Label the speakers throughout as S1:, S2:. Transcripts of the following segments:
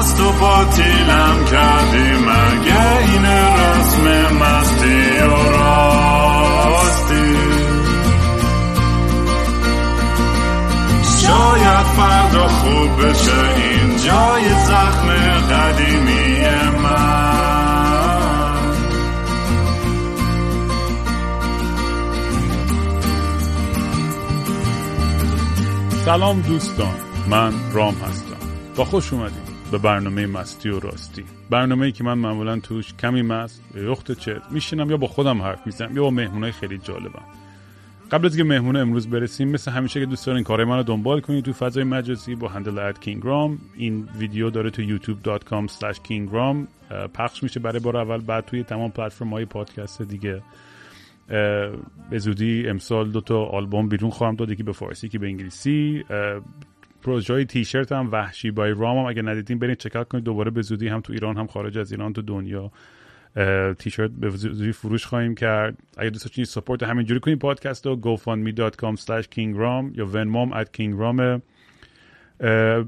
S1: مست و باطیلم کردی مگه این رسم مستی و راستی. شاید فردا خوب بشه این جای زخم قدیمی من.
S2: سلام دوستان من رام هستم. با خوش اومدیم به برنامه مستی و راستی. برنامه ای که من معمولا توش کمی مست یا یخت چت میشینم یا با خودم حرف می‌زنم یا با مهمونای خیلی جالبم. قبل از که مهمون امروز برسیم مثل همیشه که دوست دارین کارهای من رو دنبال کنید تو فضای مجازی با هندل اد کینگرام. این ویدیو داره تو youtube.com kingram پخش میشه برای بار اول بعد توی تمام پلتفرم های پادکست دیگه. به زودی امسال دو تا آلبوم بیرون خواهم داد یکی به فارسی که به انگلیسی. پروژه های تیشرت هم وحشی بای رام هم اگه ندیدین برین چکار کنید. دوباره به زودی هم تو ایران هم خارج از ایران تو دنیا تیشرت به زودی فروش خواهیم کرد. اگه دوست داشتین سپورت همینجوری کنید پادکست رو gofundme.com slash kingram یا venmom kingram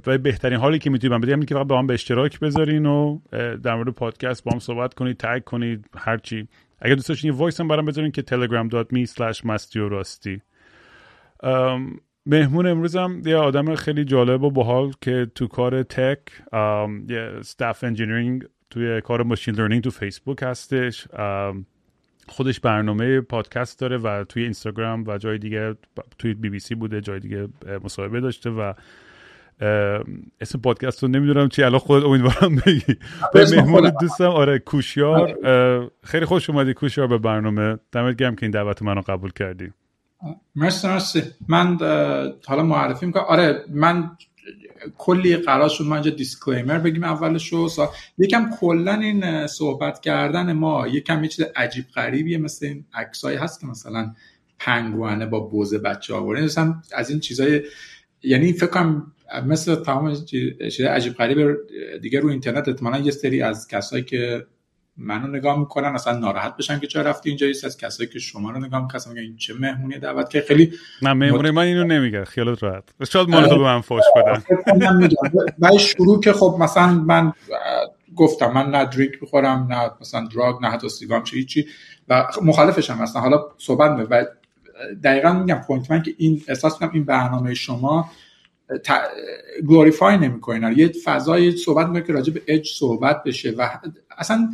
S2: و بهترین حالی که می‌تونید من بدیم که فقط با هم به اشتراک بذارین و در مورد پادکست با هم صحبت کنید تگ کنید هرچی اگه دوست داشتین voice هم برام بذارین که telegram.me مهمون امروزم یه آدم خیلی جالب و باحال که تو کار tech یه staff engineering توی کار machine learning تو فیسبوک هستش. خودش برنامه پادکست داره و توی اینستاگرام و جای دیگه توی بی بی سی بوده جای دیگه مصاحبه داشته و اسم پادکست رو نمی‌دونم چی الان خود امیدوارم بگی. به مهمون دوستم آره کوشیار. خیلی خوش اومدی کوشیار به برنامه. دمت گرم که این دعوت منو قبول کردی.
S3: مرسی مرسی. من حالا معرفی می‌کنم. آره من کلی قرار شد ما اینجا دیسکلیمر بگیم اولش رو یکم کلا این صحبت کردن ما یکم یه چیز عجیب غریبیه مثل این عکسایی هست که مثلا پنگوانه با بوز بچه آورده مثلا از این چیزای یعنی فکر کنم مثل تمام چیز عجیب غریب دیگه رو اینترنت احتمالاً یه سری از کسایی که منو نگاه می‌کنن اصلا ناراحت بشن که چرا رفتی اینجا. از کسایی که شما رو نگاه می‌کنن میگن این چه مهمونی دعوت که خیلی
S2: نه مهمونی من اینو نمیگه خیالت راحت. شاید مال تو به من فوش بدن.
S3: بعد شروع که خب مثلا من گفتم من نه دریک بخورم نه مثلا دراگ نه حتی سیگام چه هیچی. و مخالفشم مثلا حالا صحبت می و دقیقا میگم پوینت من که این احساس کنم این برنامه شما گلوریفای نمی‌کنین. یه فضای صحبت می‌کنه که راجع به اج صحبت بشه. و اصلا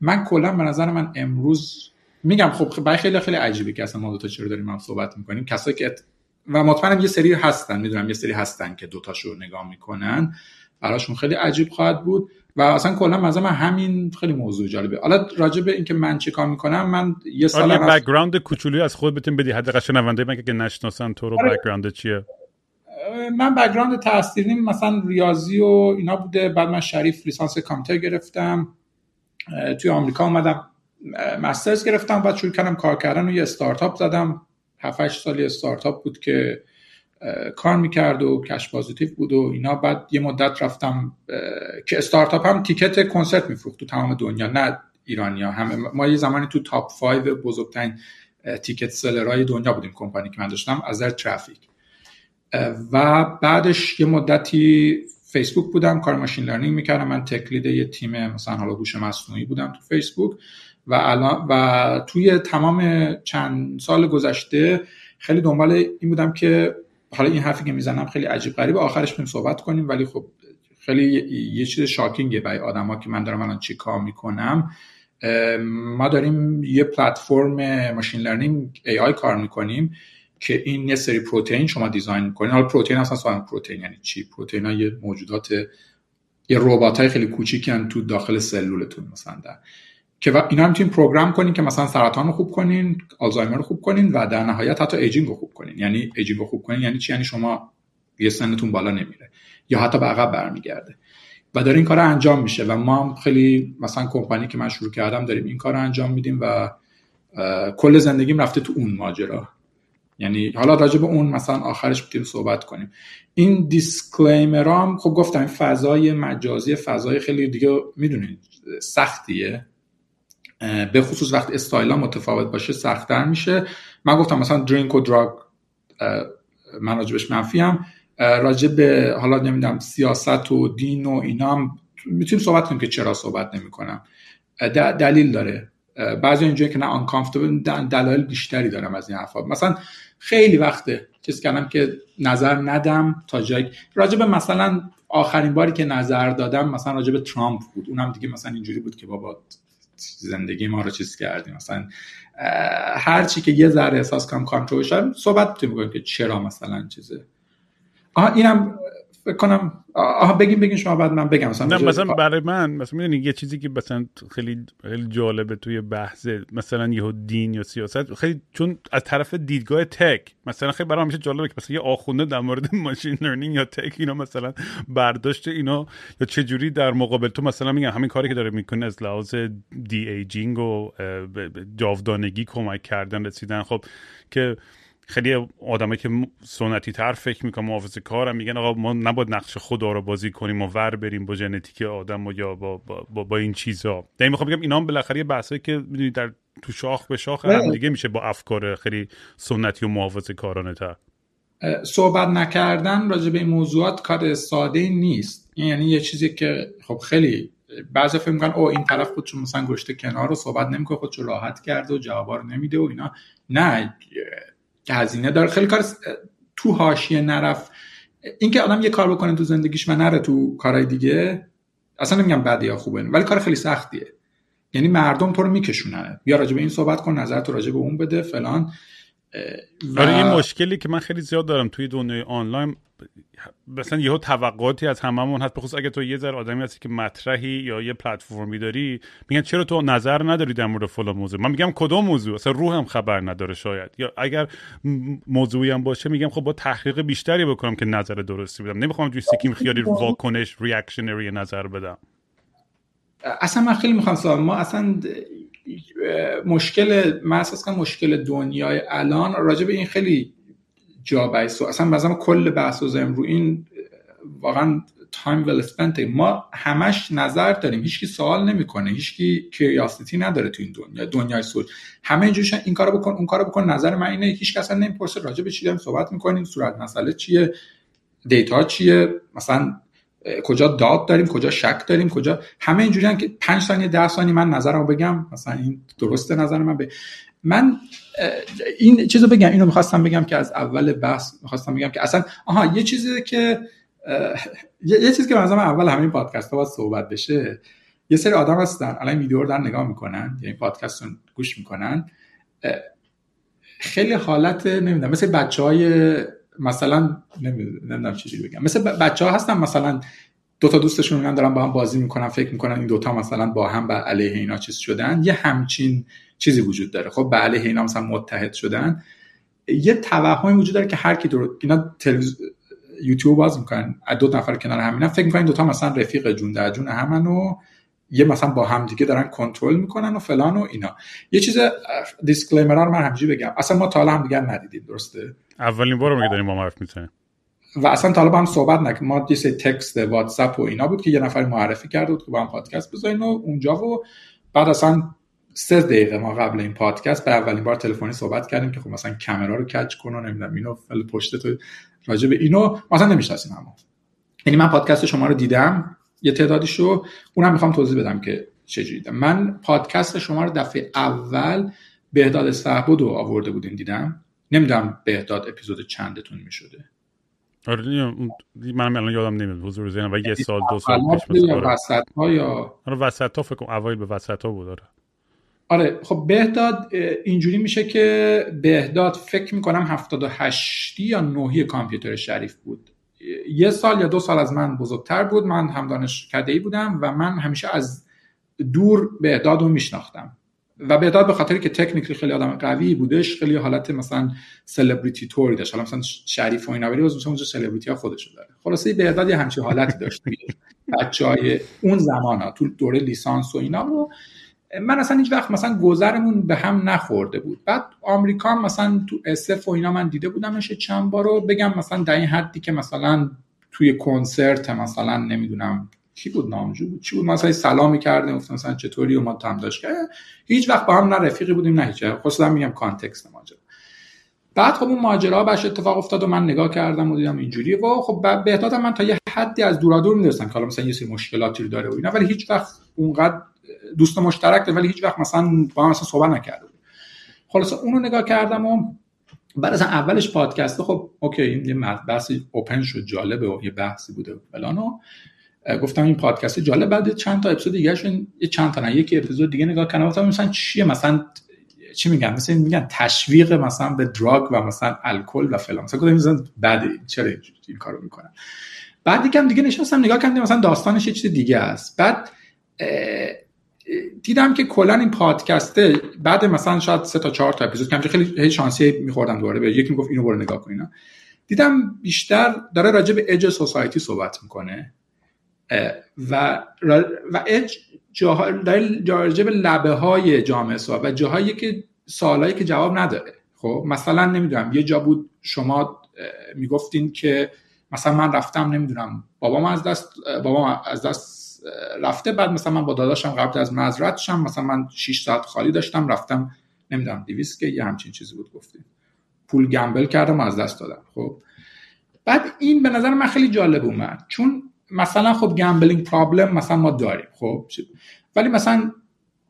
S3: من کلا به نظر من امروز میگم خب برای خیلی خیلی عجیبه که اصلا ما دو تا چرا داریم هم صحبت می‌کنیم. کسایی که و مطمئنم یه سری هستن می‌دونم یه سری هستن که دوتاشو نگاه می‌کنن. براشون خیلی عجیب خواهد بود و اصلا کلا مثلا من همین خیلی موضوع جالبه. حالا راجع به اینکه من چه کار می‌کنم من یه سال
S2: آره بک‌گراند کوچولی از خود بتون بدی. حداقل شنونده من که نشناسن تو رو آره. بک‌گراند چیه؟
S3: من background تحصیلیم مثلا ریاضی و اینا بوده. بعد من شریف لیسانس کامپیوتر گرفتم. توی آمریکا اومدم master's گرفتم بعد شروع کردم کار کردن و یه استارتاپ زدم. 7 سالی استارتاپ بود که کار می‌کرد و cash positive بود و اینا. بعد یه مدت رفتم که استارتاپ هم تیکت کنسرت میفروخت تو تمام دنیا نه ایرانیا هم ما یه زمانی تو top 5 بزرگترین تیکت سلرهای دنیا بودیم کمپانی که من داشتم از در ترافیک و بعدش یه مدتی فیسبوک بودم کار ماشین لرنینگ می‌کردم. من تکلید یه تیم مثلا حالا هوش مصنوعی بودم تو فیسبوک و الان و توی تمام چند سال گذشته خیلی دنبال این بودم که حالا این حرفی که می‌زنم خیلی عجیب غریبه آخرش بریم صحبت کنیم. ولی خب خیلی یه چیز شاکینگه برای آدما که من دارم الان چی کار می‌کنم. ما داریم یه platform machine learning AI کار می‌کنیم. که این یه سری پروتئین شما design می‌کنین. حالا پروتئین اصلا سوال پروتئین یعنی چی؟ پروتئین ها یه موجودات یه ربات های خیلی کوچیکی تو داخل سلولتون مثلا در. که اینا هم می‌تونین program کنین که مثلا سرطان رو خوب کنین آلزایمر رو خوب کنین و در نهایت حتی aging رو خوب کنین. یعنی aging رو خوب کنین یعنی چی؟ یعنی شما یه سنتون بالا نمیره یا حتی به عقب برمیگرده. و داره این کار انجام میشه و ما هم خیلی مثلا کمپانی که من شروع کردم داریم این کار انجام میدیم و کل زندگیم رفته تو اون ماجرا. یعنی حالا راجع به اون مثلا آخرش می‌تونیم صحبت کنیم. این دیسکلیمرام خب گفتم فضای مجازی فضای خیلی دیگه می‌دونید سختیه. به خصوص وقتی استایلا متفاوت باشه سختتر میشه. من گفتم مثلا درینک و دراگ من راجبش منفی هم راجع حالا نمی‌دونم سیاست و دین و اینا هم می‌تونیم صحبت کنیم که چرا صحبت نمی‌کنم. دلیل داره. بعضی اینجایی که نه آنکامفتبل دلایل بیشتری دارم از این حرفا. مثلا خیلی وقته چیز کردم که نظر ندم تا جایی. راجب مثلا آخرین باری که نظر دادم مثلا راجب ترامپ بود. اونم دیگه مثلا اینجوری بود که بابا زندگی ما رو چیز کردیم مثلا هر چی که یه ذره احساس کنم controversial صحبت می‌کنیم که چرا مثلا چیزه. آها اینم فکر کنم آها بگیم بگیم شما بعد من بگم.
S2: مثلا مثلا برای من مثلا می‌دونی یه چیزی که مثلا خیلی خیلی جالبه توی بحث مثلا یه دین یا سیاست خیلی چون از طرف دیدگاه tech مثلا خیلی برای همیشه جالبه که مثلا یه آخونده در مورد machine learning یا tech اینا مثلا برداشت اینا یا چه جوری در مقابل تو مثلا میگن همین کاری که داره می‌کنه از لحاظ دی ایجینگ و جاودانگی کمک کردن رسیدن. خب که خیلی آدمایی که سنتی تر فکر می‌کنن محافظ کارم میگن آقا ما نباید نقش خدا رو بازی کنیم و ور بریم با ژنتیک آدم و یا با, با, با, با این چیزا. یعنی می‌خوام بگم اینا هم بالاخره یه بحثایی که می‌دونید در تو شاخ به شاخ هم دیگه میشه با افکار خیلی سنتی و محافظ کارانه تر.
S3: صحبت نکردن راجع به این موضوعات کار ساده نیست. یعنی یه چیزی که خب خیلی بعضی فکر می‌کنن او این طرف خودشو مثلا گشته کنار رو صحبت نمی‌کنه خودشو راحت کرده و جوابا رو نمیده و اینا. نه هزینه داره. خیلی کار تو حاشیه نرف اینکه آدم یه کار بکنه تو زندگیش و نره تو کارهای دیگه اصلا نمیگم بده یا خوبه ولی کار خیلی سختیه. یعنی مردم تو رو میکشونن. بیا راجع به این صحبت کن نظر تو راجع به اون بده فلان.
S2: و... آره این مشکلی که من خیلی زیاد دارم توی دنیای آنلاین مثلا یهو توقعاتی از هممون هست بخصوص اگه تو یه ذره آدمی هستی که مطرحی یا یه پلتفرمی داری میگن چرا تو نظر نداری در مورد فلان موضوع؟ من میگم کدوم موضوع؟ اصلا روحم خبر نداره شاید. یا اگر موضوعی هم باشه میگم خب با تحقیق بیشتری بکنم که نظر درستی بدم. نمی‌خوام توی سیکیم خیالی واکنش ریاکشنری نظر بدم.
S3: اصلا من خیلی می‌خوام سوال ما اصلا مشکل من اساس مشکل دنیای الان راجع به این خیلی جا بحث اصلا مثلا کل بحث و رو این واقعا تایم ول ما همش نظر داریم. هیچکی سوال نمی‌کنه. هیچکی کیوریاسیتی نداره تو این دنیا دنیای سوچ همه اینجوریشن این کارو بکن اون کارو بکن. نظر من اینه. هیچ کس نمی‌پرسه راجع به چی داریم صحبت می‌کنیم صورت مسئله چیه دیتا چیه مثلا کجا داد داریم کجا شک داریم کجا همه اینجوریان که 5 ثانیه 10 ثانیه من نظرمو بگم. مثلا این درسته نظر من. به من این چیزو بگم اینو می‌خواستم بگم که از اول بحث می‌خواستم بگم که اصلا آها یه چیزی که یه چیزی که مثلا اول همین پادکست ها باید صحبت بشه. یه سری آدم هستن الان ویدیو رو در نگاه می‌کنن یعنی پادکست رو گوش می‌کنن. خیلی حالت نمی‌دونم مثل بچه های مثلا نمی‌دونم چیزی بگم مثل بچه ها هستن مثلا دو تا دوستشون میگن دارن با هم بازی می‌کنن فکر می‌کنن این دوتا مثلا با هم به علیه اینا چیز شدن. یه همچین چیزی وجود داره. خب به علیه اینا مثلا متحد شدن. یه توهمی وجود داره که هر کی دور اینا تلویزیون یوتیوب باز می‌کنن. دو نفر کنار همینا فکر می‌کنن دوتا مثلا رفیق جون در جون همن و یه مثلا با هم دیگه دارن کنترل می‌کنن و فلان و اینا. یه چیز دیسکلیمر رو من همجوری بگم. اصلا ما تا حالا هم دیگه ندیدیم درسته؟
S2: اولین بار میگه داریم با حرف می‌زنیم.
S3: و اصلا تا با هم صحبت نکنیم ما یه تکست واتساپ و اینا بود که یه نفر معرفی کرده بود که با هم پادکست بزنین و اونجا و بعد اصلا سه دقیقه ما قبل این پادکست به اولین بار تلفنی صحبت کردیم که خب مثلا کامرا رو کچ کن و نمی‌دونم اینو پشت تو راجع به اینو مثلا نمی‌شناسیم اما یعنی من پادکست شما رو دیدم یه تعدادیشو اونم می‌خوام توضیح بدم که چجوری دیدم. من پادکست شما رو دفعه اول بهداد صحبود رو آورده بودین دیدم. نمی‌دونم بهداد اپیزود چندتون می‌شده.
S2: آره من الان یادم نمیاد حضور ذهنم. و یه سال دو سال
S3: پیش یا وسط ها یا
S2: آره وسط ها فکر کنم اوایل به وسط ها بود آره.
S3: آره خب بهداد اینجوری میشه که بهداد فکر می‌کنم 78 یا 9 کامپیوتر شریف بود. یه سال یا دو سال از من بزرگتر بود. من هم دانشکده ای بودم و من همیشه از دور بهداد رو میشناختم. و بهداد به خاطری که تکنیکلی خیلی آدم قوی بودش خیلی حالت مثلا سلبریتی توری داشت. حالا مثلا شریف و اینا ولی مثلا اونجا سلبریتی ها خودشو داره. خلاصه بهداد یه همچین حالتی داشت. بچه‌های اون زمان ها تو دوره لیسانس و اینا رو من اصلا هیچ وقت مثلا گذرمون به هم نخورده بود. بعد آمریکا مثلا تو SF و اینا من دیده بودمش چند بار رو بگم مثلا در این حدی که مثلا توی کنسرت مثلا نمی‌دونم کی بود نامجو بود چی بود؟ مثلا سلامی کردیم گفتم مثلا چطوری و ما هم داشت؟ هیچ وقت با هم نه رفیقی بودیم نه هیچ. خصوصا میگم context ماجرا. بعد خب اون ماجرا باش اتفاق افتاد و من نگاه کردم و دیدم اینجوریه. و خب بهتاد من تا یه حدی از دورادور می‌دونستم که حالا مثلا یه سری مشکلاتی رو داره و اینا ولی هیچ وقت اونقدر دوست مشترک داره ولی هیچ وقت مثلا با هم مثلا صحبت نکرده خلاص اونو نگاه کردم و بعد از اولش پادکست خب اوکی این یه بحثی اوپن شد جالبه و یه بحثی بوده فلانو گفتم این پادکست جالب. بعد چند تا اپیزود دیگه شون یه چند تا نه یکی اپیزود دیگه نگاه کردم گفتم مثلا چیه؟ مثلا چی میگن؟ مثلا میگن تشویق مثلا به دراگ و مثلا الکل و فلان. مثلا گفتم مثلا بده چرا این کارو می‌کنن؟ بعد یکم دیگه نشستم نگاه کردم مثلا داستانش یه چیز دیگه است. بعد دیدم که کلا این پادکسته بعد مثلا شاید سه تا چهار تا اپیزود که خیلی شانسی میخوردم دوباره به یکی می‌گفت اینو برو نگاه کن دیدم بیشتر داره راجع به اج سوسایتی صحبت می‌کنه. و و اج راجع به لبه های جامعه صحبت و جاهایی که سوالایی که جواب نداره. خب مثلا نمی‌دونم یه جا بود شما می‌گفتین که مثلا من رفتم نمی‌دونم بابام از دست بابام از دست رفته. بعد مثلا من با داداشم قبل از مزرعتشم مثلا من 6 ساعت خالی داشتم رفتم نمی‌دونم 200 که یه همچین چیزی بود گفتیم. پول گمبل کردم از دست دادم. خب. بعد این به نظر من خیلی جالب اومد. چون مثلا خب گمبلینگ پرابلم مثلا ما داریم. خب. ولی مثلا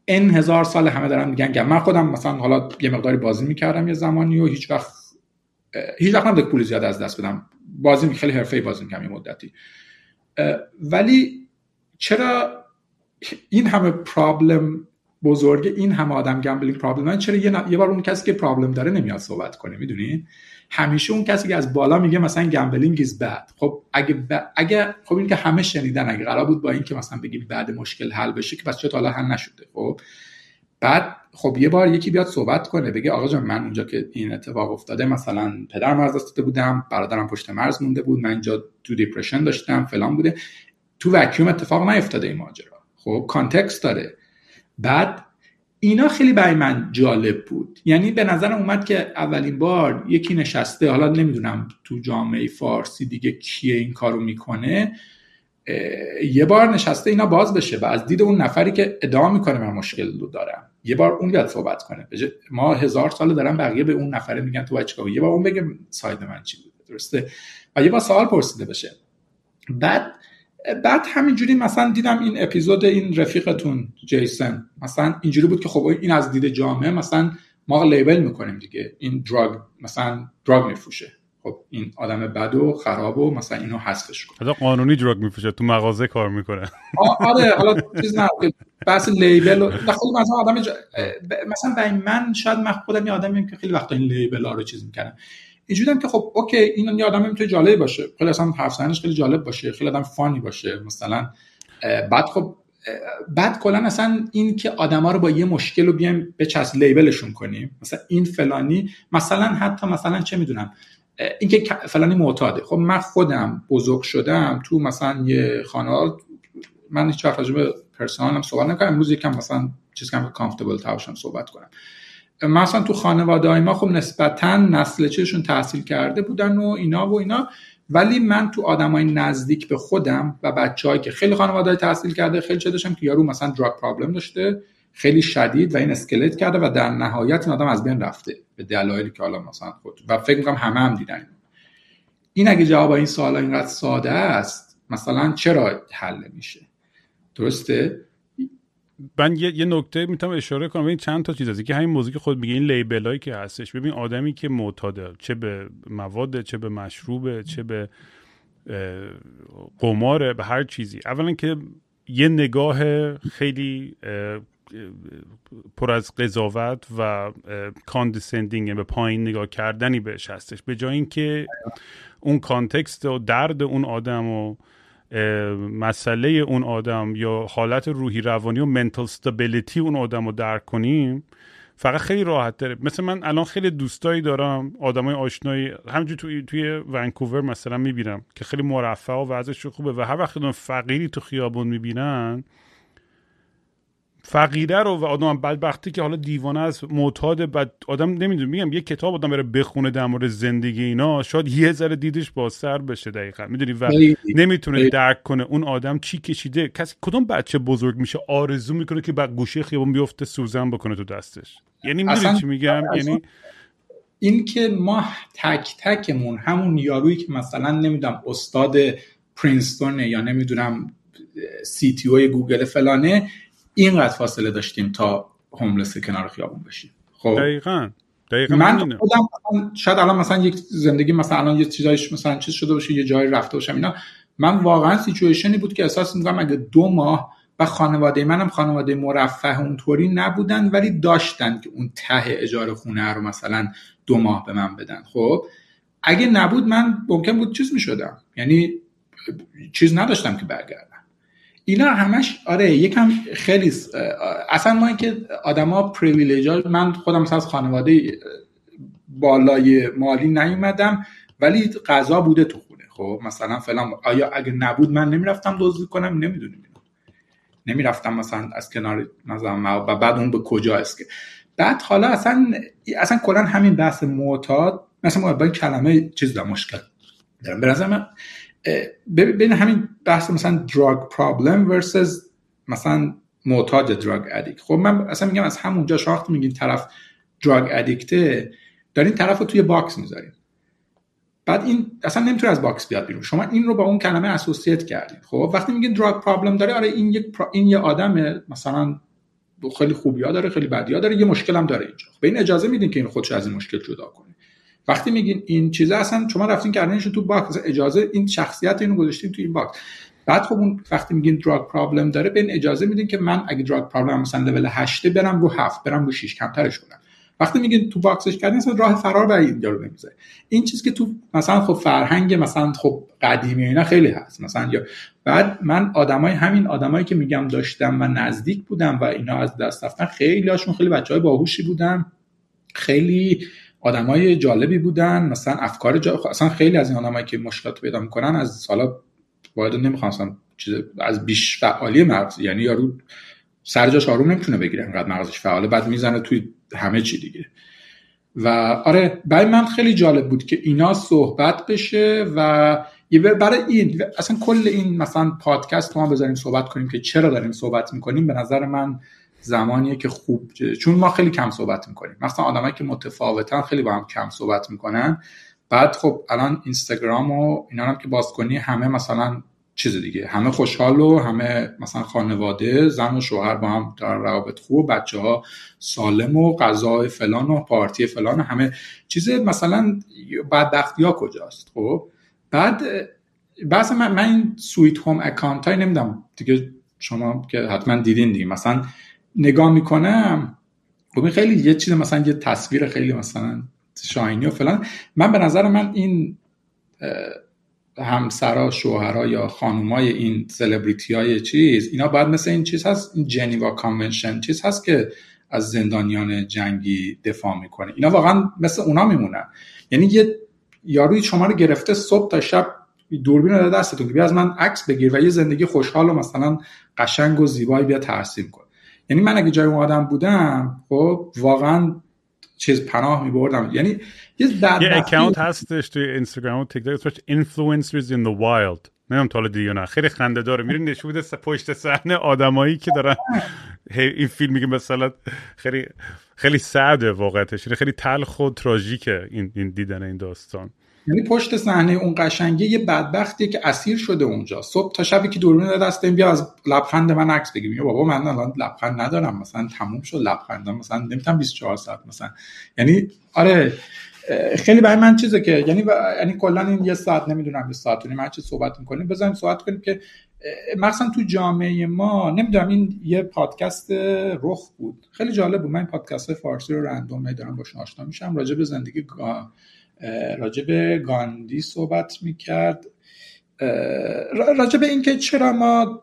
S3: ان هزار سال همه دارن میگن من خودم مثلا حالا یه مقداری بازی می‌کردم یه زمانی و هیچ وقت هیچ وقت نبوده پول زیاد از دست بدم. بازی خیلی حرفه‌ای بازی می‌کردم یه مدتی. ولی چرا این همه problem بزرگ این همه آدم gambling problem چرا یه, یه بار اون کسی که problem داره نمیاد صحبت کنه می‌دونی؟ همیشه اون کسی که از بالا میگه مثلا gambling از بد خب اگه ب... اگه خب این که همه شنیدن اگه قرار بود با این که مثلا بگیم بعد مشکل حل بشه که پس چه حالا حل نشده خب؟ بعد خب یه بار یکی بیاد صحبت کنه بگه آقا جان من اونجا که این اتفاق افتاده مثلا پدرم از دست بودم برادرم پشت مرز مونده بود من اینجا تو depression داشتم فلان بوده. تو وکیوم اتفاق نیفتاده این ماجرا. خب context داره. بعد اینا خیلی برای من جالب بود. یعنی به نظر اومد که اولین بار یکی نشسته حالا نمی‌دونم تو جامعه فارسی دیگه کیه این کارو می‌کنه یه بار نشسته اینا باز بشه و از دید اون نفری که ادعا می‌کنه من مشکل رو دارم. یه بار اون بیاد صحبت کنه. ما هزار سال دارم بقیه به اون نفره میگن تو باید یه بار اون بگه side من چی بوده درسته؟ و یه بار سوال پرسیده بشه. بعد بعد همینجوری مثلا دیدم این اپیزود این رفیقتون جیسن. مثلا اینجوری بود که خب این از دید جامعه مثلا ما لیبل می‌کنیم دیگه. این دراگ مثلا دراگ میفروشه. خب این آدم بد و خراب و مثلا اینو حذفش
S2: کنه. قانونی دراگ میفروشه تو مغازه کار می‌کنه.
S3: آره حالا چیز نه بحث لیبل و خیلی مثلا آدم مثلا برای من شاید من خودم یه آدمیم که خیلی وقتا این لیبل ها رو چیز می‌کنم اینجوری که خب اوکی این یه آدم می‌تونه جالب باشه. خیلی اصلا حرف خیلی جالب باشه خیلی آدم فانی باشه. مثلا بعد خب بعد کلا اصلا این که آدما رو با یه مشکل رو بیایم به چسب لیبلشون کنیم. مثلا این فلانی مثلا حتی مثلا چه می‌دونم اینکه فلانی معتاده. خب من خودم بزرگ شدم تو مثلا یه خانواده من هیچ وقت راجع به پرسونالم صحبت نکنم امروز یکم مثلا چیز کم کامفتبل صحبت کنم. مثلا تو خانواده های ما خب نسبتا نسل چشون تحصیل کرده بودن و اینا و اینا. ولی من تو آدمای نزدیک به خودم و بچه‌هایی که خیلی خانواده تحصیل کرده خیلی چه داشتم که یارو مثلا دراگ پرابلم داشته خیلی شدید و این اسکلت کرده و در نهایت این آدم از بین رفته. به دلایلی که حالا مثلا خود و فکر می‌کنم همه هم دیدن. این اگه جواب این سوالا اینقدر ساده است مثلا چرا حل میشه؟ درسته؟
S2: من یه, یه نکته می‌تونم اشاره کنم. این چند تا چیز هست. که همین موضوع که خود میگه این label هایی که هستش. ببین آدمی که معتاده چه به مواد چه به مشروبه چه به قماره به هر چیزی. اولا که یه نگاه خیلی پر از قضاوت و condescending به پایین نگاه کردنی بهش هستش. به جای اینکه اون context و درد اون آدم و مسئله اون آدم یا حالت روحی روانی و منتال ستابیلیتی اون آدم رو درک کنیم فقط خیلی راحت داره مثل من الان خیلی دوستایی دارم آدمای آشنایی. همینجور توی توی ونکوور مثلا می‌بینم که خیلی مرفه و وضعش خوبه و هر وقت فقیری تو خیابون می‌بینن فقیره رو و آدم بدبختی که حالا دیوانه است معتاد بعد آدم نمی‌دونه میگم یه کتاب آدم بره بخونه در مورد زندگی اینا شاید یه ذره دیدش سر بشه دقیقا می‌دونی؟ و نمی‌تونه درک کنه اون آدم چی کشیده. کسی کدوم بچه بزرگ میشه آرزو می‌کنه که بعد گوشه خیابون بیفته سوزن بکنه تو دستش؟ یعنی می‌دونی چی میگم؟ یعنی
S3: این که ما تک تکمون همون یارویی که مثلا نمی‌دونم استاد پرینستون یا نمی‌دونم CTO گوگل فلانه اینقدر فاصله داشتیم تا homeless کنار خیابون بشیم.
S2: خب. دقیقا. دقیقا
S3: من خودم شاید الان مثلا یک زندگی مثلا الان یه چیزایش مثلا چیز شده باشه یه جایی رفته باشم اینا. من واقعا سیچویشنی بود که احساس می‌کنم اگه دو ماه و خانواده منم خانواده مرفه اونطوری نبودن ولی داشتن که اون ته اجاره خونه رو مثلا دو ماه به من بدن. خب. اگه نبود من ممکن بود چیز می‌شدم. یعنی چیز نداشتم که برگردم. اینا همش آره یکم خیلی اصلا ما اینکه آدما پریویلیج من خودم مثلا از خانواده بالای مالی نیومدم ولی غذا بوده تو خونه. خب مثلا فلان آیا اگه نبود من نمی‌رفتم دزدی کنم؟ نمی‌دونیم. نمی‌رفتم مثلا از کنار مثلا و بعد اون به کجا است که؟ بعد حالا اصلا اصلا کلا همین بحث معتاد مثلا با کلمه چیز دا مشکل دارم. به من بین همین بحث مثلا دراگ پرابلم ورسز مثلا معتاد دراگ ادیک خب من اصلا میگم از همونجا شاخت میگین طرف drug addict ه دارین طرف رو توی box می‌ذارین بعد این اصلا نمی‌تونه از box بیاد بیرون. شما این رو با اون کلمه associate کردین. خب وقتی میگین drug problem داره آره این یک این یه آدمه. مثلا خیلی خوبی ها داره خیلی بدی ها داره یه مشکل هم داره اینجا. به این اجازه میدین که این خودش از این مشکل جدا کنه. وقتی میگین این چیزه اصلا شما رفتین کردنش تو box. اجازه این شخصیت اینو گذاشتین تو این box. بعد خب اون وقتی میگین drug problem داره به این اجازه میدین که من اگه drug problem مثلا لول 8 برم رو 7 برم رو 6 کمترش کنم. وقتی میگین تو باکسش کردین اصلا راه فرار برای اینجا رو نمی‌ذاره این چیزی که تو مثلا خب فرهنگ مثلا خب قدیمی اینا خیلی هست. مثلا یا بعد من آدمای همین آدمایی که میگم داشتم و نزدیک بودم و اینا از دست رفتن خیلی هاشون خیلی بچه های باهوشی بودن. خیلی آدمای جالبی بودن مثلا افکار جا... خب اصلا خیلی از این آدمایی که مشکلات پیدا می‌کنن از سالا باید نمی‌خوام چیز از بیش فعالی مغز یعنی یارو سر جاش آروم نمی‌تونه بگیره انقدر مغزش فعاله بعد می‌زنه توی همه چی دیگه. و آره برای من خیلی جالب بود که اینا صحبت بشه و برای این اصلا کل این مثلا پادکست ما بذاریم صحبت کنیم که چرا داریم صحبت می‌کنیم به نظر من زمانیه که خوب چون ما خیلی کم صحبت می‌کنیم. مثلا آدمایی که متفاوتن خیلی با هم کم صحبت می‌کنن. بعد خب الان اینستاگرام و اینا هم که باز کنی همه مثلا چیز دیگه. همه خوشحال و همه مثلا خانواده زن و شوهر با هم در روابط خوب بچه ها سالم و غذا فلان و پارتی فلان و همه چیز مثلا بدبختی ها کجاست خب؟ بعد بعض من, من این سویت هوم اکانت های نمی‌دونم. دیگه شما که حتما دیدین دیگه. مثلا نگاه می‌کنم خب خیلی یه چیز مثلا یه تصویر خیلی مثلا شاینی و فلان. من به نظر من این همسرا شوهرها یا خانومای این سلبریتی های چیز اینا باید مثل این چیز هست این جنیوا کانونشن چیز هست که از زندانیان جنگی دفاع می‌کنه. اینا واقعا مثل اونا میمونن. یعنی یه یاروی شما رو گرفته صبح تا شب دوربین رو دستتون بیا از من عکس بگیر و یه زندگی خوشحال و مثلا قشنگ و زیبایی بیا ترسیم کن. یعنی من اگه جای اون آدم بودم خب واقعا چیز پناه می بردم یعنی
S2: یه اکاونت هستش توی اینستاگرام و تیک تاک اسمش influencers in the wild. نمی‌دونم تا دیگه نه. خیلی خنده داره میرین نشون بده پشت صحنه آدمایی که دارن این فیلم میگه مثلا خیلی خیلی سعده واقعتش یعنی خیلی تلخ و تراژیکه این این دیدن این داستان.
S3: یعنی پشت صحنه اون قشنگی یه بدبختیه که اسیر شده اونجا. صبح تا شبی که دوربین دست بیا از لبخند من عکس بگیم یا بابا من الان لبخند ندارم مثلا تموم شد لبخندم مثلا نمی‌تونم 24 ساعت مثلا. یعنی آره خیلی برای من چیزه که یعنی یعنی کلا این یه ساعت نمی‌دونم یه ساعت و چه صحبت می‌کنیم بزنیم صحبت کنیم که مثلا تو جامعه ما نمی‌دونم این یه پادکست رخ بود. خیلی جالب بود. من پادکست فارسی رو رندوم دارم باش آشنا میشم. راجع به زندگی راجع به گاندی صحبت می‌کرد. راجع به اینکه چرا ما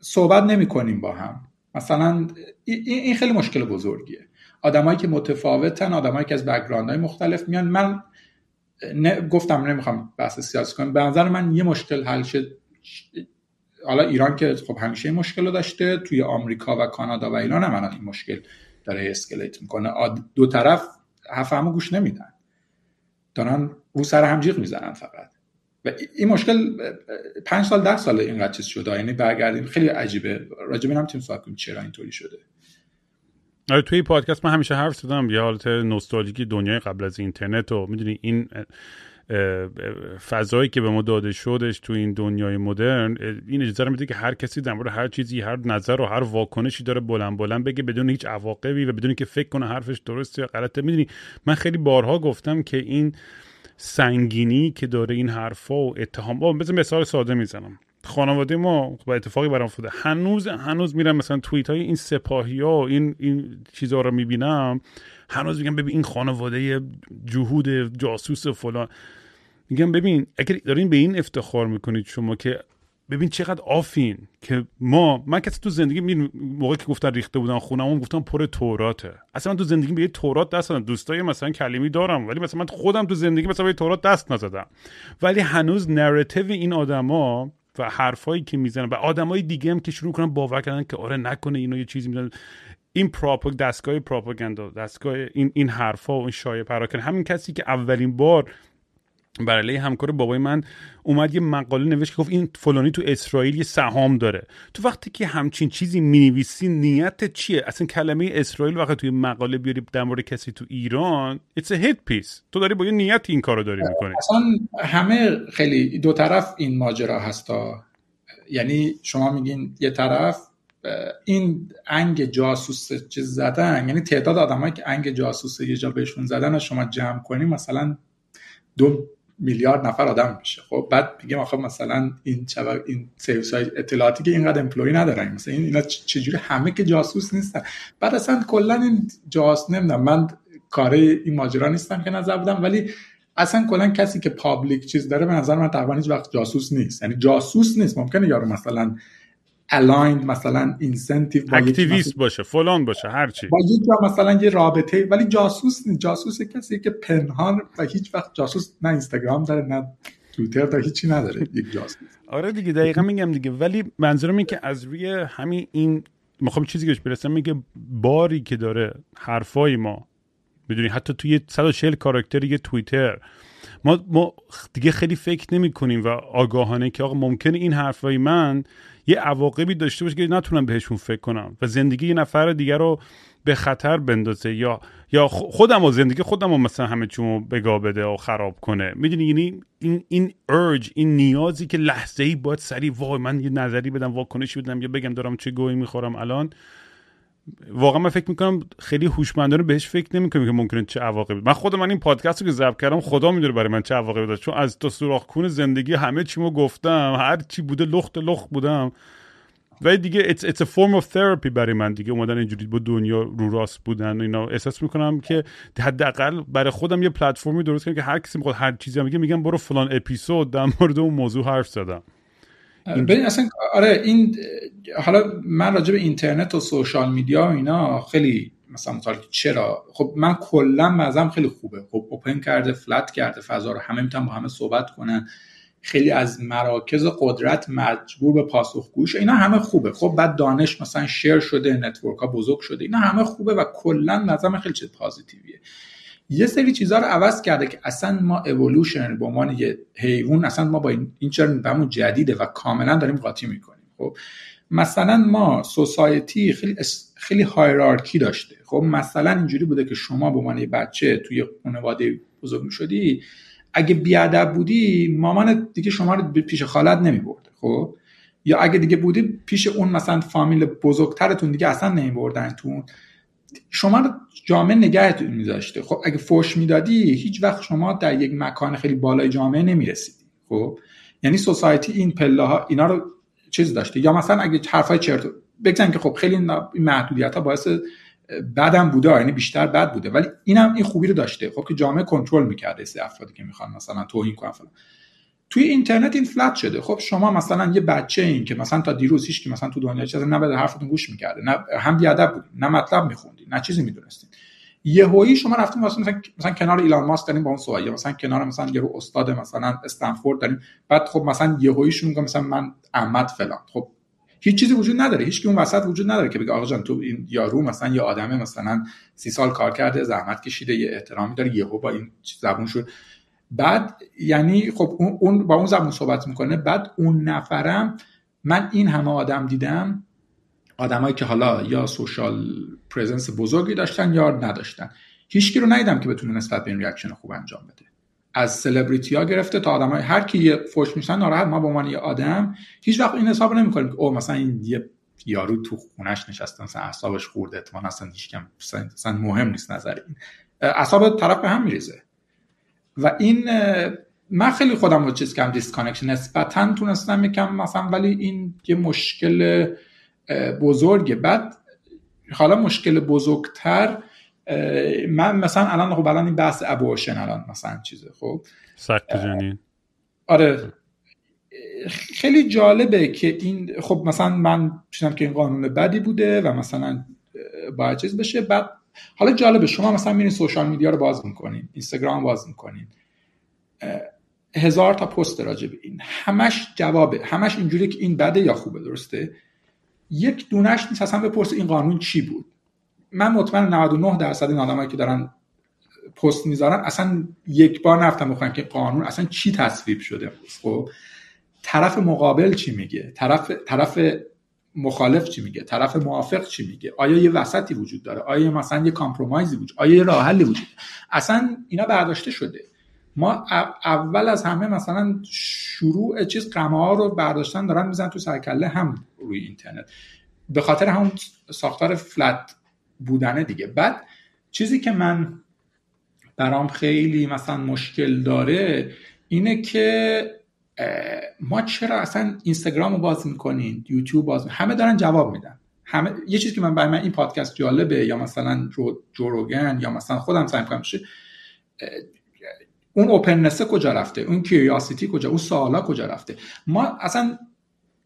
S3: صحبت نمی کنیم با هم. مثلا این خیلی مشکل بزرگیه. آدمایی که متفاوتن آدمایی که از background های مختلف میان. من گفتم نمی‌خوام بحث سیاسی کنم. به نظر من یه مشکل حل شد. حالا ایران که خب همیشه این مشکل رو داشته توی آمریکا و کانادا و ایران هم این مشکل داره escalate می‌کنه. دو طرف حرف همه گوش نمیدن. دارن رو سر هم جیغ می‌زنن فقط. و این مشکل پنج سال ده سال اینقدر چیز شده. یعنی برگردیم. خیلی عجیبه. راجب هم تیم کنیم چرا اینطوری شده؟
S2: آره توی پادکست من همیشه حرف زدم. یه حالت نوستالژیکی دنیای قبل از اینترنت و می‌دونی این فضایی که به ما داده شدش تو این دنیای مدرن این اجازه رو میده که هر کسی در هر چیزی هر نظر و هر واکنشی داره بلند بلند بگه بدون هیچ عواقبی و بدون که فکر کنه حرفش درسته یا غلطه. می‌دونی من خیلی بارها گفتم که این سنگینی که داره این حرفا و اتهام با بزن مثال ساده می‌زنم. خانواده ما با اتفاقی برام افتاده. هنوز هنوز میرم مثلا توییت های این سپاهی ها و این این چیزها رو می‌بینم. هنوز میگم ببین این خانواده جهود جاسوس فلان. میگم ببین اگر دارین به این افتخار می‌کنید شما که ببین چقدر آفین که ما من کسی تو زندگی می موقعی که گفتن ریخته بودن خونم گفتم پر توراته. اصلا من تو زندگی به یه تورات دست ندادم. دوستای مثلا کلمی دارم ولی مثلا من خودم تو زندگی مثلا به تورات دست نزدم. ولی هنوز narrative این آدما و حرفایی که می‌زنن و آدمای دیگه هم که شروع کنن باور کردن که آره نکنه اینو یه چیزی می‌زنن. این پراپاگ دستگاه پروپاگاندا دستگاه این این حرفا و این شایعه پراکن همین کسی که اولین بار بر علیه همکار بابای من اومد یه مقاله نوشت که گفت این فلانی تو اسرائیل یه سهام داره. تو وقتی که همچین چیزی می‌نویسی نیت چیه؟ اصلا کلمه اسرائیل وقتی توی مقاله بیاری در مورد کسی تو ایران it's a hit piece. تو داری با یه نیت این کارو داری می‌کنی.
S3: اصلا همه خیلی دو طرف این ماجرا هستا. یعنی شما میگین یه طرف این انگ جاسوس چیز زدن یعنی تعداد آدمایی که انگ جاسوس یه جا بهشون زدن شما جمع کنی مثلا دو میلیارد نفر آدم میشه. خب بعد میگم آخه مثلا این چبر این سرویس های اطلاعاتی که اینقدر امپلوی ندارن. مثلا این اینا چجوری همه که جاسوس نیستن؟ بعد اصلا کلا این جاس نمی‌دونم من کاره این ماجرا نیستم که نظر بودم ولی اصلا کلا کسی که public چیز داره به نظر من تقریبا هیچ وقت جاسوس نیست. یعنی جاسوس نیست. ممکنه یارو مثلا aligned مثلا incentive
S2: activist باشه فلان باشه هر چی.
S3: با یک جا مثلا یه رابطه ولی جاسوس نیست. جاسوس کسی که پنهان و هیچ وقت جاسوس نه اینستاگرام داره نه توییتر داره هیچی نداره. یک جاسوس.
S2: آره دیگه دقیقا میگم دیگه. ولی منظورم این که از روی همین این می‌خوام چیزی که برسم میگه باری که داره حرفای ما می‌دونی حتی توی 140 کاراکتر یه توییتر. ما, ما دیگه خیلی فکر نمی کنیم و آگاهانه که آقا ممکنه این حرفای من یه عواقبی داشته باشه که نتونم بهشون فکر کنم و زندگی یه نفر دیگر رو به خطر بندازه یا یا خودم و زندگی خودم رو مثلا همه چون بگاه بده و خراب کنه. می‌دونی یعنی این این ارج این نیازی که لحظه ای باید سریع وای من یه نظری بدم واکنشی بدم یا بگم دارم چه گویی می‌خورم الان واقعا من فکر می‌کنم خیلی هوشمندانه بهش فکر نمی‌کنم که ممکنه چه عواقبی. من خود من این پادکست رو که ضبط کردم خدا می‌دونه برای من چه عواقبی داشت. چون از تا سوراخ کون زندگی همه چیمو گفتم هر چی بوده لخت لخت بودم. و دیگه it's, it's a form of therapy برای من دیگه. اومدن اینجوری با دنیا رو راست بودن اینا. احساس می‌کنم که حداقل برای خودم یه پلتفرمی درست کنم که هر کسی می‌خواد هر چیزی میگه میگم برو فلان اپیزود در مورد اون موضوع حرف زدم.
S3: ببین اصلا آره این حالا من راجع به اینترنت و social media و اینا خیلی مثلا مطالعه چرا؟ خب من کلا مزم خیلی خوبه. خب open کرده flat کرده فضا رو همه می‌تونن با همه صحبت کنن. خیلی از مراکز قدرت مجبور به پاسخگوش اینا همه خوبه. خب بعد دانش مثلا share شده network ها بزرگ شده اینا همه خوبه و کلا نظرم خیلی چیز positive یه. یه سری چیزها رو عوض کرده که اصلا ما اِوولوشن به عنوان یه حیوان اصلا ما با این, این چرا جدیده و کاملا داریم قاطی می‌کنیم. خب مثلا ما سوسایتی خیلی خیلی هایرارکی داشته. خب مثلا اینجوری بوده که شما به عنوان بچه توی خانواده بزرگ شدی اگه بیادب بودی مامان دیگه شما رو پیش خالت نمی برده خب یا اگه دیگه بودی پیش اون مثلا فامیل بزرگترتون دیگه اصلا تون شما رو جامعه نگهتون میذاشته. خب اگه فوش می‌دادی هیچ وقت شما در یک مکان خیلی بالای جامعه نمی‌رسیدی. خب یعنی سوسایتی این پله ها اینا رو چیز داشته. یا مثلا اگه حرفای چرت بگن که خب خیلی محدودیت ها باعث بدم بوده یعنی بیشتر بد بوده. ولی اینم این خوبی رو داشته. خب که جامعه کنترل می‌کرده سه افرادی که می‌خوان مثلا توهین کنن توی اینترنت این فلت شده. خب شما مثلا یه بچه این که مثلا تا دیروز هیچ که مثلا تو دنیا چیزا نه به حرفتون گوش می‌کرده نه هم بیادب بودین نه مطلب میخوندین نه چیزی می‌دونستین. یهویی شما رفتیم مثلا مثلا کنار ایلان ماسک داریم با اون صحبت مثلا کنار مثلا یه رو استاد مثلا استنفورد داریم بعد خب مثلا یهو یکیشون میگه مثلا من احمد فلان. خب هیچ چیزی وجود نداره. هیچ کی اون وسط وجود نداره که بگه آقا جان تو این یارو مثلا یه آدمه مثلا سی سال کار کرده زحمت کشیده یه احترامی داره یهو با این زبون شد بعد یعنی خب اون با اون زبون صحبت می‌کنه. بعد اون نفرم من این همه آدم دیدم آدمایی که حالا یا social presence بزرگی داشتن یا نداشتن. هیچکی رو ندیدم که بتونه نسبت به این reaction خوب انجام بده. از سلبریتی ها گرفته تا آدم های هر کی یه فوش میشن ناراحت. ما به عنوان یه آدم هیچ وقت این حساب نمی‌کنیم که او مثلا این یه یارو تو خونش نشسته مثلا اعصابش خورده اتفاقا اصلا هیچ کم مهم نیست نظر این. اعصاب طرف به هم میریزه. و این من خیلی خودم رو چیز کردم disconnection نسبتا تونستم یکم مثلا ولی این یه مشکل بزرگه. بعد حالا مشکل بزرگتر من مثلا الان خب الان این بحث ابورشن الان مثلا چیزه خب.
S2: سکت جنین
S3: آره. خیلی جالبه که این خب مثلا من شدم که این قانون بدی بوده و مثلا باید چیز بشه. بعد حالا جالبه شما مثلا میرین سوشال میدیا رو باز می‌کنین اینستاگرام باز می‌کنین هزار تا پست راجع به این همش جوابه همش اینجوری که این بده یا خوبه درسته؟ یک دونش نیست اصلا بپرس این قانون چی بود. من مطمئن 99 درصد این آدمایی که دارن پست می‌ذارن اصلا یک بار نفتم بخوام که قانون اصلا چی تصویب شده. خب طرف مقابل چی میگه؟ طرف طرف مخالف چی میگه؟ طرف موافق چی میگه؟ آیا یه وسطی وجود داره؟ آیا مثلا یه کامپرومایزی وجود آیا یه راه حلی وجود اصلا اینا برداشته شده. ما اول از همه مثلا شروع چیز قمه ها رو برداشتن دارن میزن تو سرکله هم روی اینترنت. به خاطر همون ساختار فلت بودنه دیگه. بعد چیزی که من برام خیلی مثلا مشکل داره اینه که ما چرا اصلا اینستاگرام رو باز می‌کنین یوتیوب باز همه دارن جواب میدن. همه یه چیزی که من برای من این پادکست جالبه یا مثلا جوروگن یا مثلا خودم سعی می‌کنم اون اوپننس کجا رفته؟ اون کیوریاسیتی کجا؟ اون سوالا کجا رفته؟ ما اصلا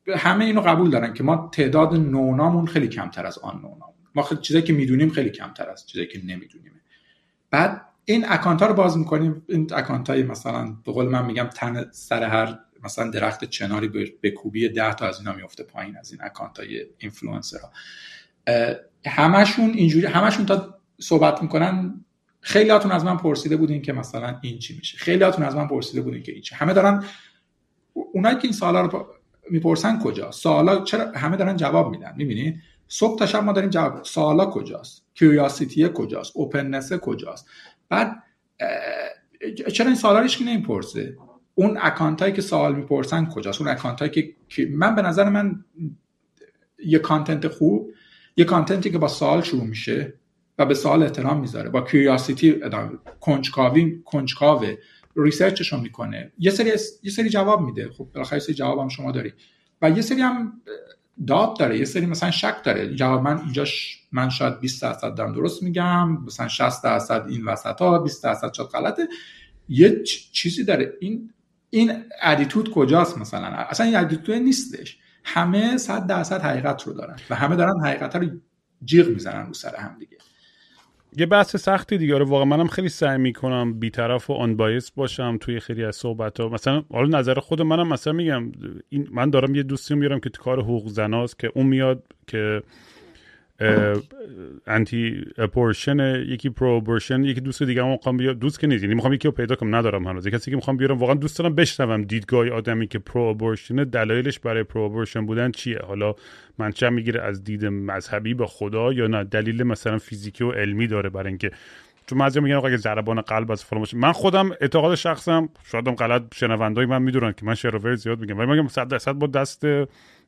S3: همه اینو قبول دارن که ما تعداد known امون خیلی کمتر از آن نونامون. ما خیلی چیزایی که می‌دونیم خیلی کمتر از چیزایی که نمی‌دونیم بعد این account ها رو باز می‌کنیم. این account های مثلا به قول من میگم تن سر هر مثلا درخت چناری بکوبی ده تا از اینا میفته پایین از این account های اینفلوئنسر همشون اینجوری همشون تا صحبت می‌کنن خیلی هاتون از من پرسیده بودین که مثلا این چی میشه. خیلی هاتون از من پرسیده بودین که این چی. همه دارن اونایی که این سوالا رو می‌پرسن کجا؟ سوالا چرا؟ همه دارن جواب میدن. می‌بینید صبح تا شب ما داریم جواب سوالا کجاست؟ curiosity کجاست؟ openness کجاست؟ بعد چرا این سوالا هیچ نمی‌پرسه؟ اون account هایی که سوال می‌پرسن کجاست؟ اون account هایی که من به نظر من یه content خوب یه content ی که با سوال شروع میشه و به سوال احترام می‌ذاره با curiosity کنجکاوی کنجکاوه research ش رو می‌کنه. یه سری یه سری جواب میده. خب بالاخره سری جواب هم شما داری. و یه سری هم داد داره یه سری مثلا شک داره. جواب من اینجاش من شاید 20 درصد دارم درست میگم مثلا 60 درصد این وسط ها 20 درصد شاید غلطه. یه چیزی داره. این این attitude کجاست مثلا؟ اصلا این attitude نیستش. همه 100 درصد حقیقت رو دارن و همه دارن حقیقت رو جیغ می‌زنن رو سر هم دیگه.
S2: یه بحث سختی دیگه. رو واقعا منم خیلی سعی می‌کنم بیطرف و unbiased باشم توی خیلی از صحبت ها مثلا حالا نظر خود منم مثلا میگم این من دارم یه دوستی میارم که تو کار حقوق زناست که اون میاد که anti abortion یکی pro abortion یکی دوست دیگه هم می‌خوام بیارم دوست که نیست. یعنی می‌خوام یکی رو پیدا کنم ندارم هنوز. کسی که می‌خوام بیارم واقعا دوست دارم بشنوم دیدگاه آدمی که pro abortion دلایلش برای pro abortion بودن چیه. حالا منچه می‌گیره؟ از دید مذهبی به خدا یا نه؟ دلیل مثلا فیزیکی و علمی داره برای اینکه چون بعضی میگن اگه ضربان قلب از فلان من خودم اعتقاد شخصم شایدم غلط شنوندای من می‌دونن که من شعر زیاد میگم. ولی میگم 100 درصد با دست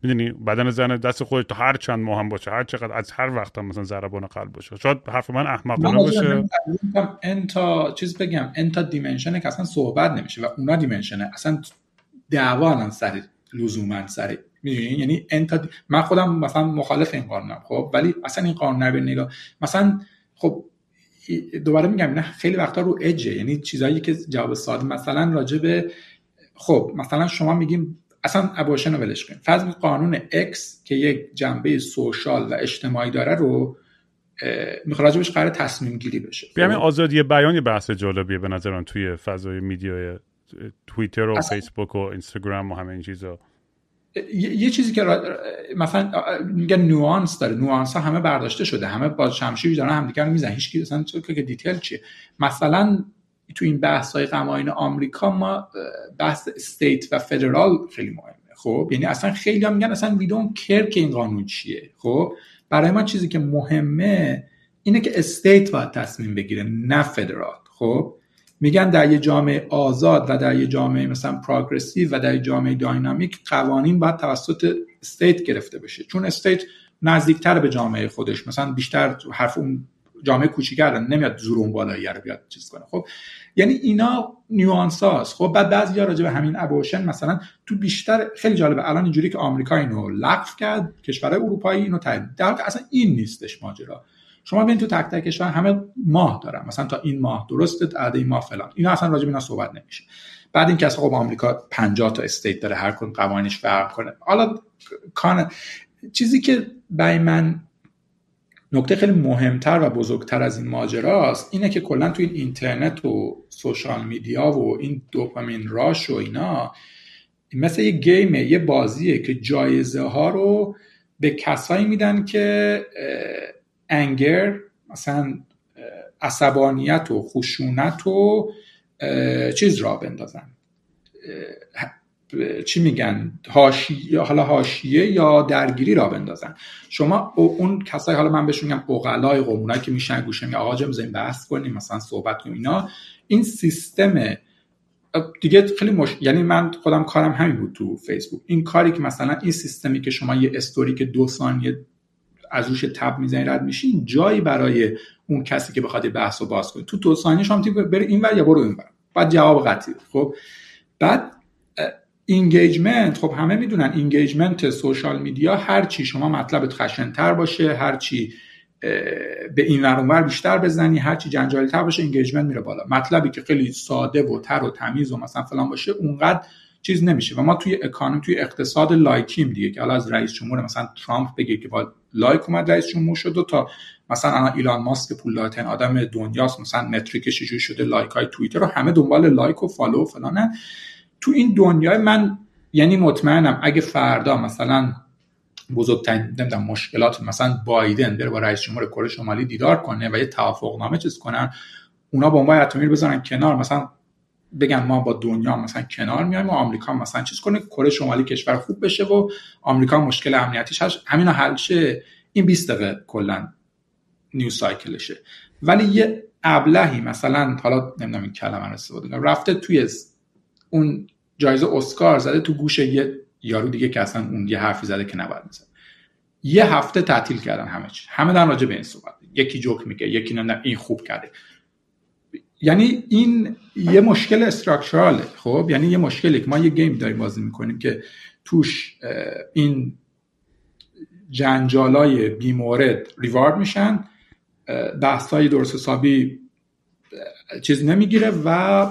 S2: می‌دونی بدن زن دست خودش تو هر چند ماه هم باشه هر چقدر از هر وقت هم مثلا ضربان قلب باشه. شاید حرف من احمقانه باشه.
S3: انتا چیز بگم انتا دیمنشنه که اصلا صحبت نمیشه و اونا دیمنشنه اصلا دعوا الان سر لزوما سر. می‌دونی؟ یعنی انتا من خودم مثلا مخالف این قانونم خب؟ ولی اصلا این قانون نبر نگاه. مثلا خب دوباره میگم نه خیلی وقتا رو اجه یعنی چیزایی که جواب ساده مثلا راجع به خب مثلا شما میگیم اصلا ابورشن رو ولش کنیم فرض قانون X که یک جنبه سوشال و اجتماعی داره رو می‌خواد راجبش قرار تصمیم گیری بشه
S2: یعنی آزادی بیان یه بحث جالبیه به نظرم توی فضای میدیای توییتر و فیسبوک و اینستاگرام و همه این چیزا
S3: یه چیزی که مثلا میگن nuance داره nuance ها همه برداشته شده همه با شمشیر دارن همدیگر میزن هیچ کی اصلا که detail چیه مثلا تو این بحث های قوانین آمریکا ما بحث state و فدرال خیلی مهمه خب؟ یعنی اصلا خیلی هم میگن اصلا we don't care که این قانون چیه خب؟ برای ما چیزی که مهمه اینه که state باید تصمیم بگیره نه فدرال خب؟ میگن در یه جامعه آزاد و در یه جامعه مثلا progressive و در یه جامعه dynamic قوانین باید توسط state گرفته بشه. چون state نزدیکتر به جامعه خودش مثلا بیشتر حرف اون جامعه کوچیک‌تر نمیاد زور اون بالایی رو بیاد چیز کنه. خب یعنی اینا nuance هاست. خب بعد بعضیا راجع به همین abortion مثلا تو بیشتر خیلی جالبه. الان اینجوری که آمریکا اینو لغو کرد کشورهای اروپایی اینو تایید در اصلا این نیستش ماجرا. شما ببین تو تک تک کشور همه ماه دارن. مثلا تا این ماه درسته عده این ماه فلان. اینا اصلا راجع به صحبت نمیشه. بعد این که خب آمریکا 50 تا استیت داره هر کدوم قوانینش فرق کنه حالا کان چیزی که برای من نکته خیلی مهمتر و بزرگتر از این ماجراست اینه که کلا تو این اینترنت و سوشال میدیا و این دوپامین راش و اینا مثل یه گیمه یه بازیه که جایزه ها رو به کسایی میدن که انگر مثلا عصبانیت و خشونت و چیز را بندازن. چی میگن هاشیه حالا هاشیه یا درگیری را بندازن. شما اون کسایی حالا من بهشون میگم اوغلای قومونایی که میشن گوشه می آقا جم بحث کنیم مثلا صحبت کنیم اینا. این سیستم دیگه خیلی مش... یعنی من خودم کارم همین بود تو فیسبوک. این کاری که مثلا این سیستمی که شما یه استوری که دو ثانیه از روش تب می‌زنی رد میشین جایی برای اون کسی که بخواد بحث رو باز کنه. تو دو ثانیه شما بره این ور یا برو این ور بعد جواب قطعی. خب بعد engagement خب همه می‌دونن engagement social media هر چی. شما مطلبت خشنتر باشه هر چی به این ور بیشتر بزنی هر چی جنجالی تر باشه engagement میره بالا. مطلبی که خیلی ساده و تر و تمیز و مثلا فلان باشه اونقدر چیز نمیشه. و ما توی economy توی اقتصاد like یم دیگه که حالا از رئیس جمهور مثلا ترامپ بگه که با لایک اومد رئیس جمهور شد و تا مثلا الان ایلان ماسک پولدارترین آدم دنیاست مثلا metric ش شده لایک های توییتر رو همه دنبال لایک و follow و فلانه تو این دنیای من یعنی مطمئنم اگه فردا مثلا بزرگترین نمی‌دونم مشکلات مثلا بایدن بره با رئیس جمهور کره شمالی دیدار کنه و یه توافق نامه چیز کنن اونا بمبای اتمی رو بزنن کنار مثلا بگن ما با دنیا مثلا کنار میایم و آمریکا مثلا چیز کنه کره شمالی کشور خوب بشه و آمریکا مشکل امنیتیش هست. همین حل شه. این 20 دقیقه کلا نیو سایکلشه ولی یه ابلهی مثلا حالا نمی‌دونم این کلمه رو استفاده رفته توی اون جایزه اسکار زده تو گوش یه یارو دیگه که اصلا اون یه حرفی زده که نباید می‌زد یه هفته تعطیل کردن همه چی همه دارن راجع به این صحبت. یکی جوک میگه یکی نه این خوب کرده. یعنی این یه مشکل استراکچراله خب؟ یعنی یه مشکلی که ما یه گیم داریم بازی می‌کنیم که توش این جنجالای بیمورد ریوارد میشن بحث های درست حسابی چیز نمی‌گیره و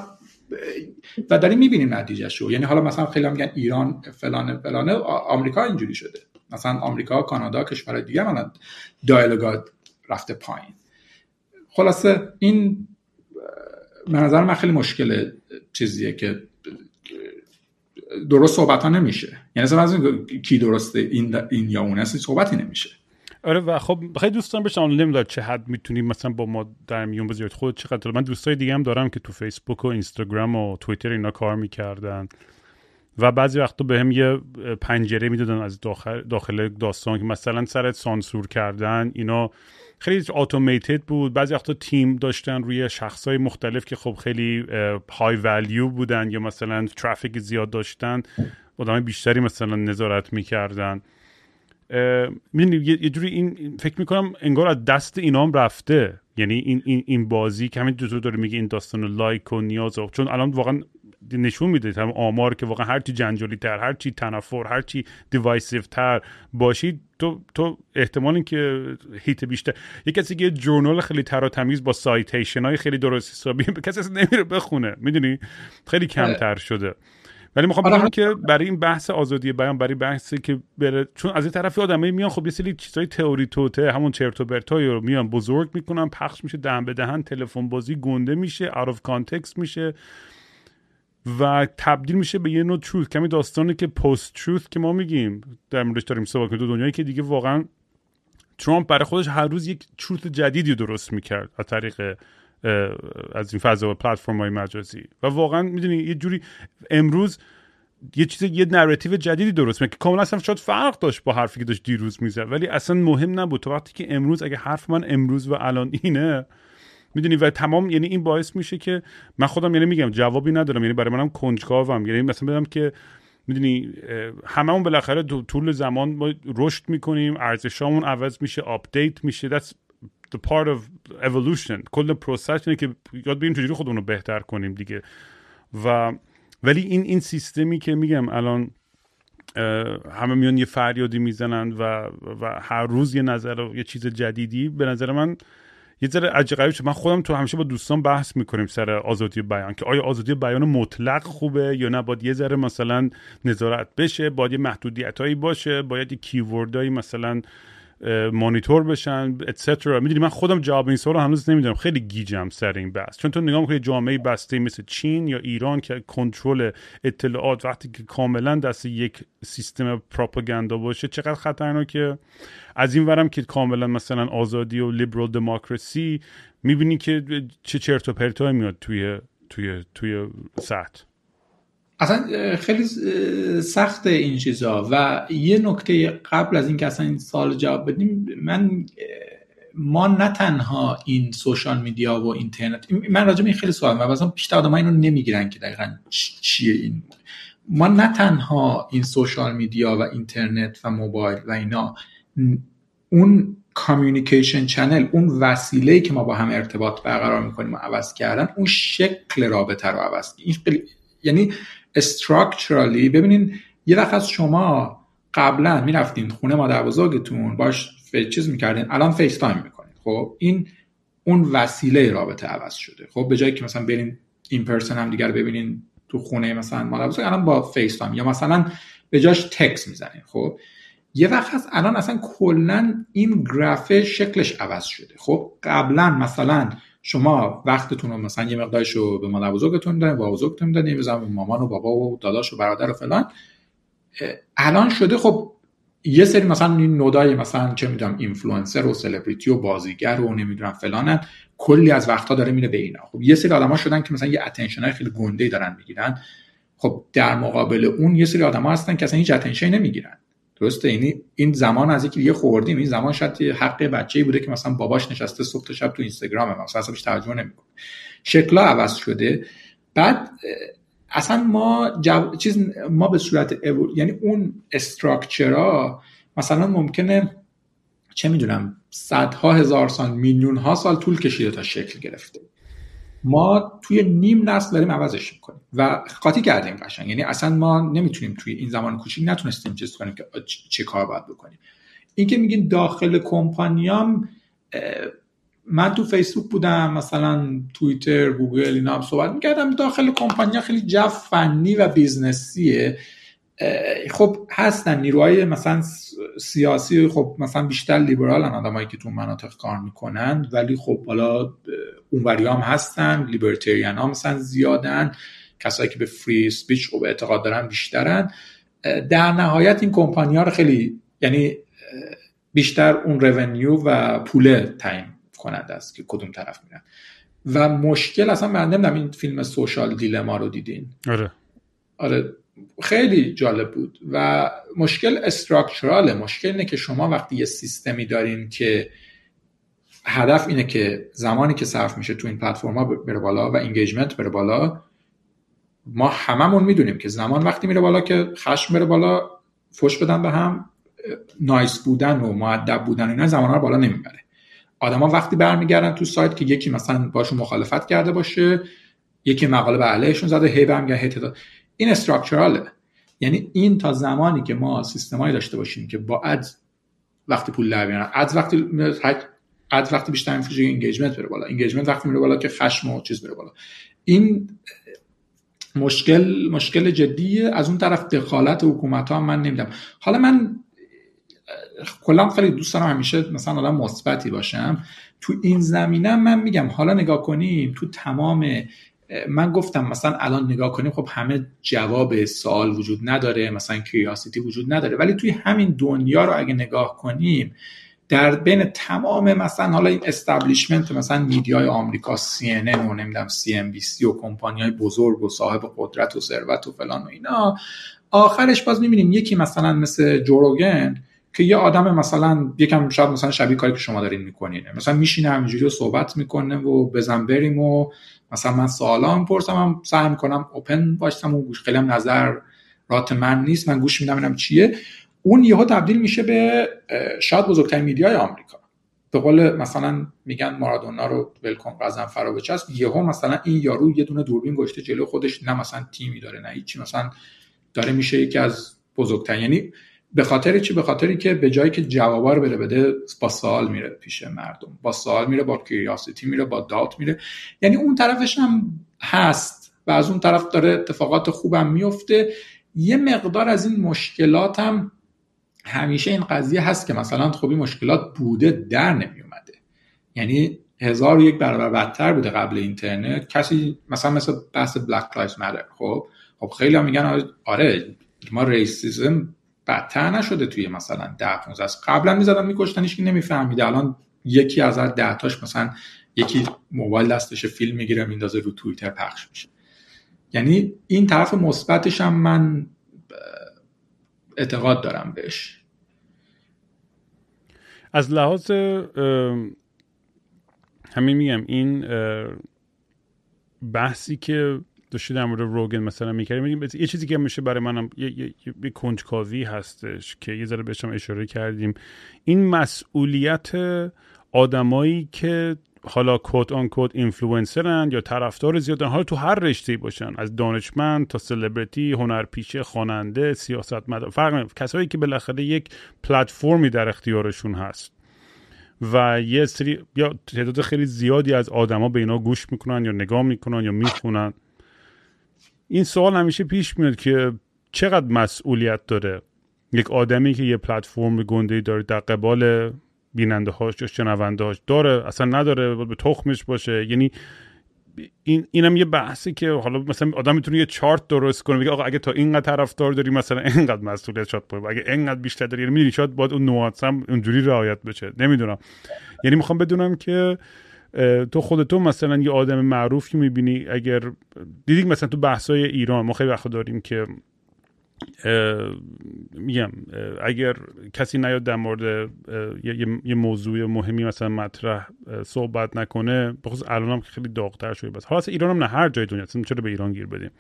S3: و داریم می‌بینیم نتیجه شو یعنی حالا مثلا خیلی میگن ایران فلانه فلانه آمریکا اینجوری شده. مثلا آمریکا کانادا کشور دیگه مثلا دایالوگا رفته پایین. خلاصه این به نظر من خیلی مشکل چیزیه که درست صحبت ها نمیشه. یعنی مثلا کی درسته این, این یا اون صحبتی نمیشه.
S2: آره و خب خیلی دوستان بشن. نمی‌دونم چه حد می‌تونیم مثلا با ما در میون بذارید خود چقدر؟ من دوستای دیگه هم دارم که تو فیسبوک و اینستاگرام و توییتر اینا کار می‌کردن. و بعضی وقتا به هم یه پنجره می‌دادن از داخل, داخل داستان که مثلا سرت سانسور کردن اینا خیلی اتوماتد بود. بعضی وقتا تیم داشتن روی شخصهای مختلف که خب خیلی high value بودن یا مثلا ترافیک زیاد داشتن آدم بیشتری مثلا نظارت می‌کردن. می‌دونی یه جوری این فکر می‌کنم انگار از دست اینام رفته. یعنی این این این بازی که همین تو داره میگه این داستان لایک و نیاز و چون الان واقعا نشون میده هم آمار که واقعا هرچی جنجالی تر هرچی تنفر هرچی divisive تر باشی تو تو احتمال که hit بیشتر. یه کسی که journal خیلی تر و تمیز با citation های خیلی درست حسابی کسی نمیره بخونه. می‌دونی؟ خیلی کمتر شده. ولی می‌خوام بگم که برای این بحث آزادی بیان برای بحثی که بره چون از این طرف آدمایی میان خب یه سری چیزای تئوری توته همون چرت و پرتای رو میان بزرگ می‌کنن پخش میشه دهن به دهن تلفن بازی گنده میشه of context میشه و تبدیل میشه به یه نوع تروث کمی داستانی که پست تروث که ما میگیم. در موردش داریم صحبت کنیم تو دنیایی که دیگه واقعا ترامپ برای خودش هر روز یک تروث جدیدی درست می‌کرد از طریق از این فضا و پلتفرم های مجازی. و واقعا می‌دونی یه جوری امروز یه چیز یه narrative جدیدی درست می‌کنه که کاملا اصلا شاید فرق داشت با حرفی که داشت دیروز می‌زد. ولی اصلا مهم نبود. تو وقتی که امروز اگه حرف من امروز و الان اینه می‌دونی و تمام یعنی این باعث میشه که من خودم یعنی میگم جوابی ندارم. یعنی برای منم کنجکاوم. یعنی مثلا بدم که می‌دونی هممون بالاخره طول زمان ما رشد می‌کنیم ارزشامون عوض میشه update میشه. That's the part of evolution. کل process اینه که یاد بگیریم چجوری خودمون رو بهتر کنیم دیگه. و ولی این این سیستمی که میگم الان همه میان یه فریادی می‌زنن و, و هر روز یه نظر و یه چیز جدیدی به نظر من یه ذره عجیب من خودم تو همیشه با دوستان بحث می‌کنیم سر آزادی بیان که آیا آزادی بیان مطلق خوبه یا نه؟ باید یه ذره مثلا نظارت بشه باید یه محدودیت هایی باشه باید یه keyword هایی مثلا مانیتور بشن اتسترا می‌دونی من خودم جواب این سوال هنوز نمی‌دونم. خیلی گیجم سر این بحث. چون تو نگاه می‌کنی جامعه بسته مثل چین یا ایران که کنترل اطلاعات وقتی که کاملا دست یک سیستم پروپاگاندا باشه چقدر خطرناکه. از این ورم که کاملا مثلا آزادی و لیبرال دموکراسی می‌بینی که چه چرت و پرتای میاد توی توی توی سطح.
S3: اصلا خیلی سخت این چیزا. و یه نکته قبل از اینکه اصلا این سال جواب بدیم من ما نه تنها این social media و اینترنت من راجع این خیلی سوال و مثلا بیشتر آدم اینو نمی‌گیرن که دقیقا چیه این. ما نه تنها این social media و اینترنت و موبایل و اینا اون communication channel اون وسیله که ما با هم ارتباط برقرار می‌کنیم و عوض کردن اون شکل رابطه رو عوض این یعنی structurally ببینین یه وقت از شما قبلا می‌رفتین خونه مادر بزرگتون باش چیز می‌کردین الان FaceTime می‌کنین. خب این اون وسیله رابطه عوض شده. خب به جایی که مثلا برین in person هم دیگر ببینین تو خونه مثلا مادر بزرگ الان با FaceTime. یا مثلا به جاش تکس می‌زنین. خب یه وقت هست الان اصلا کلا این گرافه شکلش عوض شده. خب قبلا مثلا شما وقتتون رو مثلا یه مقدارش رو به مادر بزرگتون دادین با بزرگتون دادین به مامان و بابا و داداش و برادر و فلان. الان شده خب یه سری مثلا این node ای مثلا چه می‌دونم اینفلوئنسر و سلبریتی و بازیگر و نمی‌دونم فلانن کلی از وقتها داره میره به اینا. خب یه سری آدما شدن که مثلا یه attention های خیلی گنده دارن می‌گیرن. خب در مقابل اون یه سری آدما هستن که اصلا هیچ attention نمی‌گیرن. درسته؟ یعنی این زمان از اینکه یه خوردیم. این زمان شاید حق بچه‌ای بوده که مثلا باباش نشسته صبح تا شب تو اینستاگرام مثلا اصلا توجه نمی‌کنه. شکلا عوض شده. بعد اصلا ما جو... چیز ما به صورت یعنی اون استراکچرا مثلا ممکنه چه می‌دونم صدها هزار سال میلیون ها سال طول کشیده تا شکل گرفته. ما توی نیم نسل داریم عوضش می‌کنیم و قاطی کردیم قشنگ. یعنی اصلا ما نمی‌تونیم توی این زمان کوچیک نتونستیم چیز کنیم که چه کار باید بکنیم. این که میگین داخل کمپانیام من تو فیسبوک بودم مثلا توییتر گوگل اینا هم صحبت می‌کردم. داخل کمپانیا خیلی جو فنی و business یه. خب هستن نیروهای مثلا سیاسی خب مثلا بیشتر لیبرال آدمایی که تو مناطق کار می‌کنن ولی خب حالا اونوری هم هستن libertarian ها مثلا زیادن کسایی که به free speech خب اعتقاد دارن بیشترن. در نهایت این کمپانی ها رو خیلی یعنی بیشتر اون رونیو و پول تعیین کننده است که کدوم طرف میرن. و مشکل اصلا من نمی‌دونم این فیلم سوشال دیلما رو دیدین؟
S2: آره.
S3: آره خیلی جالب بود و مشکل استراکچراله مشکل اینه که شما وقتی یه سیستمی دارین که هدف اینه که زمانی که صرف میشه تو این پلتفرما بره بالا و انگیجمنت بره بالا ما هممون می‌دونیم که زمان وقتی میره بالا که خشم بره بالا فش بدن به هم nice بودن و مودب بودن اینا زمان رو بالا نمی‌بره. آدما وقتی برمیگردن تو سایت که یکی مثلا باشون مخالفت کرده باشه یکی مقاله به علیهشون زده هی برمیگردن این structural ه یعنی این تا زمانی که ما سیستمایی داشته باشیم که با ad وقتی پول در بیارن ad وقتی ad وقتی بیشتر میفروشه engagement بره بالا. engagement وقتی میره بالا که خشم و چیز بره بالا. این مشکل مشکل جدیه. از اون طرف دخالت حکومت ها من نمیدم حالا من کلا خیلی دوست دارم همیشه مثلا آدم مثبتی باشم. تو این زمینه من میگم. حالا نگاه کنیم تو تمام من گفتم مثلا الان نگاه کنیم خب همه جواب سوال وجود نداره مثلا کریاسیتی وجود نداره. ولی توی همین دنیا رو اگه نگاه کنیم در بین تمام مثلا حالا این استابلیشمنت مثلا میدیای آمریکا سی ان و نمی‌دونم سی ام بی سی و کمپانی های بزرگ و صاحب قدرت و ثروت و فلان و اینا آخرش باز می‌بینیم یکی مثلا مثل جوروگن که یه آدم مثلا یکم شاید مثلا شبیه کاری که شما دارین می‌کنین. مثلا میشینه همینجوری و صحبت می‌کنه و بزن بریم و مثلا من سوالا می‌پرسم هم سعی می‌کنم اوپن باشم و گوش خیلی هم نظر رات من نیست. من گوش میدم اینم چیه. اون یهو تبدیل میشه به شاید بزرگترین میدیای آمریکا. به قول مثلا میگن مارادونا رو ولکام قزم فرا بچسب. یهو مثلا این یارو یه دونه دوربین گشته جلو خودش نه مثلا تیمی داره نه هیچی. مثلا داره میشه یکی از بزرگترین. یعنی به خاطر چی؟ به خاطری که به جایی که جوابا رو بده بده با سوال میره پیش مردم. با سوال میره با curiosity میره با دات میره. یعنی اون طرفش هم هست و از اون طرف داره اتفاقات خوبم میفته. یه مقدار از این مشکلات هم همیشه این قضیه هست که مثلا خب مشکلات بوده در نمیومده. یعنی هزار و یک برابر بدتر بوده قبل اینترنت. کسی مثلا مثل بحث Black Lives Matter خب؟ خب خیلی هم میگن آره ما ریسیزم بدتر نشده توی مثلا ده 15 از قبلا می‌زدن میکشتنش که نمیفهمیده. الان یکی از ده تاش مثلا یکی موبایل دستش فیلم می‌گیره میندازه رو توییتر پخش میشه. یعنی این طرف مثبتش هم من اعتقاد دارم بهش.
S2: از لحاظ همین میگم این بحثی که داشتی در مورد روگن مثلا می‌کردیم یه چیزی که میشه برای منم یه, یه،, یه کنجکاوی هستش که یه ذره بهشم اشاره کردیم. این مسئولیت آدمایی که حالا quote unquote influencer ن یا طرفدار زیادن حالا تو هر رشته باشن از دانشمند تا سلبریتی هنرپیشه خواننده سیاست مدار فرق کسایی که بالاخره یک پلتفرمی در اختیارشون هست. و یه سری یا تعداد خیلی زیادی از آدما به اینا گوش می‌کنن یا نگاه می‌کنن یا می‌خونن. این سوال همیشه پیش میاد که چقدر مسئولیت داره یک آدمی که یه پلتفرم گنده داره در قبال بیننده هاش یا شنونده هاش داره اصلا نداره به تخمش باشه؟ یعنی این اینم یه بحثی که حالا مثلا آدم می‌تونه یه چارت درست کنه بگه آقا اگه تا اینقدر طرفدار داری مثلا اینقدر مسئولیت شاد پای اگه اینقدر بیشتر داری یعنی می‌دونی شاید باید اون نوانس هم اونجوری رعایت بشه. نمی‌دونم. یعنی می‌خوام بدونم که تو خودتو مثلا یه آدم معروفی می‌بینی اگر دیدی مثلا تو بحثای ایران ما خیلی وقت داریم که میگم اگر کسی نیاد در مورد یه موضوع مهمی مثلا مطرح صحبت نکنه بخصوص الان هم خیلی داغتر شده بس. حالا ایران هم نه هر جای دنیا چرا به ایران گیر بدیم؟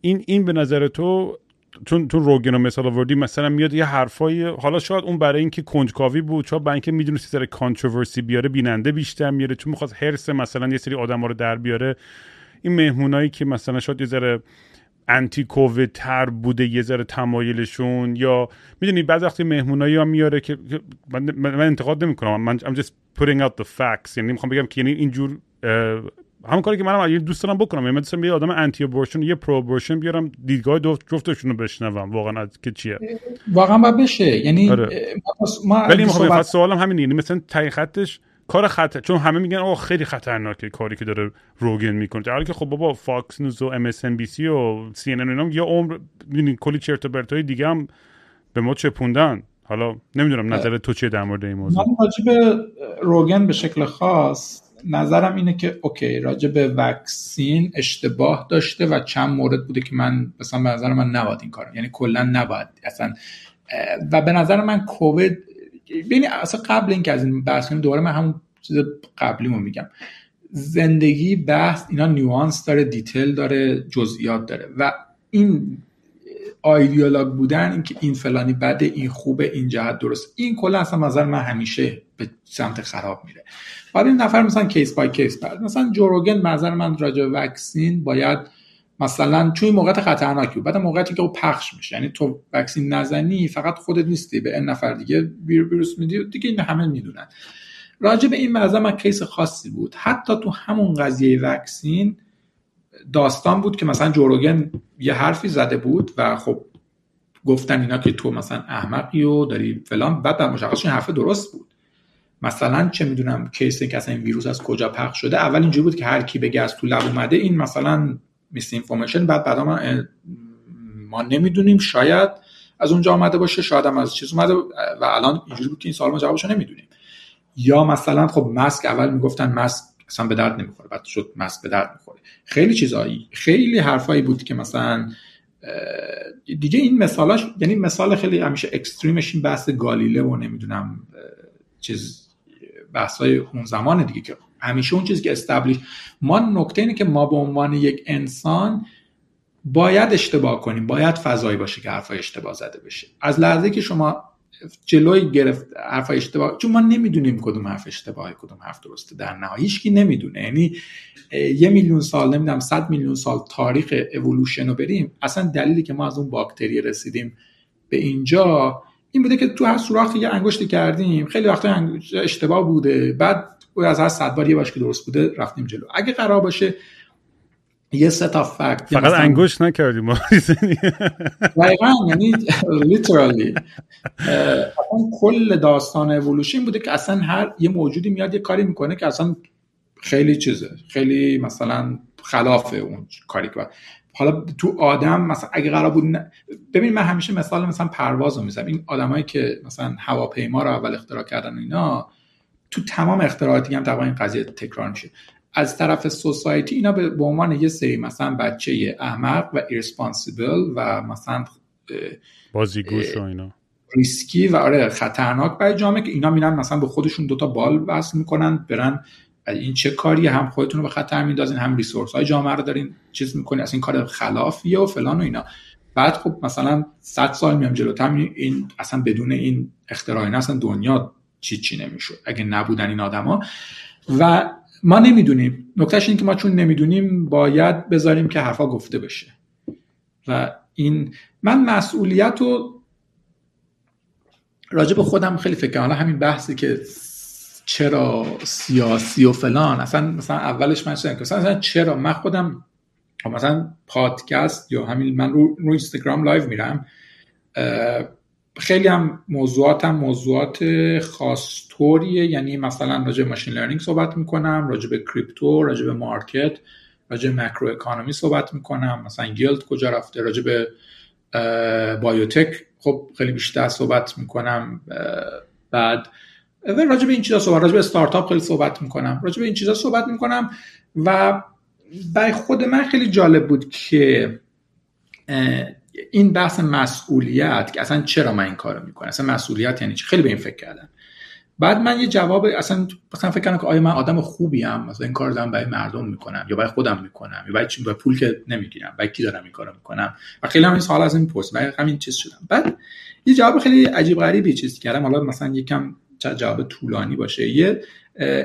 S2: این این به نظر تو چون تو روگن رو مثال آوردی مثلا میاد یه حرفایی حالا شاید اون برای اینکه کنجکاوی بود چون برای اینکه می‌دونست سر controversy بیاره بیننده بیشتر میاره چون می‌خواست حرص مثلا یه سری آدم رو در بیاره. این مهمونایی که مثلا شاید یه ذره anti COVID تر بوده یه ذره تمایلشون یا می‌دونی بعض وقتی مهمونایی هم میاره که من, من انتقاد نمی‌کنم. من I'm just putting out the facts. یعنی می‌خوام بگم که یعنی اینجور همون کاری که منم دوست دارم بکنم. یعنی مثلا یه آدم anti abortion یه pro abortion بیارم دیدگاه جفتشون رو بشنوم. واقعا از که چیه؟
S3: واقعا باید بشه. یعنی آره.
S2: ما ولی صحبت... سوالم همینه. یعنی مثلا تای خطش کار خطر چون همه میگن آقا خیلی خطرناکه کاری که داره روگن می‌کنه. در حالی که خب بابا فاکس نیوز و ام اس ان بی سی و سی ان ان یا عمر ببینین کلی چرت و پرتای دیگه هم به ما چپوندن. حالا نمی‌دونم نظر تو چیه در مورد این موضوع.
S3: من راجع روگن به شکل خاص نظرم اینه که okay راجع به vaccine اشتباه داشته و چند مورد بوده که من مثلا به نظر من نباید این کار یعنی کلا نباید اصلا و به نظر من کووید ببین اصلا قبل اینکه از این بحث کنیم دوباره من همون چیز قبلیمو میگم. زندگی بحث اینا nuance داره detail داره جزئیات داره و این ideologue بودن اینکه این فلانی بده این خوبه این جهت درست این کلا اصلا نظر من همیشه به سمت خراب میره. بعد این نفر مثلا case by case بعد. مثلا جو روگن نظر من راجع vaccine باید مثلا چون موقعیت خطرناکی بود. بعد موقعیتی که او پخش میشه. یعنی تو vaccine نزنی فقط خودت نیستی. به این نفر دیگه ویروس میدی. دیگه این همه می‌دونن. راجع به این موضوع من case خاصی بود. حتی تو همون قضیه vaccine داستان بود که مثلا جو روگن یه حرفی زده بود و خب گفتن اینا که تو مثلا احمقی و داری فلان. بعد در مشخص این حرف درست بود. مثلا چه می‌دونم case که اصلا این ویروس از کجا پخش شده اول اینجوری بود که هر کی بگه از تو lab اومده این مثلا misinformation بعد بعدا ما, ما نمی‌دونیم شاید از اونجا آمده باشه شاید هم از چیز اومده و الان اینجوری بود که این سوال ما جوابشو نمی‌دونیم. یا مثلا خب مسک اول می‌گفتن مسک اصلا به درد نمی‌خوره بعد شد مسک به درد می‌خوره. خیلی چیزایی خیلی حرفایی بود که مثلا دیگه این مثالاش یعنی مثال خیلی همیشه اکستریمش این بحث گالیله و نمی‌دونم چیز بحثای اون زمان دیگه که همیشه اون چیزی که استبلیش ما نکته اینه که ما به عنوان یک انسان باید اشتباه کنیم باید فضایی باشه که حرفای اشتباه زده بشه. از لحظه که شما جلوی گرفت حرف اشتباه چون ما نمی‌دونیم کدوم حرف اشتباهه کدوم حرف درسته در نهایت هیچکی نمی‌دونه. یعنی یه میلیون سال نمی‌دونم صد میلیون سال تاریخ اولوشن رو بریم. اصلا دلیلی که ما از اون باکتری رسیدیم به اینجا این بوده که تو هر سوراخی یه انگشتی کردیم. خیلی وقتا اشتباه بوده. بعد از هر صد بار یه باش که درست بوده رفتیم جلو. اگه قرار باشه یه ست فکت
S2: فقط انگشت نکردیم.
S3: دقیقا یعنی لیترالی کل داستان اولوشن بوده که اصلا هر یه موجودی میاد یه کاری می‌کنه که اصلا خیلی چیزه. خیلی مثلا خلاف اون کاری که حالا تو آدم مثلا اگه قرار بود ببین من همیشه مثال مثلا پرواز رو می‌زنم. این آدمایی که مثلا هواپیما رو اول اختراع کردن اینا تو تمام اختراعاتی هم تقریبا این قضیه تکرار میشه. از طرف سوسایتی اینا به عنوان یه سری مثلا بچه احمق و ایرسپانسیبل و مثلا
S2: بازیگوش و اینا.
S3: ریسکی و آره خطرناک برای جامعه که اینا میرن مثلا به خودشون دوتا بال وصل می‌کنن برن این چه کاری هم خودتون رو به خطر میندازین هم ریسورس های جامعه رو دارین چیز می‌کنین اصلا این کار خلافیه و فلان و اینا. بعد خب مثلا 100 سال میام جلوتر این اصلا بدون این اختراع اصلا دنیا چی چی نمی‌شد اگه نبودن این آدما. و ما نمی‌دونیم. نکتهش این که ما چون نمی‌دونیم باید بذاریم که حرفا گفته بشه. و این من مسئولیت رو راجع خودم خیلی فکر کنم همین بحثی که چرا سیاسی و فلان؟ اصلا مثلا اولش من شدم مثلا چرا؟ من خودم خب مثلا پادکست یا همین من رو, رو اینستاگرام live میرم خیلی هم موضوعات خاص طوریه. یعنی مثلا راجع machine learning صحبت می‌کنم راجع به crypto راجع به market راجع به مکرو اکانومی صحبت می‌کنم. مثلا گیلد کجا رفته راجع به بایوتک خب خیلی بیشتر صحبت می‌کنم بعد راجع به این چیزا صحبت راجع به استارتاپ خیلی صحبت می‌کنم. راجع به این چیزا صحبت می‌کنم و برای خود من خیلی جالب بود که این بحث مسئولیت که اصلا چرا من این کارو می‌کنم؟ اصلا مسئولیت یعنی چی؟ خیلی به این فکر کردم. بعد من یه جواب اصلا مثلا فکر کردم که آیا من آدم خوبی ام مثلا این کار دارم برای مردم می‌کنم یا برای خودم می‌کنم یا برای چی برای پول که نمی‌گیرم؟ برای کی دارم این کارو می‌کنم؟ و خیلی هم این سوال از این پست برای همین چیز شدم. بعد یه جواب خیلی عجیب غریبی چیز کردم. حالا مثلا یکم جواب طولانی باشه. یه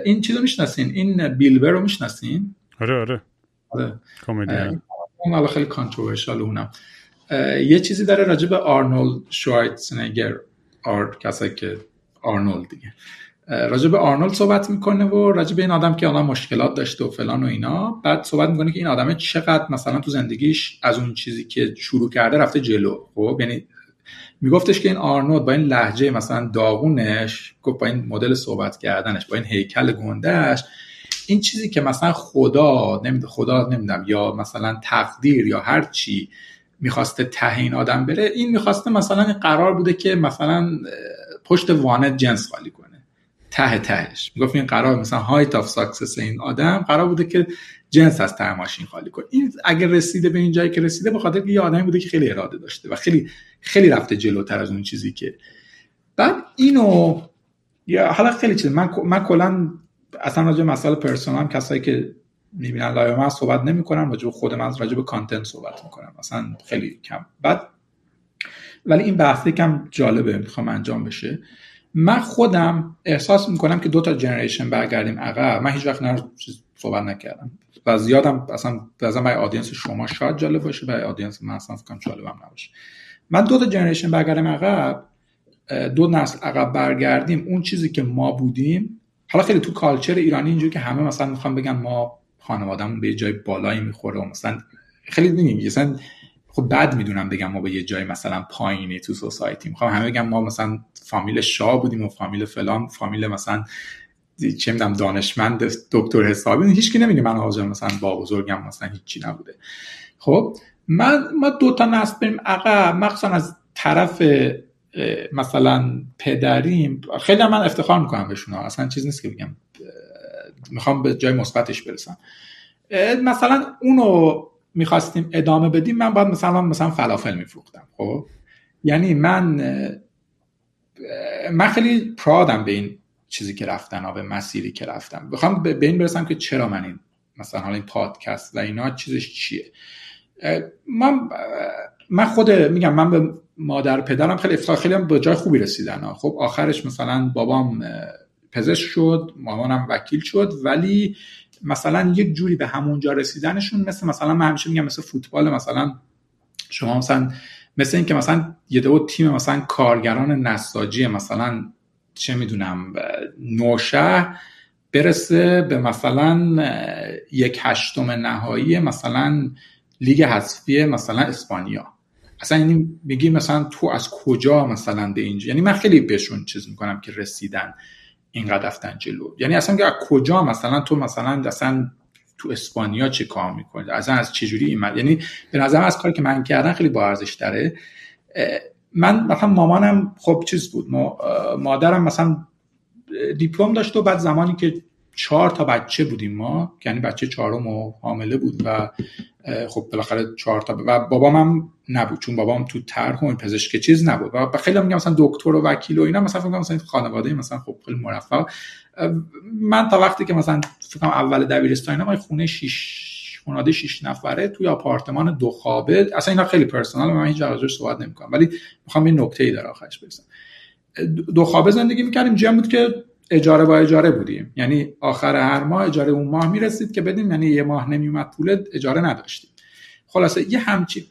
S3: این چیزو می‌شناسین؟ این بیلبر رو می‌شناسین؟
S2: آره آره.
S3: آره. اون حالا خیلی کانتروورشال اونم. یه چیزی داره راجع به آرنولد شوایتزنگر آر کسایی که آرنولد دیگه. راجع به آرنولد صحبت می‌کنه و راجع به این آدم که الان مشکلات داشته و فلان و اینا بعد صحبت می‌کنه که این آدمه چقدر مثلا تو زندگیش از اون چیزی که شروع کرده رفته جلو. خب یعنی میگفتش که این آرنولد با این لحجه مثلا داغونش گفت با این مدل صحبت کردنش با این هیکل گندهش این چیزی که مثلا خدا نمیده خدا نمیدم یا مثلا تقدیر یا هر چی می‌خواسته ته این آدم بره این می‌خواسته مثلا قرار بوده که مثلا پشت وانت جنس خالی کنه ته تهش. می‌گفت این قرار مثلا height of success این آدم قرار بوده که جنس از ته ماشین خالی کنه این اگر رسیده به این جایی که رسیده به خاطر یه آدمی بوده که خیلی اراده داشته و خیلی خیلی رفته جلوتر از اون چیزی که بعد اینو یا حالا خیلی چیز. من من کلا اصلا راجع مسائل personal کسایی که می‌بینن live من صحبت نمی‌کنم راجع به خودم از راجع به content صحبت می‌کنم. مثلا خیلی کم. بعد ولی این بحثی کم جالبه می‌خوام انجام بشه. من خودم احساس می‌کنم که دو تا generation برگردیم عقب. من هیچ وقت نه صحبت نکردم. و زیادم اصلا مثلا برای audience شما شاید جالب باشه برای audience من اصلا فکرم جالبم نباشه. من دو تا generation برگردیم عقب دو نسل عقب برگردیم اون چیزی که ما بودیم. حالا خیلی تو کالچر ایرانی اینجوری که همه مثلا می‌خوام بگن ما خانوادهمون به جای بالایی می‌خوره و مثلا خیلی نمیگی مثلا خب بد می‌دونم بگم ما به یه جای مثلا پایینی تو سوسایتی می‌خوام همه بگم ما مثلا فامیل شاه بودیم و فامیل فلان فامیل مثلا چه می‌دونم دانشمند دکتر حسابی. هیچ کی نمیگه من حاضر مثلا با بزرگم مثلا هیچی نبوده. خب من ما دو تا نسل بریم عقب. مخصوصا از طرف مثلا پدریم. خیلی من افتخار می‌کنم بهشون. اصلا چیز نیست که بگم. می‌خوام به جای مثبتش برسم. مثلا اونو می‌خواستیم ادامه بدیم من باید مثلا مثلا فلافل میفروختم خب؟ یعنی من من خیلی پرادم به این چیزی که رفتن به مسیری که رفتم. بخوام به این برسم که چرا من این مثلا حالا این پادکست و اینا چیزش چیه؟ من من خود میگم من به مادر پدرم خیلی افتخار خیلی هم به جای خوبی رسیدن خب آخرش مثلا بابام پزشک شد مامانم وکیل شد ولی مثلا یک جوری به همونجا رسیدنشون مثل مثلا من همیشه میگم مثل فوتبال مثلا شما مثلا مثل اینکه مثلا یه دو تیم مثلا کارگران نساجی مثلا چه می‌دونم نوشه برسه به مثلا یک هشتم نهایی مثلا لیگ حذفی مثلا اسپانیا. اصلا یعنی میگی مثلا تو از کجا مثلا به اینجا؟ یعنی من خیلی بهشون چیز می‌کنم که رسیدن. اینقدر رفتن جلو. یعنی اصلا از کجا مثلا تو مثلا اصلا تو اسپانیا چه کار می‌کنی؟ اصلا از چجوری این یعنی به نظرم از کاری که من کردن خیلی با ارزش داره من مثلا مامانم خب چیز بود مادرم مثلا دیپلم داشت و بعد زمانی که چهار تا بچه بودیم ما یعنی بچه چهارم و حامله بود و خب بالاخره چهار تا و بابام هم نبود چون بابام تو طرح و پزشک چیز نبود. و خیلی میگم مثلا دکتر و وکیل و اینا مثلا فکر مثلا خانواده مثلا خب خیلی مرفه. من تا وقتی که مثلا فکر اول دبیرستان ما خونه شش خانواده 6 نفره توی آپارتمان دو خوابه اصلا اینا خیلی پرسونال من هیچ راجعش صحبت نمی‌کنم. ولی می‌خوام این نکته ای در آخرش برسم دو خوابه زندگی می‌کردیم. جمع بود که اجاره با اجاره بودیم. یعنی آخر هر ماه اجاره اون ماه می‌رسید که بدیم یعنی یه ماه نمیومد پول اجاره نداشتیم. خلاصه یه همچی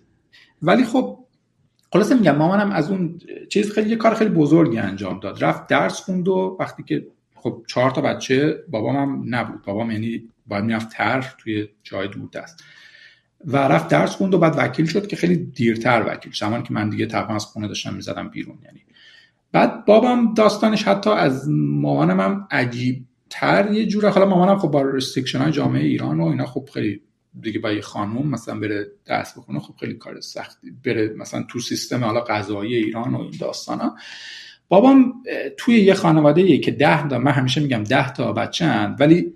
S3: ولی خب خلاصه میگم مامانم از اون چیز خیلی یه کار خیلی بزرگی انجام داد. رفت درس خوند و وقتی که خب چهار تا بچه بابام هم نبود. بابام یعنی باید می‌رفت تر توی جای دور دست. و رفت درس خوند و بعد وکیل شد که خیلی دیرتر وکیل زمانی که من دیگه تقریبا از خونه داشتم می‌زدم بیرون یعنی بعد بابام داستانش حتی از مامانم هم عجیب تر یه جوره. حالا مامانم خب با رستیکشن های جامعه ایران و اینا خب خیلی دیگه با یه خانوم مثلا بره درس بخونه خب خیلی کار سختی. بره مثلا تو سیستم حالا غذایی ایران و این داستان ها بابام توی یه خانواده یه که ده تا من همیشه میگم ده تا بچه ولی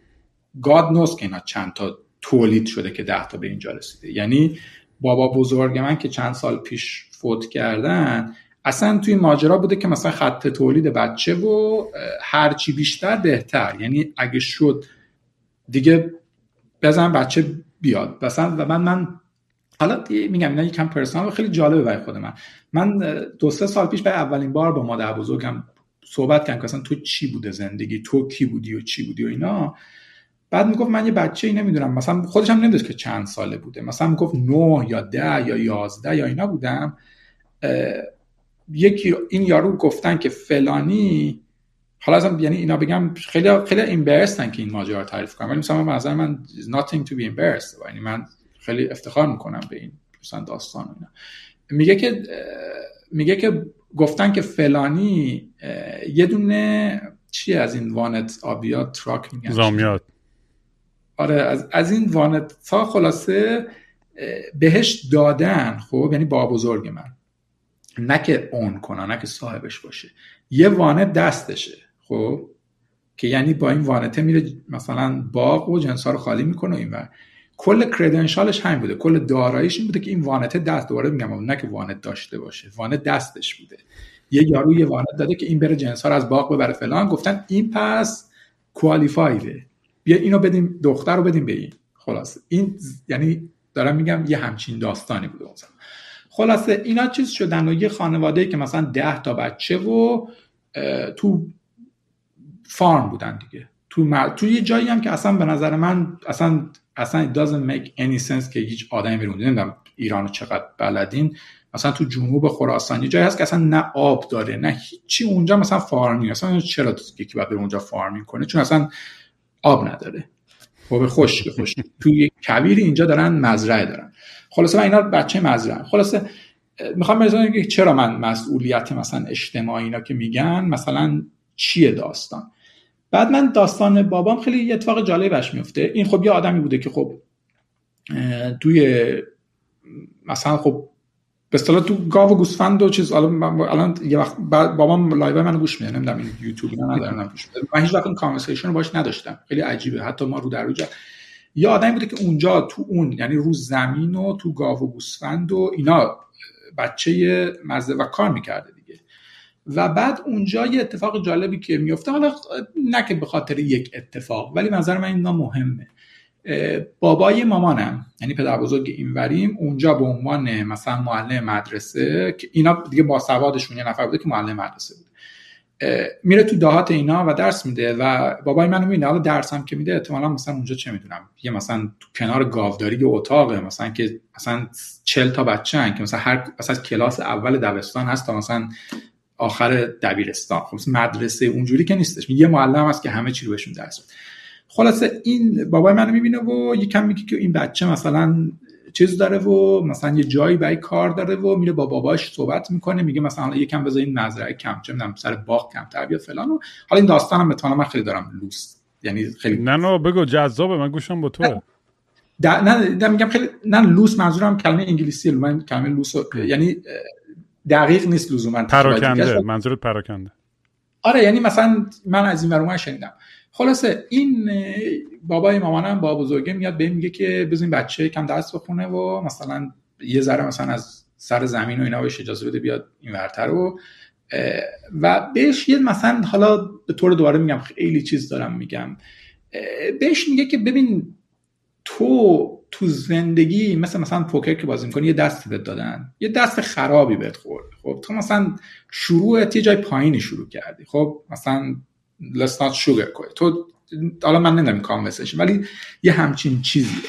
S3: گاد نوز که اینا چند تا تولید شده که ده تا به اینجا رسیده. یعنی بابا بزرگ من که چند سال پیش فوت کردن اصلا توی ماجرا بوده که مثلا خط تولید بچه و هرچی بیشتر بهتر. یعنی اگه شد دیگه بزن بچه بیاد. مثلا و من من حالا میگم اینا یکم پرسونال خیلی جالبه برای خود من. من دو سه سال پیش برای اولین بار با مادر بزرگم صحبت کردم که اصلا تو چی بوده زندگی؟ تو کی بودی و چی بودی و اینا. بعد می‌گفت من یه بچه ای نمی‌دونم. مثلا خودش هم نمی‌دونست که چند ساله بوده. مثلا می‌گفت نه یا ده یا یازده یا اینا بودم. یکی این یارو گفتن که فلانی حالا ازم یعنی اینا بگم خیلی خیلی ایمبرستن که این ماجرا تعریف کنم. ولی مثلا من نظر من nothing to be embarrassed یعنی من خیلی افتخار می‌کنم به این مثلا داستان اینا. میگه که میگه که گفتن که فلانی یه دونه چی از این وانت آبیا truck میگن؟
S2: زامیاد.
S3: آره از, از این وانت تا خلاصه بهش دادن خب؟ یعنی بابابزرگ من. نه که اون کنه نه که صاحبش باشه. یه وانت دستشه خب؟ که یعنی با این وانته میره مثلا باغ و جنسا رو خالی می‌کنه و کل کردنشالش همین بوده. کل داراییش این بوده که این وانته دست دوباره میگم نه که وانت داشته باشه وانت دستش بوده. یه یارو یه وانت داده که این بره جنس ها رو از باغ ببره فلان. گفتن این پس کوالیفایده بیا اینو بدیم دختر رو بدیم به این. خلاصه این یعنی دارم میگم یه همچین داستانی بوده اون خلاصه اینا چیز شدن و یه خانواده که مثلا ده تا بچه و تو فارم بودن دیگه. تو, تو یه جایی هم که اصلا به نظر من اصلا اصلا it doesn't make any sense که هیچ آدمی بیرون نمی‌دونم ایران چقدر بلدین. مثلا تو جنوب خراسان یه جایی هست که اصلا نه آب داره نه هیچی اونجا مثلا فارمی اصلا چرا یکی باید بره اونجا فارمینگ کنه؟ چون اصلا آب نداره. خب خشک خوش. توی کویر اینجا دارن مزرعه دارن. خلاصه من اینا بچه مزرعه خلاصه می‌خوام برسونم که چرا من مسئولیت مثلا اجتماعی اینا که میگن مثلا چیه داستان؟ بعد من داستان بابام خیلی یه اتفاق جالبش میفته. این خب یه آدمی بوده که خب توی مثلا خب به اصطلاح تو گاو و گوسفند و چیز الان یه وقت بابام live منو گوش میده نمی‌دونم این یوتیوب اینا ندارم گوش من هیچ وقت این conversation رو باش نداشتم. خیلی عجیبه. حتی ما رو در رو یه آدمی بوده که اونجا تو اون یعنی رو زمین و تو گاو و گوسفند و اینا بچه مزه و کار می‌کرده دیگه. و بعد اونجا یه اتفاق جالبی که میفته حالا نه که به خاطر یک اتفاق ولی نظر من اینا مهمه. بابای مامانم یعنی پدر بزرگ اینوریم اونجا به عنوان مثلا معلم مدرسه که اینا دیگه با سوادشون یه نفر بوده که معلم مدرسه بود. میره تو دهات اینا و درس میده و بابای منو می‌بینه. حالا درسم که میده احتمالا مثلا اونجا چه می‌دونم؟ یه مثلا تو کنار گاوداری یه اتاقه مثلا که مثلا 40 تا بچه هن که مثلا هر مثلا کلاس اول دبستان هست تا مثلا آخر دبیرستان. خب مدرسه اونجوری که نیستش. یه معلم هست که همه چی رو بهشون درس خلاصه این بابای منو می‌بینه و یکم میگه که این بچه مثلا چیز داره و مثلا یه جایی برای کار داره و میره با باباش صحبت می‌کنه میگه مثلا یکم بذارین مزرعه کم چه می‌دونم سر باغ کم تر فلان و حالا این داستانم بتونم من خیلی دارم لوس. یعنی خیلی
S2: نه نه بگو جذابه من گوشم با تو
S3: نه نه میگم خیلی نه لوس منظورم کلمه انگلیسی من کلمه لوس یعنی دقیق نیست لزوما.
S2: پراکنده منظورت پراکنده.
S3: آره یعنی مثلا من از این ور شنیدم. خلاصه این بابای مامانم با بزرگه میاد به میگه که بزنین بچه کم درس بخونه و مثلا یه ذره مثلا از سر زمین و اینا بهش اجازه بده بیاد این ورتر رو. و بهش یه مثلا حالا به طور دوباره میگم خیلی چیز دارم میگم. بهش میگه که ببین تو تو زندگی مثل مثلا پوکر که بازی می‌کنی یه دست بهت دادن. یه دست خرابی بهت خورد. خب تو مثلا شروع یه جای پایینی شروع کردی. خب مثلا let's not sugar تو حالا من نمی‌دونم کانورسیشن ولی یه همچین چیزیه.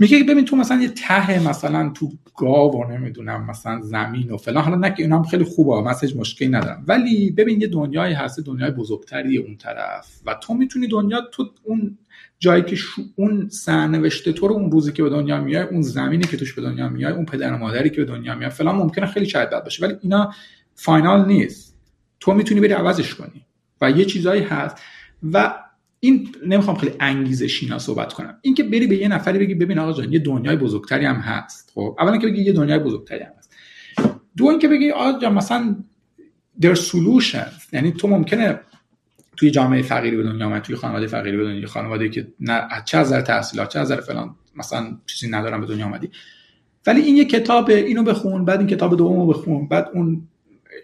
S3: میگه ببین تو مثلا یه ته مثلا تو گاو و نمی‌دونم مثلا زمین و فلان حالا نه که اینا هم خیلی خوبه مسج مشکلی ندارم. ولی ببین یه دنیایی هست دنیای بزرگتری اون طرف. و تو می‌تونی دنیا تو اون جایی که شو اون سرنوشته تو رو اون روزی که به دنیا میای اون زمینی که توش به دنیا میای اون پدر و مادری که به دنیا میای فلان ممکنه خیلی شاید باشه. ولی اینا فاینال نیست. تو می‌تونی بری عوضش کنی. و یه چیزایی هست. و این نمی‌خوام خیلی انگیزه شینا صحبت کنم. اینکه بری به یه نفری بگی ببین آقا جان یه دنیای بزرگتری هم هست خب؟ اولا که بگی یه دنیای بزرگتری هم هست. دو اینکه بگی آقا جان مثلا در solutions. یعنی تو ممکنه توی جامعه فقیری به دنیا توی خانواده فقیری به دنیا خانواده که نه چه از تحصیلات چه از فلان مثلا چیزی ندارم به دنیا آمدی. ولی این یه کتاب اینو بخون بعد این کتاب دومو بخون بعد اون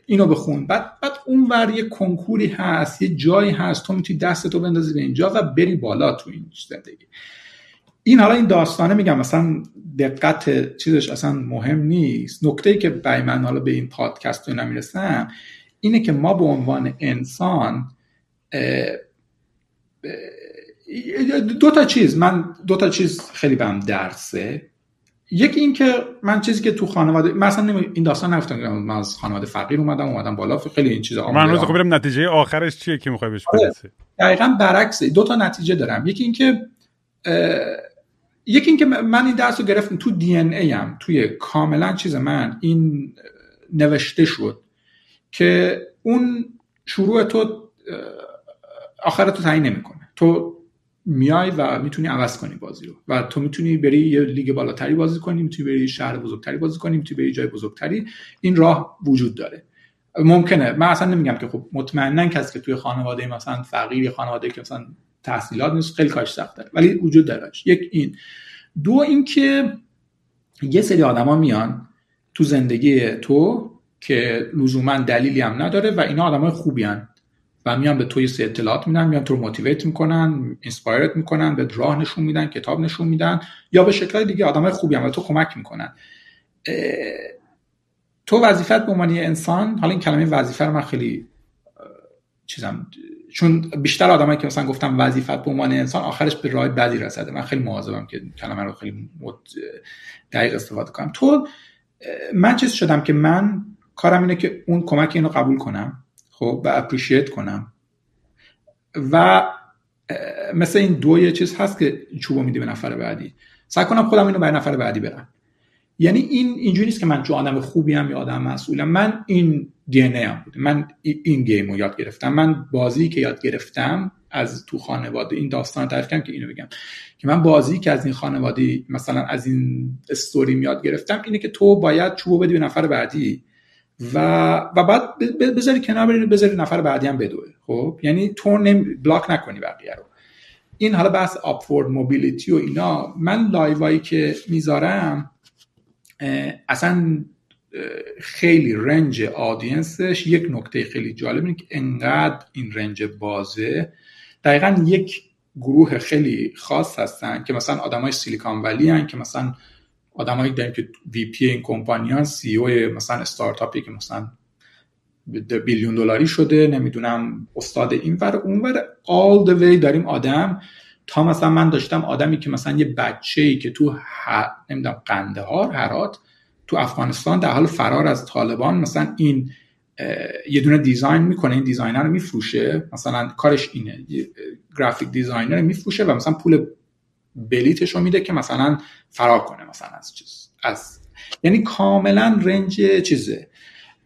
S3: اینو بخون. بعد بعد اون ور یه کنکوری هست یه جایی هست تو می‌تونی دستتو بندازی به اینجا و بری بالا تو این زندگی. این حالا این داستانه میگم مثلا دقت چیزش اصلا مهم نیست. نکته ای که برای من حالا به این پادکست رو نمی‌رسم اینه که ما به عنوان انسان دو تا چیز. من دو تا چیز خیلی بهم درسه. یکی این که من چیزی که تو خانواده مثلا این داستان نفتم من از خانواده فقیر اومدم اومدم بالا خیلی این چیزا
S2: من روز خب نتیجه آخرش چیه که می‌خوای بهش
S3: آره. برسی. دقیقاً برعکس دو تا نتیجه دارم. یکی اینکه یکی اینکه من این درس رو گرفتم. تو دی ان ای هم توی کاملا چیز من این نوشته شد که اون شروع تو آخر تو تعیین نمی‌کنه. تو میای و می‌تونی عوض کنی بازی رو. و تو می‌تونی بری یه لیگ بالاتری بازی کنی می‌تونی بری شهر بزرگتری بازی کنی می‌تونی بری جای بزرگتری. این راه وجود داره. ممکنه. من اصلا نمیگم که خب مطمئنا کسی که توی خانواده مثلا فقیر خانواده که مثلا تحصیلات نیست خیلی کارش سخت داره ولی وجود داره یک این. دو اینکه یه سری آدما میان تو زندگی تو که لزوما دلیلی هم نداره و اینا آدمای خوبی و میان به توی سه اطلاعات میدن میان تو رو موتیویت می‌کنن اینسپایرت می‌کنن به راه نشون میدن کتاب نشون میدن یا به شکل دیگه آدمای خوبی هم و تو کمک می‌کنن. تو وظیفت به عنوان انسان حالا این کلمه وظیفه رو من خیلی چیزم چون بیشتر آدمایی که مثلا گفتم وظیفت به عنوان انسان آخرش به راه بدی رسیده. من خیلی مواظبم که کلمه رو خیلی دقیق استفاده کنم. تو من چیز شدم که من کارم اینه که اون کمک اینو قبول کنم. خب و اپریشیت کنم. و مثل این دو یه چیز هست که چوبو میدی به نفر بعدی. سعی کنم خودم اینو برای نفر بعدی برم. یعنی این اینجوری نیست که من چون آدم خوبی هم یا آدم مسئولم. من این دی هم بوده من این گیم رو یاد گرفتم. من بازی که یاد گرفتم از تو خانواده این داستان تعریف کردم که اینو بگم. که من بازی که از این خانواده مثلا از این استوری یاد گرفتم اینه که تو باید چوبو بدی به نفر بعدی. و و بعد بذاری کنار بری بذاری نفر بعدی هم بدوه. خب؟ یعنی تو نمی بلاک نکنی بقیه رو. این حالا بحث اپورد موبیلیتی و اینا من لایوایی که می‌ذارم اصلا خیلی رنج آدینسش یک نکته خیلی جالب اینه که انقدر این رنج بازه. دقیقا یک گروه خیلی خاص هستن که مثلا آدمای سیلیکان ولی هن که مثلا آدمایی داریم که وی پی این کمپانیان سی او مثلا استارتاپی که مثلا بیلیون دلاری شده نمی‌دونم استاد این ور اون ور all the way داریم آدم. تا مثلا من داشتم آدمی که مثلا یه بچه ای که تو ه... نمی‌دونم قندهار هرات تو افغانستان در حال فرار از طالبان مثلا این یه دونه design می‌کنه این design ه رو میفروشه. مثلا کارش اینه graphic designer میفروشه و مثلا پول بلیتش رو میده که مثلا فرار کنه مثلا از چیز از یعنی کاملا رنج چیزه.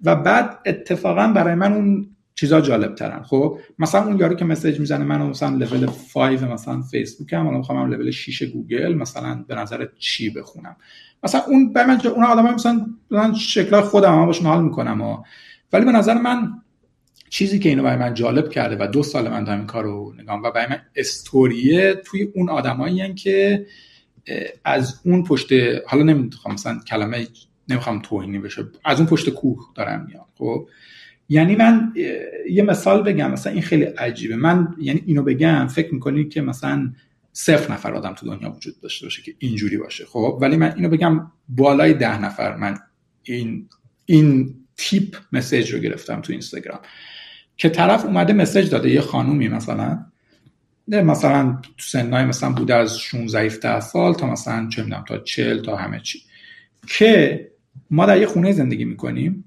S3: و بعد اتفاقا برای من اون چیزا جالب ترن خب مثلا اون یارو که message می‌زنه منو مثلا لول 5 مثلا فیسبوک هم الان می‌خوام لول 6 گوگل مثلا به نظر چی بخونم. مثلا اون به من اون آدمای مثلا من شکل خودم هم باشون حال می‌کنم ولی به نظر من چیزی که اینو برای من جالب کرده و دو سال من دارم این کارو نگام و برای من استوریه توی اون آدمایی که از اون پشت حالا نمی‌خوام مثلا کلمه نمی‌خوام توهینی بشه از اون پشت کوه دارم میاد خب؟ یعنی من یه مثال بگم مثلا این خیلی عجیبه. من یعنی اینو بگم فکر می‌کنی که مثلا صفر نفر آدم تو دنیا وجود داشته باشه که اینجوری باشه خب؟ ولی من اینو بگم بالای ده نفر من این این تیپ مسیج رو گرفتم تو اینستاگرام. که طرف اومده مسیج داده یه خانومی مثلا. مثلا تو سنای مثلا بوده از 16 17 سال تا مثلا چه می‌دونم تا 40 تا همه چی. که ما در یه خونه زندگی می‌کنیم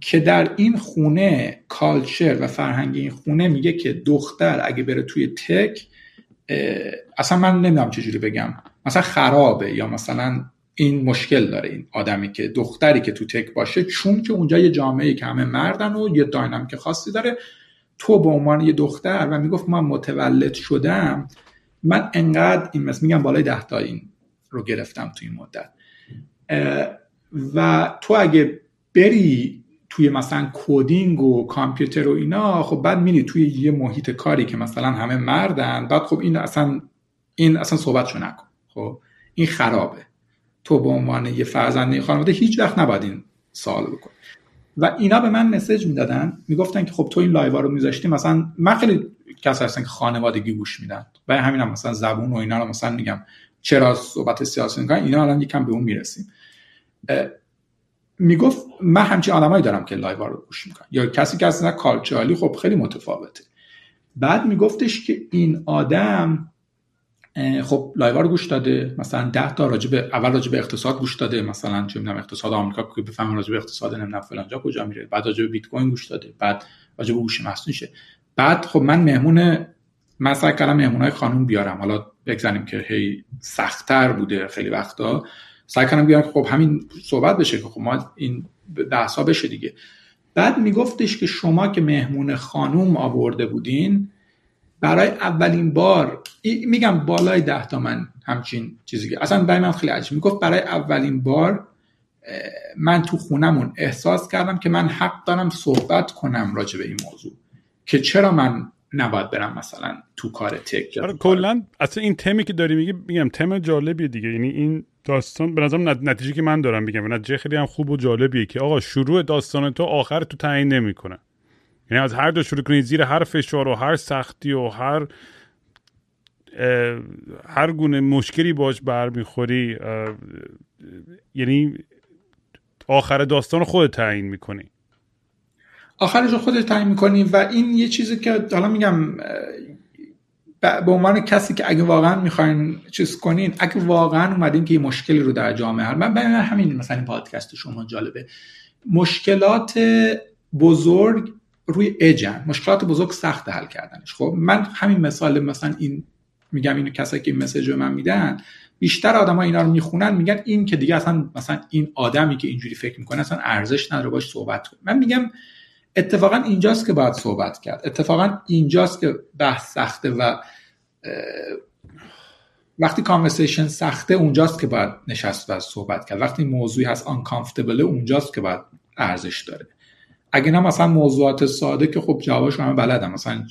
S3: که در این خونه کالچر و فرهنگ این خونه میگه که دختر اگه بره توی تک اصلا من نمی‌دونم چجوری بگم. مثلا خرابه یا مثلا این مشکل داره. این آدمی که دختری که تو تک باشه چون که اونجا یه جامعه که همه مردن و یه داینامیک خاصی داره تو به عنوان یه دختر و می‌گفت من متولد شدم من انقدر این مثل میگم بالای ده تا این رو گرفتم تو این مدت. و تو اگه بری توی مثلا کودینگ و کامپیوتر و اینا خب بعد میری توی یه محیط کاری که مثلا همه مردن بعد خب این اصلا این اصلا صحبتشو نکن. خب؟ این خرابه. تو به عنوان یه فرزنده خانواده هیچ وقت نباید این سوال بکن و اینا به من message می‌دادن می‌گفتن که خب تو این live رو میذاشتی مثلا من خیلی کس هستن که خانوادگی گوش میدن. و همین هم مثلا زبون و اینا رو مثلا میگم. چرا صحبت سیاسی می‌کنن؟ اینا الان یکم به اون می‌رسیم. می‌گفت من همچین آدمایی دارم که live رو گوش می‌کنن. یا کسی که اصلا culturally خب خیلی متفاوته. بعد میگفتش که این آدم خب live رو گوش داده مثلا 10 تا راجع به اول راجع به اقتصاد گوش داده مثلا چه می‌دونم اقتصاد آمریکا که بفهمم راجع به اقتصاد نمی‌دونم فلان جا کجا میره. بعد راجع به بیت‌کوین گوش داده بعد راجع به هوش مصنوعی بعد خب من مهمون من سعی کردم مهمونای خانم بیارم. حالا بگذاریم که هی سختتر بوده خیلی وقتا. سعی کردم بیارم خب همین صحبت بشه که خب ما این بحثا بشه دیگه. بعد میگفتش که شما که مهمون خانوم آورده بودین برای اولین بار میگم بالای ده تا من همچین چیزی که اصلا برای من خیلی عجیب. می‌گفت برای اولین بار من تو خونمون احساس کردم که من حق دارم صحبت کنم راجع به این موضوع. که چرا من نباید برم مثلا تو کار تک
S2: آره کلا اصلا این تمی که داری میگی میگم تم جالبیه دیگه. یعنی این داستان به نظرم نتیجه که من دارم میگم. نتیجه خیلی هم خوب و جالبیه که آقا شروع داستان تو آخر تو تعیین نمی‌کنه. یعنی از هر دو شروع کنی زیر هر فشار و هر سختی و هر هر گونه مشکلی باش برمیخوری یعنی آخر داستان خود تعیین می‌کنی.
S3: آخرش رو خودت تعیین می‌کنی و این یه چیزی که حالا میگم به عنوان کسی که اگه واقعا می‌خواین چیز کنین اگه واقعا اومدین که یه مشکلی رو در جامعه هر من همین مثلا این پادکست شما جالبه. مشکلات بزرگ روی اجن مشکلات بزرگ سخت حل کردنش. خب من همین مثال مثلا این میگم اینو کسایی که این مسیج رو من میدن بیشتر آدما اینا رو می‌خونن میگن این که دیگه اصلا مثلا این آدمی که اینجوری فکر می‌کنه اصلا ارزش نداره باش صحبت کنه من میگم اتفاقا اینجاست که باید صحبت کرد. اتفاقا اینجاست که بحث سخته و وقتی کانورسیشن سخته اونجاست که باید نشست و صحبت کرد. وقتی موضوعی هست آنکامفتبل اونجاست که باید ارزش داره. اگه نه مثلا موضوعات ساده که خب جوابش همه بلدم مثلا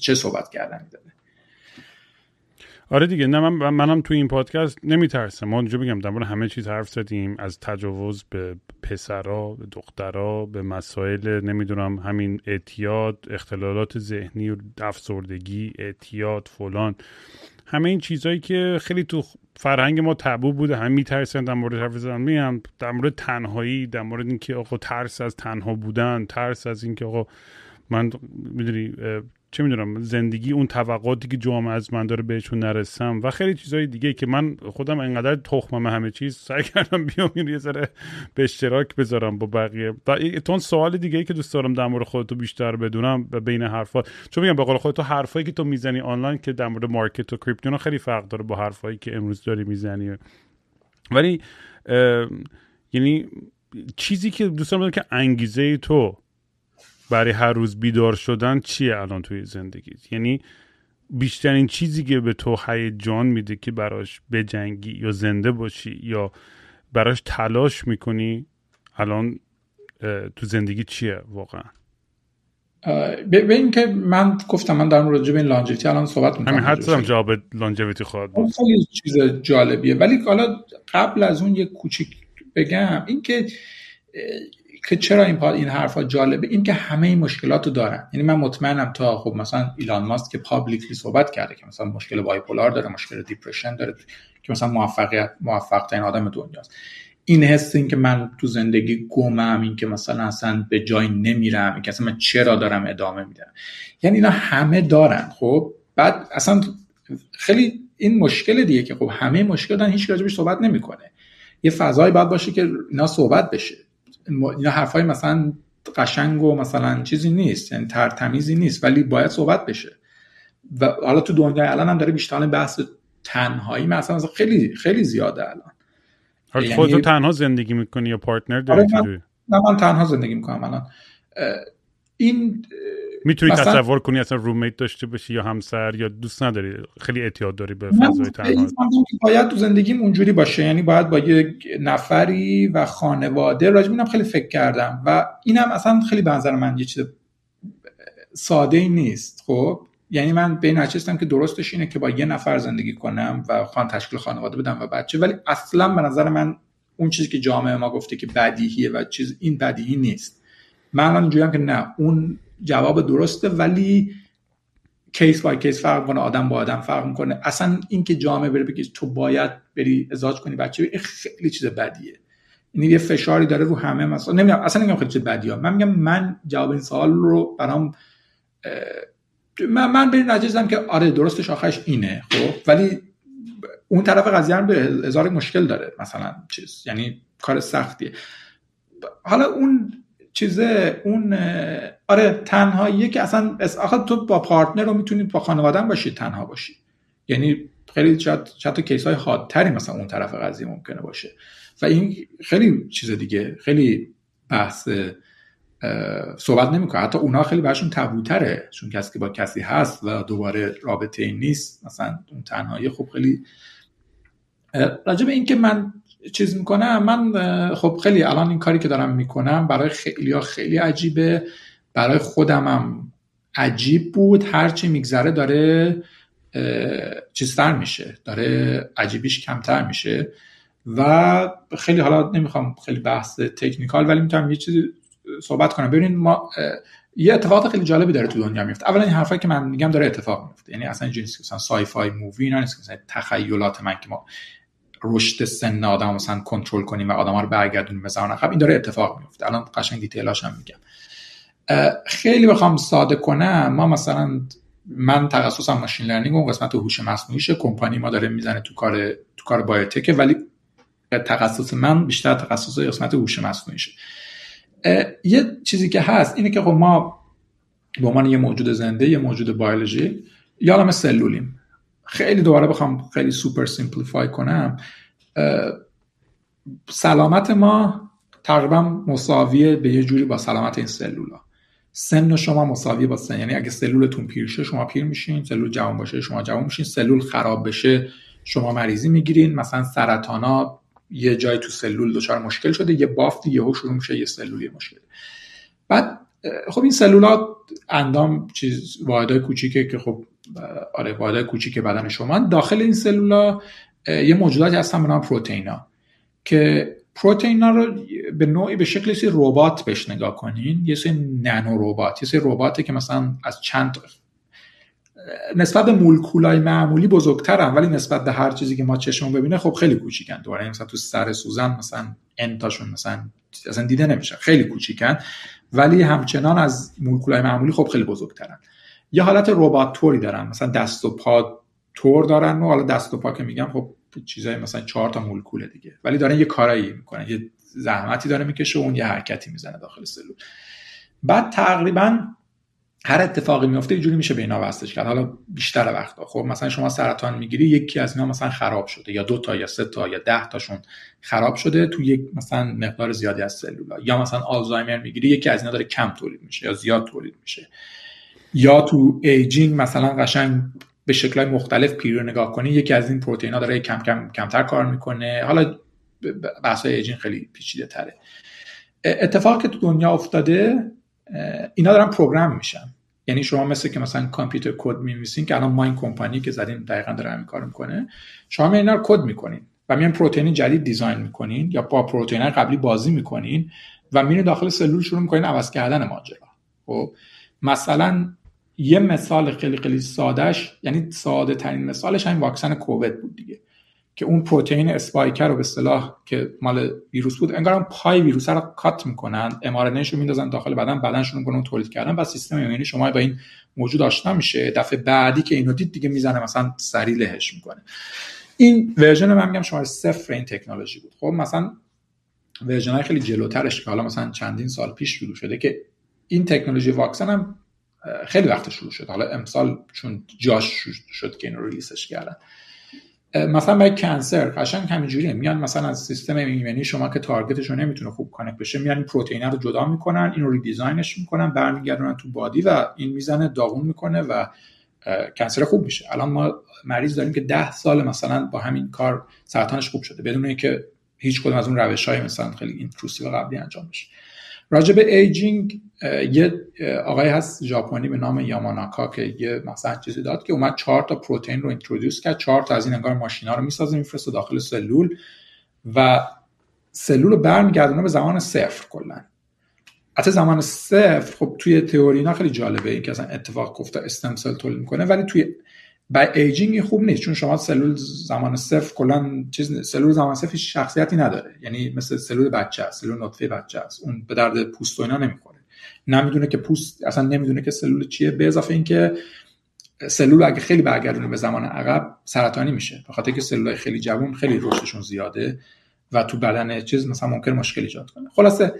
S3: چه صحبت کردن داره
S2: آره دیگه نه من منم تو این پادکست نمیترسم. ما اونجا بگم در همه چیز حرف زدیم. از تجاوز به پسرا به دخترا به مسائل نمی‌دونم همین اعتیاد اختلالات ذهنی و افسردگی اعتیاد فلان. همه این چیزهایی که خیلی تو فرهنگ ما تبو بوده. هم میترسن در مورد حرف زدن. میگم در مورد تنهایی در مورد اینکه آقا ترس از تنها بودن ترس از اینکه آقا من می‌دونی چه می‌دونم زندگی اون توقعاتی که جامعه از من داره بهشون نرسم و خیلی چیزهای دیگه که من خودم انقدر تخمم همه چیز سعی کردم بیام این یه ذره به اشتراک بذارم با بقیه. و تون سوال دیگه ای که دوست دارم در مورد خودتو بیشتر بدونم بین حرفا چون میگم به قول خودت حرفایی که تو می‌زنی آنلاین که در مورد مارکت و کریپتو خیلی فرق داره با حرفایی که امروز داری می‌زنی. ولی یعنی چیزی که دوست دارم که انگیزه تو برای هر روز بیدار شدن چیه الان توی زندگیت یعنی بیشترین چیزی که به تو هیجان میده که براش بجنگی یا زنده باشی یا براش تلاش می‌کنی الان تو زندگی چیه واقعا؟
S3: به این که من گفتم من در راجع به این لانجویتی الان صحبت می‌کنم
S2: همین حتی هم جواب لانجویتی خواهد بود.
S3: خیلی چیز جالبیه. ولی حالا قبل از اون یه کوچیک بگم این که چرا این این حرفا جالبه؟ این که همه این مشکلات رو دارن. یعنی من مطمئنم تا خب مثلا ایلان ماسک که پابلیکلی صحبت کرده که مثلا مشکل بایپولار داره مشکل دیپرشن داره که مثلا موفقیت موفق ترین آدم دنیاست. این حس این که من تو زندگی گمم این که مثلا اصلا به جای نمیرم این که اصلا من چرا دارم ادامه میدم. یعنی اینا همه دارن. خب بعد اصلا خیلی این مشکل دیگه که خب همه مشکل دارن هیچ راجبش صحبت نمی‌کنه. یه فضایی باید باشه که اینا صحبت بشه. اینا حرفای مثلا قشنگ و مثلا چیزی نیست یعنی ترتمیزی نیست ولی باید صحبت بشه. و حالا تو دنیا الان هم داره بیشتر بحث تنهایی مثلا خیلی خیلی زیاده الان.
S2: یعنی خودتو تنها زندگی می‌کنی یا پارتنر داری
S3: آره من, من تنها زندگی می‌کنم الان. این
S2: می‌تونی. تصور کنی اصلا رومیت داشته باشی یا همسر یا دوست نداری؟ خیلی اعتیاد داری به فضای تنها
S3: باید تو زندگیم اونجوری باشه. یعنی باید با یه نفری و خانواده راجع اینم خیلی فکر کردم و اینم اصلا خیلی به نظر من یه چیز ساده ای نیست خب؟ یعنی من به این نچستم که درستش اینه که با یه نفر زندگی کنم و خان تشکیل خانواده بدم و بچه. ولی اصلا به نظر من اون چیزی که جامعه ما گفته که بدیهیه و چیز این بدیهی نیست. من الان که نه اون جواب درسته ولی کیس بای کیس فرق کنه آدم با آدم فرق می‌کنه. اصلا اینکه جامعه بره بگی تو باید بری ازدواج کنی بچه خیلی چیز بدیه. یعنی یه فشاری داره رو همه مثلا نمیگم اصلا نمیگم خیلی چیز بدیه. من میگم من جواب این سوال رو برام من من به نجزم که آره درستش آخرش اینه خب؟ ولی اون طرف قضیه هم به هزار مشکل داره مثلا چیز. یعنی کار سختیه. حالا اون چیزه اون آره تنهاییه که اصلا آخه تو با پارتنر رو می‌تونید با خانواده باشی تنها باشی. یعنی خیلی شاید شاید کیس های حادتری مثلا اون طرف قضیه ممکنه باشه. و این خیلی چیز دیگه خیلی بحث صحبت نمی‌کنه. حتی اونا خیلی برشون تبوتره چون کسی که با کسی هست و دوباره رابطه این نیست مثلا اون تنهایی خب خیلی راجع به اینکه من چیز می‌کنم من خب خیلی الان این کاری که دارم می‌کنم برای خیلی ها خیلی عجیبه. برای خودمم عجیب بود. هرچی میگذره داره چیزتر میشه. داره عجیبیش کمتر میشه. و خیلی حالا نمی‌خوام خیلی بحث تکنیکال ولی می‌تونم یه چیزی صحبت کنم. ببینید ما یه اتفاقات خیلی جالبی داره تو دنیا میفته اولا این حرفایی که من میگم داره اتفاق میفته یعنی اصلا اینجوری نیست مثلا سای فای مووی اینا نیست مثلا تخیلات من که ما رشد سن آدم مثلا کنترل کنیم و آدم ها رو برگردونیم به زمان عقب این داره اتفاق میفته. الان قشنگ دیتیلاش هم میگم. خیلی بخوام ساده کنم ما مثلا من تخصصم ماشین لرنینگ و قسمت هوش مصنوعیشه کمپانی ما داره می‌زنه تو کار تو کار بایوتک ولی تخصص من بیشتر تخصص قسمت هوش مصنوعیشه. یه چیزی که هست اینه که خب ما به عنوان یه موجود زنده یه موجود بیولوژی یا سلولیم. خیلی دوباره بخوام خیلی super simplify کنم سلامت ما تقریبا مساویه به یه جوری با سلامت این سلولا. سن شما مساوی با سن یعنی اگه سلولتون پیر شه شما پیر میشین سلول جوان باشه شما جوان میشین سلول خراب بشه شما مریضی می‌گیرین. مثلا سرطانا یه جای تو سلول دچار مشکل شده یه بافت یهو شروع میشه یه سلولی مشکل. بعد خب این سلولات اندام چیز واحدهای کوچیکه که خب آره واحدهای کوچیک بدن شما. داخل این سلولا یه موجوداتی هستن به نام پروتئینا که پروتئینا رو به نوعی به شکل سی ربات بهش نگاه کنین. یه سری نانو ربات. یه سری رباته که مثلا از چند نسبت به مولکولای معمولی بزرگترن ولی نسبت به هر چیزی که ما چشمون ببینه خب خیلی کوچیکن. دوباره مثلا تو سر سوزن مثلا انتاشون مثلا اصلا دیده نمیشه. خیلی کوچیکن. ولی همچنان از مولکولای معمولی خب خیلی بزرگترن. یه حالت ربات توری دارن. مثلا دست و پا تور دارن و حالا دست و پا که میگم خب چیزای مثلا چهار تا مولکول دیگه. ولی دارن یه کارایی می‌کنن. یه زحمتی داره می‌کشه و اون یه حرکتی می‌زنه داخل سلول. بعد تقریبا هر اتفاقی میفته اینجوری میشه به اینا وصلش کرد. حالا بیشتر وقتا. خب مثلا شما سرطان می‌گیری یکی از اینا مثلا خراب شده یا دو تا یا سه تا یا ده تاشون خراب شده تو یک مثلا مقدار زیادی از سلولا یا مثلا آلزایمر می‌گیری یکی از اینا داره کم تولید میشه یا زیاد تولید میشه. یا تو aging مثلا قشنگ به شکلهای مختلف پیر نگاه کنی یکی از این پروتئینا داره کم کم کمتر کار می‌کنه. حالا بحث aging خیلی پیچیده تره اتفاقی که تو دنیا افتاده اینا دارن program میشن. یعنی شما مثل که مثلا کامپیوتر کد می‌نویسین که الان ما این کمپانی که زدیم دقیقا داره همین کار می‌کنه شما اینا رو کد می‌کنین و میان پروتئین جدید design می‌کنین یا با پروتئین قبلی بازی می‌کنین و میرین داخل سلول شروع می‌کنین عوض کردن ماجرا. خب مثلا یه مثال خیلی خیلی سادهش یعنی ساده ترین مثالش همین واکسن کووید بود دیگه. که اون پروتئین spike رو به اصطلاح که مال ویروس بود انگار پای ویروس رو cut می‌کنن اون رو میندازن داخل بدن بدنشون می‌کنن تولید کردن و سیستم ایمنی شما با این موجود آشنا میشه. دفعه بعدی که اینو دید دیگه می‌زنه مثلا سری لهش می‌کنه. این version من میگم شما صفر این تکنولوژی بود. خب مثلا version خیلی جلوترش که حالا مثلا چندین سال پیش شروع شده که این تکنولوژی واکسن هم خیلی وقت شروع شد. حالا امسال چون جاش شد که اینو release ش کردن. مثلا برای cancer قشنگ همینجوریه. میان مثلا از سیستم ایمنی شما که target ش رو نمی‌تونه خوب connect بشه میان این پروتئین رو جدا می‌کنن اینو redesign ش می‌کنن برمیگردونن تو body و این می‌زنه داغون می‌کنه و cancer خوب میشه. الان ما مریض داریم که ده سال مثلا با همین کار سرطانش خوب شده بدون اینکه هیچ کدوم از اون روش های مثلا خیلی intrusive قبلی انجام بشه. راجع به aging یه آقای هست ژاپنی به نام یاماناکا که یه مثلا چیزی داد که اومد چهار تا پروتئین رو introduce کرد. چهار تا از این انگار ماشینا رو می‌سازه میفرسته داخل سلول و سلول رو برمیگردونه به زمان صفر کلا. حتی زمان صفر خب توی تئوری اینا خیلی جالبه این که اصلا اتفاق گفته stem cell تولید می‌کنه ولی توی با ایجینگ خوب نیست چون شما سلول زمان صفر کلا چیز سلول زمان صفر شخصیتی نداره. یعنی مثل سلول بچه است سلول نطفه بچه است اون به درد پوست و اینا نمی‌خوره. نمی‌دونه که پوست اصلا نمی‌دونه که سلول چیه به اضافه اینکه سلول اگه خیلی برگردونه به زمان عقب سرطانی میشه. به خاطر که سلول خیلی جوون خیلی رشدشون زیاده و تو بدن چیز مثلا ممکن مشکل ایجاد کنه. خلاصه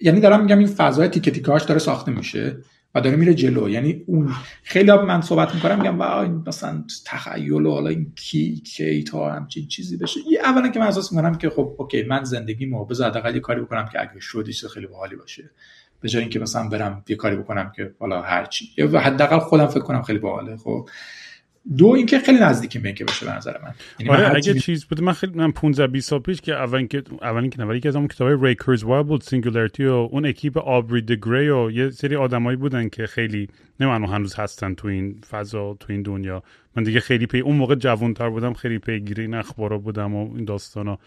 S3: یعنی دارم میگم این فضای تیکه تیکاش داره ساخته میشه. و داره میره جلو. یعنی اون خیلی من صحبت می‌کنم میگم وا مثلا تخیل و حالا این کی کی تا همچین چیزی بشه. یه اولا که من احساس می‌کنم که خب اوکی من زندگی مو بذار حداقل یه کاری بکنم که اگه شد خیلی باحالی باشه. به جای اینکه مثلا برم یه کاری بکنم که حالا هر چی یا حداقل خودم فکر کنم خیلی باحاله خب. دو اینکه خیلی نزدیکی به اینکه بشه به نظر من.
S2: یعنی آره اگه چیز بود من خیلی من 15 20 سال پیش که اولین که اولین که نوری که از اون کتاب ری کورزوایل بود سینگولاریتی و اون اکیپ آبری دگری و یه سری آدمایی بودن که خیلی نمی‌دونم هنوز هستن تو این فضا تو این دنیا. من دیگه خیلی پی اون موقع جوانتر بودم خیلی پیگیری این اخبارا بودم و این داستانا.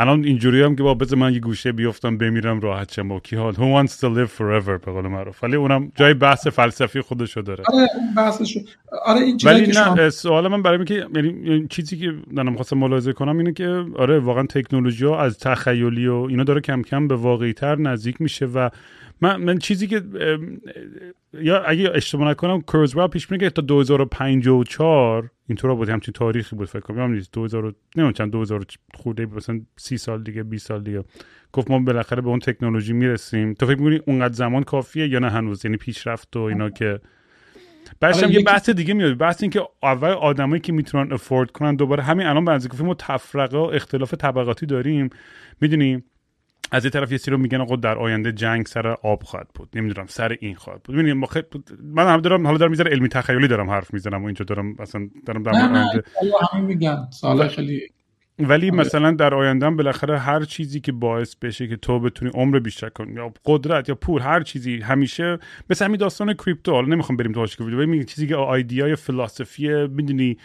S2: الان اینجوری هم که با بذار من یه گوشه بیفتم بمیرم راحت شم. با کی حال؟ Who wants to live forever به قول معروف. ولی اونم جای بحث فلسفی خودشو داره.
S3: آره بحثش آره این
S2: ولی نه سوال من برای که یعنی چیزی که دارم خواستم ملاحظه کنم اینه که آره واقعا تکنولوژی ها از تخیلی و اینا داره کم کم به واقعی تر نزدیک میشه و من, من چیزی که یا اگه اشتباه نکنم کرزوال پیش میگه تا 2054 اینطور بود همچین تاریخی بود فکر کنم نیست 2000 نمی‌دونم چند 2000 خورده مثلا 30 سال دیگه 20 سال دیگه. گفت ما بالاخره به اون تکنولوژی می‌رسیم. تو فکر می‌کنی اونقدر زمان کافیه یا نه هنوز؟ یعنی پیشرفت و اینا که بعدش هم یه بحث دیگه میاد. بحث این که اول آدمایی که می‌تونن افورد کنن دوباره همین الان گفتیم ما تفرقه و اختلاف طبقاتی داریم. می‌دونی؟ از یه طرف یه سری رو میگن آقا در آینده جنگ سر آب خواهد بود. نمی‌دونم سر این خواهد بود. ببینید من هم دارم حالا دارم می‌ذارم علمی تخیلی دارم حرف می‌زنم و اینجا دارم اصلا دارم در
S3: آینده همین میگن. سال خیلی
S2: ولی آره. مثلا در آینده بالاخره هر چیزی که باعث بشه که تو بتونی عمر بیشتر کنی یا قدرت یا پول هر چیزی همیشه مثل همین داستان کریپتو. حالا نمی‌خوام بریم تو که ولی چیزی که آیدیای فلسفی می‌دونی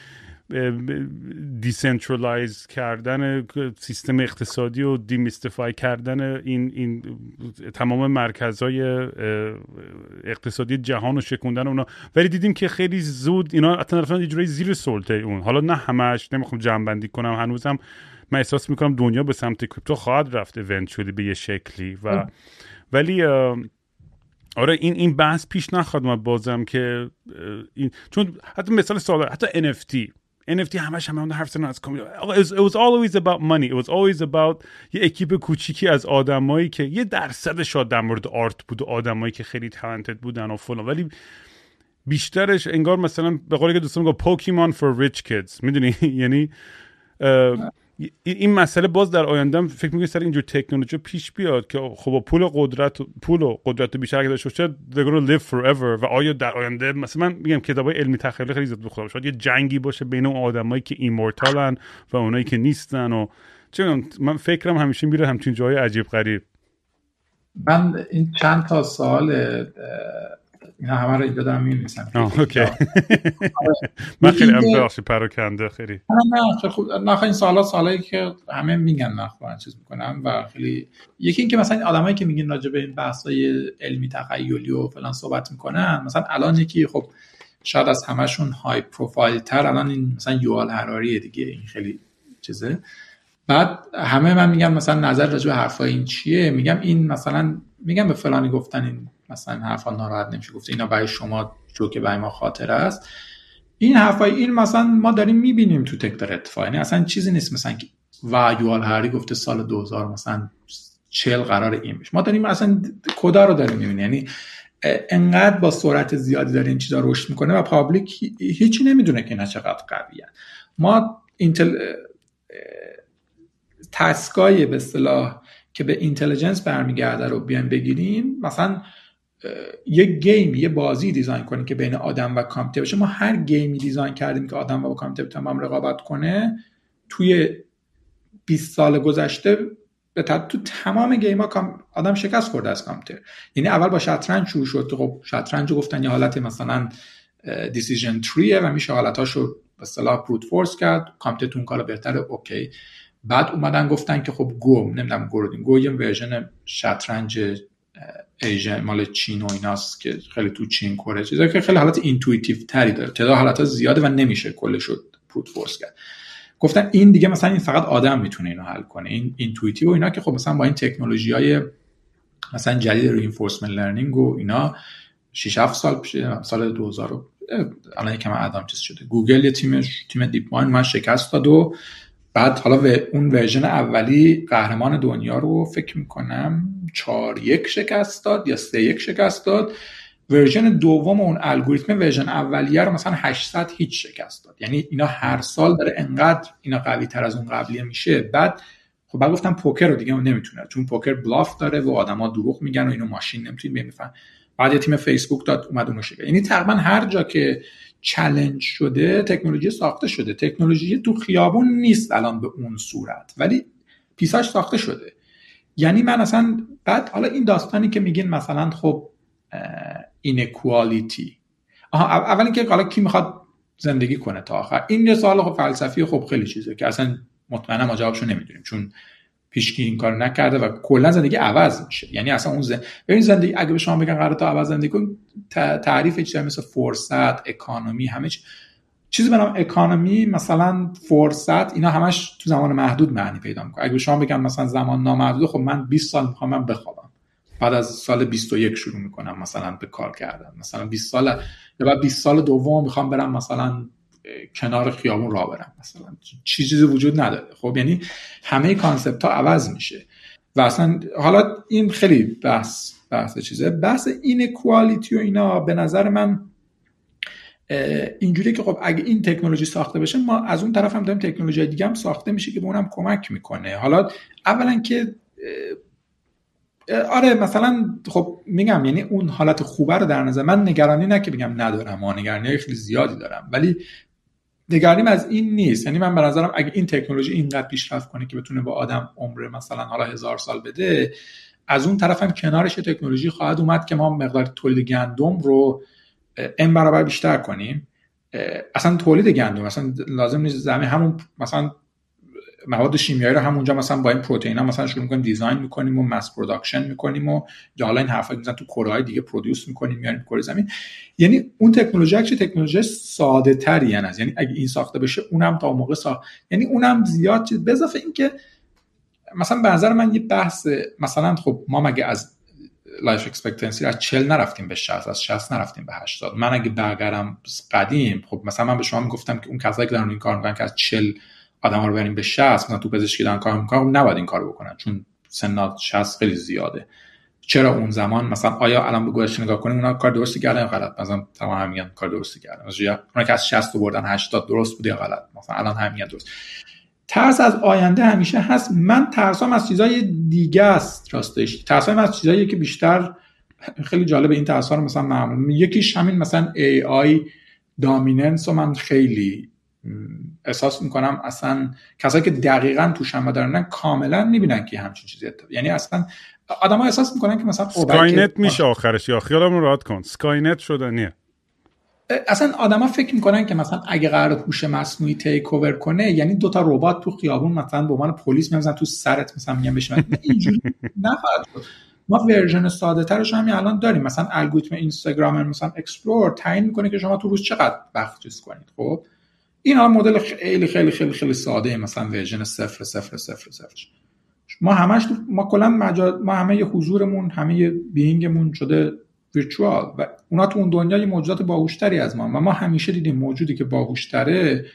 S2: decentralize کردن سیستم اقتصادی و demystify کردن این, این تمام مرکزهای اقتصادی جهان و شکوندن اونا. ولی دیدیم که خیلی زود اینا اصلا یه جوری زیر سلطه اون. حالا نه همش نمی‌خوام جمع بندی کنم. هنوزم من احساس می‌کنم دنیا به سمت crypto خواهد رفت eventually به یه شکلی و ولی آره این این بحث پیش نخواد. من بازم که این چون حتی مثال سوال حتی NFT NFT همش هم حرف زدن از it was always about money. It was always about یه اکیپ کوچیکی از آدمایی که یه درصد شاد در مورد art بود و آدمایی که خیلی talented بودن و فلان. ولی بیشترش انگار مثلا به قولی که دوستان گفت پوکیمون for rich kids. می‌دونی؟ یعنی این مسئله باز در آینده فکر می‌کنم سر اینجور تکنولوژی پیش بیاد که خب پول قدرت پول و قدرت بیشتر که داشته باشه they're live forever. و آیا در آینده مثلا من میگم کتابای علمی تخیلی خیلی زیاد بخوام. شاید یه جنگی باشه بین اون آدمایی که immortal ن و اونایی که نیستن و چه من فکرم همیشه میره همچین جای عجیب غریب.
S3: من این چند تا سال اینا همه رو اینجا دارم می‌نویسم. اوکی.
S2: من خیلی هم پراکنده خیلی.
S3: نه خوب. نه این سوالا سوالایی که همه میگن من چیز می‌کنم و خیلی یکی اینکه مثلا آدمایی که میگن راجع به این بحثای علمی تخیلی و فلان صحبت می‌کنن مثلا الان یکی خب شاید از همشون های پروفایل تر الان این مثلا یوال هراریه دیگه این خیلی چیزه. بعد همه من میگم مثلا نظر راجع به حرفای این چیه؟ میگم این مثلا میگم به فلانی گفتن این مثلا حرفا ناراحت نمیشه گفته اینا برای شما که برای ما خاطره است. این حرفای این مثلا ما داریم می‌بینیم تو تک داره اتفاق. یعنی اصلا چیزی نیست مثلا که و یوال هری گفته سال 2000 مثلا چل قرار این بشه. ما داریم مثلا کدا رو داریم می‌بینیم. یعنی انقدر با سرعت زیادی داره این چیزا رشد می‌کنه و public هیچی نمی‌دونه که اینا چقدر قویه. ما intel task های به اصطلاح که به intelligence برمیگرده رو بیایم بگیریم مثلا یه game یه بازی design کنیم که بین آدم و کامپیوتر باشه. ما هر game ی design کردیم که آدم و کامپیوتر تمام رقابت کنه توی 20 سال گذشته به تو تمام game ها آدم شکست خورده از کامپیوتر. یعنی اول با شطرنج شروع شد. خب شطرنج گفتن یه حالت مثلا decision tree ه و میشه حالتاشو به اصطلاح brute force کرد. کامپیوتر اون کار بهتره. اوکی بعد اومدن گفتن که خب گو نمی‌دونم گو گو یه version شطرنج Asian مال چین و ایناست که خیلی تو چین کره چیزا که خیلی حالت intuitive تری داره. تعداد حالت زیاده و نمیشه کلش شد brute force کرد. گفتن این دیگه مثلا این فقط آدم می‌تونه اینو حل کنه. این intuitive و اینا که خب مثلا با این تکنولوژی های مثلا جدید reinforcement learning و اینا 6 7 سال پیش سال 2000 الان یکم ادام چیز شده. گوگل یه تیمش تیم DeepMind من شکست داد و بعد حالا اون version اولی قهرمان دنیا رو فکر می‌کنم چهار یک شکست داد یا سه یک شکست داد. version دوم اون الگوریتم version اولیه رو مثلا 800 هیچ شکست داد. یعنی اینا هر سال داره انقدر اینا قوی تر از اون قبلیه میشه. بعد خب بعد گفتن پوکر رو دیگه نمی‌تونه. چون پوکر bluff داره و آدما دروغ میگن و اینو ماشین نمی‌تونید بفهمن بعد یه تیم فیسبوک داد اومد اونو شکست. یعنی تقریبا هر جا که challenge شده تکنولوژی ساخته شده. تکنولوژی تو خیابون نیست الان به اون صورت ولی piece اش ساخته شده. یعنی من اصلا بعد حالا این داستانی که میگین مثلا خب inequality آها اول اینکه حالا کی می‌خواد زندگی کنه تا آخر. این یه سوال خب فلسفی خب خیلی چیزه که اصلا مطمئنا ما جوابشو نمی‌دونیم چون پیشکی این کار نکرده و کلا زندگی عوض میشه. یعنی اصلا اون زندگی ببین زندگی اگه به شما بگن قرار تا عوض زندگی کن تعریف چیزی مثل فرصت اکانومی همه چی. چیزی به نام اکانومی مثلا فرصت اینا همش تو زمان محدود معنی پیدا می‌کنه. اگه به شما بگم مثلا زمان نامحدود خب من 20 سال می‌خوام من بخوابم. بعد از سال 21 شروع می‌کنم مثلا به کار کردن. مثلا 20 سال یا بعد 20 سال دوم می‌خوام برم مثلا کنار خیابون راه برم مثلا. چیزی وجود نداره. خب یعنی همه کانسپت ها عوض میشه. و اصلا حالا این خیلی بحث بحث چیزه. بحث این کوالیتی و اینا به نظر من اینجوری که خب اگه این تکنولوژی ساخته بشه ما از اون طرف هم داریم تکنولوژی دیگه هم ساخته میشه که به اونم کمک می‌کنه. حالا اولا که آره مثلا خب میگم یعنی اون حالت خوبه رو در نظر من نگرانی نه که بگم ندارم. ما نگرانی خیلی زیادی دارم. ولی نگرانیم از این نیست. یعنی من به نظرم اگه این تکنولوژی اینقدر پیشرفت کنه که بتونه با آدم عمر مثلا حالا هزار سال بده از اون طرف هم کنارش تکنولوژی خواهد اومد که ما مقدار تولید گندم رو n برابر بیشتر کنیم. اصلا تولید گندم اصلا لازم نیست زمین همون مثلا مواد شیمیایی رو همونجا مثلا با این پروتئین ها مثلا شروع می‌کنیم design می‌کنیم و mass production می‌کنیم و یا حالا این حرفا مثلا تو کره دیگه produce می‌کنیم میاریم کره زمین. یعنی اون تکنولوژی چه تکنولوژی ساده تری یعنی یعنی اگه این ساخته بشه اونم تا موقع سا... یعنی اونم زیاد چیز. به اضافه اینکه مثلا به نظر من یه بحث مثلا خب ما مگه از life expectancy از 40 نرفتیم به 60 از 60 نرفتیم به 80 من اگه برگردم قدیم خب مثلا من به شما می‌گفتم که اون کسایی که دارن این کار می‌کنن که از 40 آدم رو بریم به 60 مثلا تو پزشکی دارن کار می‌کنن خب نباید این کارو بکنن چون سنات 60 خیلی زیاده. چرا اون زمان؟ مثلا آیا الان به گذشته نگاه کنیم اونا کار درستی کردن یا غلط؟ مثلا تمام هم کار درستی کردن. مثلا اونا که از 60 بردن 80 درست بوده یا غلط؟ مثلا الان هم میگن درست. ترس از آینده همیشه هست. من ترسام از چیزای دیگه است راستش. ترسام از چیزایی که بیشتر خیلی جالب این ترس رو مثلا معمول یکیش همین مثلا آی دامیننس و من خیلی احساس می‌کنم اصلا کسایی که دقیقا توش هم دارن کاملا می‌بینن که همچین چیزی اتفاق یعنی اصلا آدم ها احساس می‌کنن که مثلا
S2: Skynet میشه آخرش یا خیالم راحت کن. Skynet شدنیه
S3: اصلا آدما فکر می‌کنن که مثلا اگه قرار هوش مصنوعی take over کنه یعنی دوتا ربات تو خیابون مثلا به عنوان پلیس میان تو سرت مثلا میگن بشن اینجوری نخواهد ما ورژن ساده ترش همین الان داریم. مثلا الگوریتم اینستاگرام مثلا explore تعیین می‌کنه که شما تو روز چقدر وقت چیز کنید خب؟ این ها مدل خیلی خیلی خیلی خیلی ساده مثلا version صفر صفر صفر صفر. ما همش ما کلا مجال ما همه حضورمون همه بینگمون شده ویرچوال و اونا تو اون دنیا یه موجودات باهوشتری از ما و ما همیشه دیدیم موجودی که باهوشتره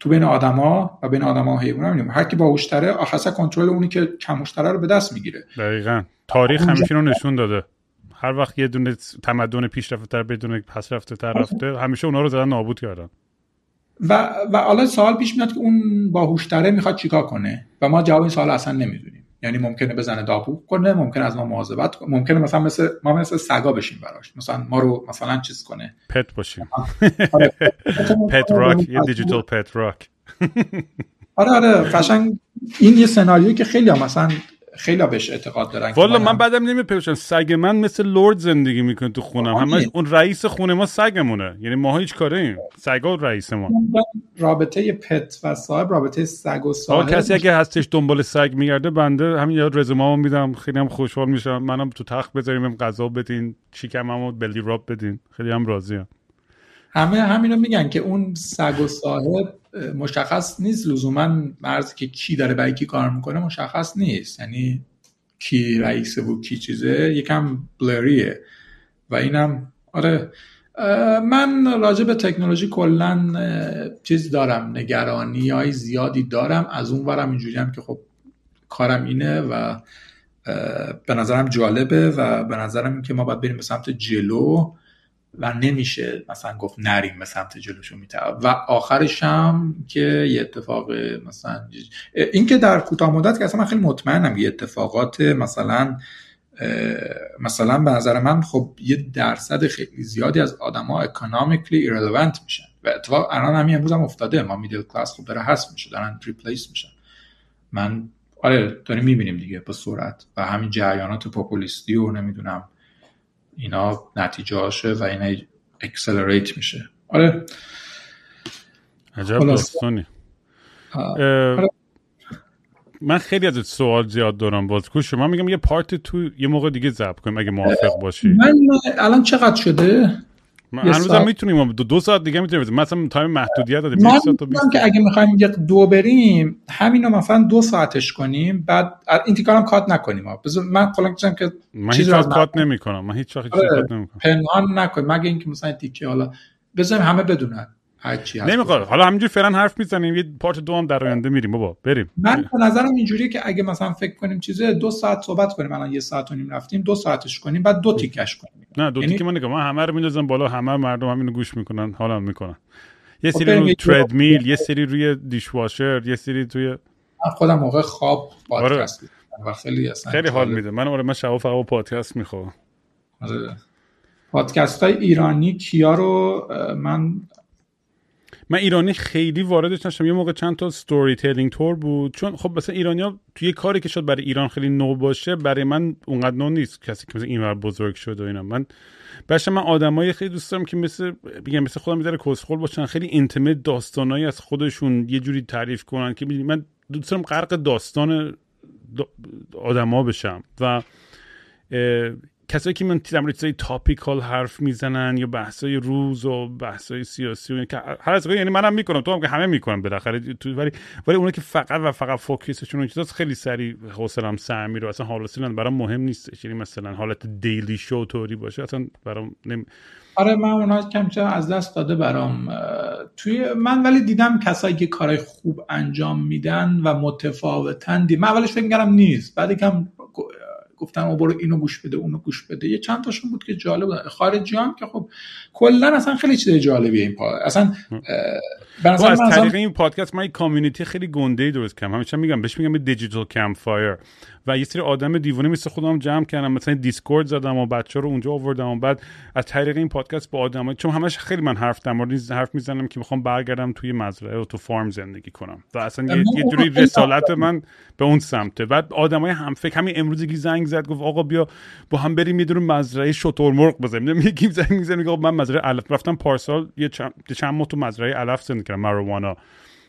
S3: تو بین آدما و بین آدما و حیونا می‌بینیم. هر کی باهوشتره آخرسا کنترل اونی که کموشتره رو به دست می‌گیره.
S2: دقیقا. تاریخ همیشه رو نشون داده. هر وقت یه دونه تمدن پیشرفته تر بدون پس رفته تر رفته همیشه اونا رو زدن نابود کردن.
S3: و و حالا سوال پیش میاد که اون باهوشتره می‌خواد چیکار کنه؟ و ما جواب این سوال اصلا نمی‌دونیم. یعنی ممکنه بزنه داپو کنه ممکنه از ما مواظبت کنه ممکنه مثلا مثل ما مثل سگا بشیم براش. مثلا ما رو مثلا چیز کنه.
S2: پت باشیم. آره. پت راک یه دیجیتال پت راک
S3: آره آره قشنگ این یه سناریویی که خیلی هم مثلا خیلی بهش اعتقاد دارن
S2: والا من بعدم نمیپیوشم سگ من مثل لورد زندگی می‌کنه تو خونم همه اون رئیس خونه ما سگمونه. یعنی ما هیچ کاره ایم سگا رئیس ما.
S3: رابطه پت و صاحب رابطه سگ و صاحب
S2: کسی اگه هستش دنبال سگ میگرده بنده همین یاد رزومه‌مو میدم. خیلی هم خوشحال میشم. منم تو تخت بذاریم غذا بدین چیکممو بلی راب بدین. خیلی هم راضیم.
S3: همه همینو میگن که اون سگ و صاحب مشخص نیست لزوما مرزی که کی داره برای کی کار می‌کنه مشخص نیست. یعنی کی رئیسه و کی چیزه یکم بلریه و اینم آره من راجع به تکنولوژی کلا چیز دارم نگرانی های زیادی دارم. از اون ورم اینجوری هم که خب کارم اینه و به نظرم جالبه و به نظرم که ما باید بریم به سمت جلو. و نمیشه مثلا گفت نریم به سمت جلوشو میتر و آخرش هم که یه اتفاق مثلا این که در کوتاه مدت که اصلا من خیلی مطمئنم یه اتفاقات مثلا مثلا به نظر من خب یه درصد خیلی زیادی از آدما economically irrelevant میشن. و اتفاق الان همین امروز هم افتاده. ما middle class خب داره هست میشه دارن replace میشن. من آره داریم می‌بینیم دیگه با سرعت. و همین جریانات پاپولیستی و نمی‌دونم اینا نتیجه هاشه و اینا accelerate میشه. آره.
S2: عجب داستانی. آره. من خیلی از سوال زیاد دارم باز. کوش من میگم یه part two یه موقع دیگه ضبط کنیم اگه موافق باشی.
S3: من الان چقدر شده؟
S2: هنوز هم می‌تونیم دو, دو ساعت دیگه می‌تونیم مثلا time محدودیت داده
S3: من ساعت که اگه می‌خوایم یک دو بریم همینو مثلا دو ساعتش کنیم بعد این تیکارم کات نکنیم. من کلا که
S2: من هیچ وقت کات نمی‌کنم. من هیچ وقت
S3: آره، کات نمی‌کنم. پنهان نکنیم. مگه اینکه مثلا تیکه حالا بذاریم همه بدونن. هرچی
S2: نمی‌خواد. حالا همینجوری فعلا حرف می‌زنیم. یه پارت دو هم در آینده میریم بابا. بریم.
S3: من به نظرم اینجوریه که اگه مثلا فکر کنیم چیزه دو ساعت صحبت کنیم. الان یه ساعت و نیم رفتیم دو ساعتش کنیم بعد دو تیکش کنیم.
S2: نه دو
S3: یعنی-
S2: تیکه من نگم. من همه رو میندازم بالا. همه مردم همینو گوش می‌کنن. حالا می‌کنن. یه
S3: خب
S2: سری
S3: بریم
S2: روی
S3: یه
S2: ترد میل یه سری روی دیش واشر یه سری توی
S3: خودم موقع خواب
S2: آره.
S3: پادکست و خیلی
S2: خیلی حال. میده. من آره من شب فقط با پادکست می‌خوام
S3: آره. پادکست های ایرانی کیا رو من
S2: من ایرانی خیلی واردش نشدم. یه موقع چند تا storytelling طور بود. چون خب مثلا ایرانیا توی یه کاری که شد برای ایران خیلی نو باشه برای من اونقدر نو نیست. کسی که مثلا اینور بزرگ شد و اینا. من بشه من آدمایی خیلی دوست دارم که مثل بگم مثل خودم می‌ذاره کسخل باشن. خیلی intimate داستانایی از خودشون یه جوری تعریف کنن که من دوست دارم غرق داستان دا- آدما بشم. و کسایی که من در مورد تاپیکال حرف می‌زنن یا بحثای روز و بحثای سیاسی و که هر از یعنی منم می‌کنم تو هم که همه می‌کنم بالاخره تو ولی ولی اونا که فقط و فقط فوکسشون اون چیزاست خیلی سری حوصله‌ام سر میره اصلا حال حوصله برام مهم نیستش یعنی مثلا حالت دیلی شو طوری باشه اصلا برام نم...
S3: آره من اونا کمچه از دست داده برام توی من ولی دیدم کسایی که کارهای خوب انجام میدن و متفاوتن دید. من اولش فکر کردم نیست بعد یکم گفتن او برو اینو گوش بده اونو گوش بده. یه چند تاشون بود که جالب بود خارجی هم که خب کلا اصلا خیلی چیز جالبیه این پا اصلا به نظر
S2: از طریق این پادکست من community خیلی گنده ای درست کردم. همیشه میگم بهش میگم digital campfire و یه سری آدم دیوونه مثل خودم جمع کردم. مثلا Discord زدم و بچه رو اونجا آوردم و بعد از طریق این پادکست با آدم چون همش خیلی من حرف در مورد حرف می‌زنم که می‌خوام برگردم توی مزرعه و تو فارم زندگی کنم. و اصلا یه, یه جوری رسالت من به اون سمته. بعد آدمای هم فکر همین امروزی که زنگ زد گفت آقا بیا با هم بریم یه مزرعه شتر مرغ بزنیم. یکی زنگ می‌زنه من مزرعه علف رفتم پارسال یه چند, چند ماه تو مزرعه علف زندگی کردم ماروانا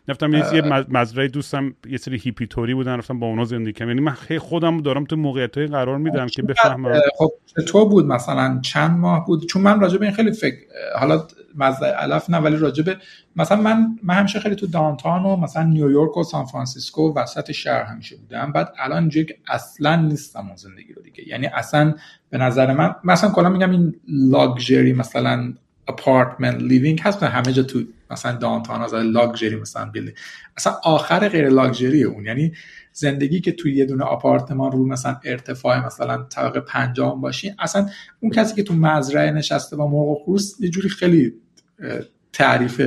S2: رفتم یه یه مز- مزرعه دوستم یه سری هیپی توری بودن رفتم با اونا زندگی کردم. یعنی من خیلی خودم دارم تو موقعیت قرار میدم که بفهمم.
S3: خب چطور بود مثلا؟ چند ماه بود؟ چون من راجع به این خیلی فکر حالا مزرعه علف نه ولی راجع به مثلا من من همیشه خیلی تو downtown و مثلا نیویورک و سان فرانسیسکو و وسط شهر همیشه بودم. بعد الان اینجوری که اصلا نیستم اون زندگی رو دیگه. یعنی اصلا به نظر من مثلا کلا میگم این لاکچری مثلا apartment living هست همه جا تو مثلا downtown از لاکچری مثلا build اصلا آخر غیر لاکچری اون. یعنی زندگی که توی یه دونه آپارتمان رو مثلا ارتفاع مثلا طبقه پنجم باشی اصلا اون کسی که تو مزرعه نشسته با مرغ و خروس یه جوری خیلی تعریف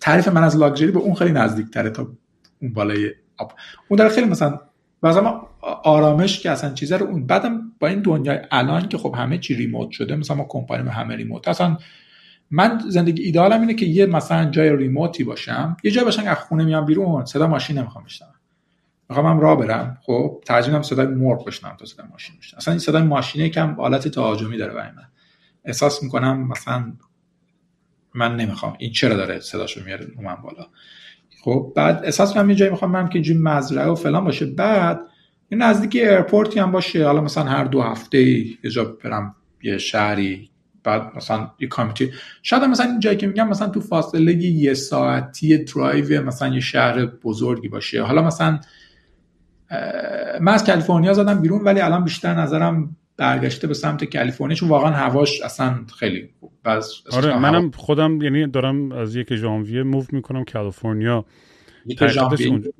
S3: تعریف من از لاکچری به اون خیلی نزدیک تره تا اون بالای آب اون در خیلی مثلا مثلا آرامش که اصلا چیزه رو اون. بعدم با این دنیای الان که خب همه چی ریموت شده مثلا ما کمپانی همه ریموت. اصلا من زندگی ایدالم اینه که یه مثلا جای ریموتی باشم یه جای باشم که خونه میام بیرون صدا ماشین نمی‌خوام بشنوم. می‌خوام هم راه برم. خب ترجیح میدم صدای مرغ بشنوم تا صدای ماشین بشنوم. اصلا این صدای ماشینه یکم حالت تهاجمی داره برای من. احساس می‌کنم مثلا من نمی‌خوام. این چرا داره صداشو میاره رو من بالا. خب بعد احساس می‌کنم یه جایی می‌خوام برم که اینجوری مزرعه و فلان باشه. بعد این نزدیک airport ی هم باشه. حالا مثلا هر دو هفته یه جا برم یه شهری بعد مثلا یه community. شاید مثلا این جایی که میگم مثلا تو فاصله یه ساعتی درایو مثلا یه شهر بزرگی باشه. حالا مثلا من از کالیفرنیا زدم بیرون ولی الان بیشتر نظرم برگشته به سمت کالیفرنیا چون واقعا هواش اصلا خیلی خوب.
S2: آره
S3: هوا-
S2: منم خودم یعنی دارم از یک ژانویه موو می‌کنم کالیفرنیا.
S3: یک ژانویه
S2: اونجا-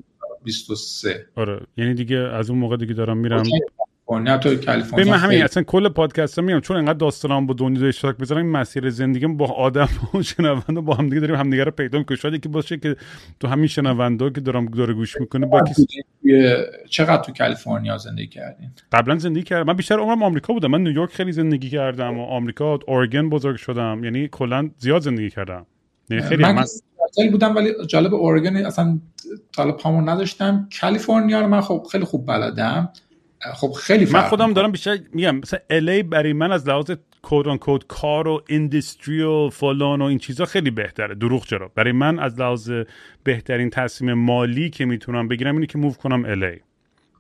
S3: 23
S2: آره یعنی دیگه از اون موقع دیگه دارم میرم.
S3: کالیفرنیا تو کالیفرنیا
S2: من همین اصلا کل پادکست ها میام چون انقدر داستانم با دنیا اشتراک بذارم این مسیر زندگیم با آدم و شنونده با همدیگه داریم همدیگه رو پیدا می‌کنیم. شاید یکی باشه که تو همین شنونده که دارم داره گوش می‌کنه با کسی
S3: چقدر تو کالیفرنیا زندگی کردین؟
S2: قبلا زندگی کردم. من بیشتر عمرم آمریکا بودم. من نیویورک خیلی زندگی کردم و آمریکا اورگن بزرگ شدم. یعنی کلا زیاد زندگی کردم. یعنی خیلی
S3: من سیاتل بودم ولی جالب اورگن اصلا حالا پامون نداشتم. کالیفرنیا رو من خب خیلی خوب بلدم. خب خیلی
S2: من
S3: فرق
S2: خودم
S3: می‌کنه.
S2: دارم بیشتر میگم مثلا الی برای من از لحاظ کود آن کود کار و اندستری و فلان و این چیزا خیلی بهتره. دروغ چرا؟ برای من از لحاظ بهترین تصمیم مالی که می‌تونم بگیرم اینه که موو کنم الی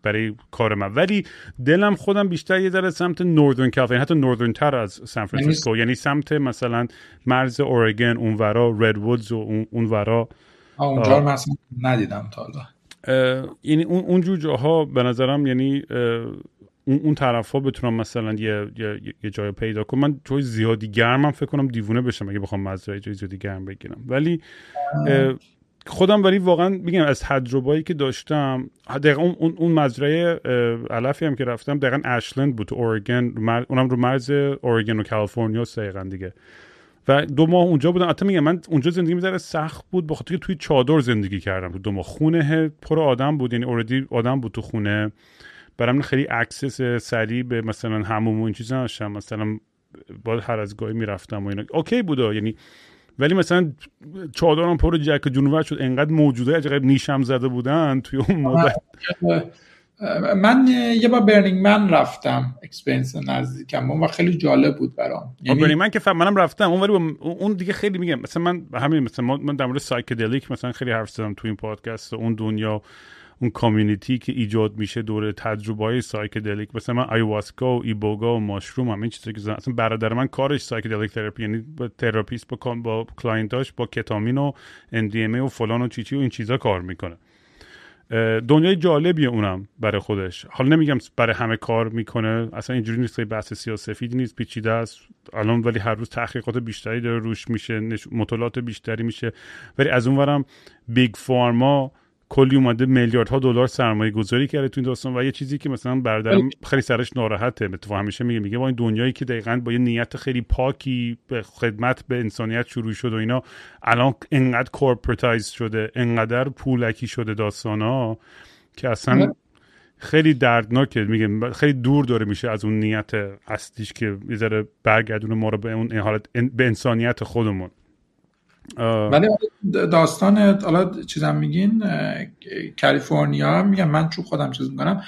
S2: برای کار من. ولی دلم خودم بیشتر یه ذره سمت نوردرن کالیفرنیا حتی نوردرن تر از سان فرانسیسکو یعنی سمت مثلا مرز اورگن اونورا رد وودز و اون- اونورا
S3: اونجا من اصلا ندیدم تا حالا.
S2: یعنی اون اونجور جاها به نظرم یعنی اون اون طرف ها بتونم مثلا یه, یه, یه جای پیدا کنم من جای زیادی گرمم فکر کنم دیوونه بشم اگه بخوام مزرعه جای زیادی گرم بگیرم. ولی خودم ولی واقعا میگم از تجربه‌ای که داشتم دقیقا اون, اون مزرعه علفی هم که رفتم دقیقا اشلند بود تو اورگن اونم رو مرز اورگن و کالیفرنیا دقیقا دیگه. و دو ماه اونجا بودم حتی میگم من اونجا زندگی یه ذره سخت بود. بخاطر که توی چادر زندگی کردم. تو دو ماه. خونه پر آدم بود. یعنی already آدم بود تو خونه. برام خیلی access سریع به مثلا حموم و این چیزا نشم مثلا با هر از گاهی می‌رفتم و اینا. اوکی بود یعنی ولی مثلا چادرم پر جک جونور شد. انقدر موجود عجیب نیشم زده بودن توی اون مدت.
S3: من یه بار برنینگ من رفتم experience نزدیکم. و خیلی جالب بود برام.
S2: یعنی Burning Man که فهم منم رفتم. اون ولی اون دیگه خیلی میگم. مثلا من همین مثلا من در مورد psychedelic مثلا خیلی حرف زدم تو این پادکست اون دنیا اون community که ایجاد میشه دور تجربه های psychedelic مثلا من ayahuasca و iboga و mushroom هم این چیزی که اصلا برادر من کارش psychedelic therapy یعنی با therapist با با client اش با کتامین و اندیمه و فلان و چیچی و این چیزا کار می‌کنه. دنیای جالبیه اونم برای خودش. حالا نمیگم برای همه کار می‌کنه اصلا اینجوری نیست بحث سیاسفید نیست پیچیده است. الان ولی هر روز تحقیقات بیشتری داره روش میشه مطالعات بیشتری میشه. ولی از اونورم بیگ فارما کلی اومده میلیاردها دلار سرمایه گذاری کرده تو این داستان و یه چیزی که مثلا برادرم خیلی سرش ناراحته. تو همیشه میگه میگه با این دنیایی که دقیقا با یه نیت خیلی پاکی به خدمت به انسانیت شروع شد و اینا الان انقدر corporatize شده انقدر پولکی شده داستان ها که اصلا خیلی دردناکه. میگه خیلی دور داره میشه از اون نیت اصلیش که یه ذره برگردونه ما رو به اون حالت به انسانیت خودمون.
S3: ولی داستان حالا چیزم میگین کالیفرنیا میگم من چون خودم چیز می‌کنم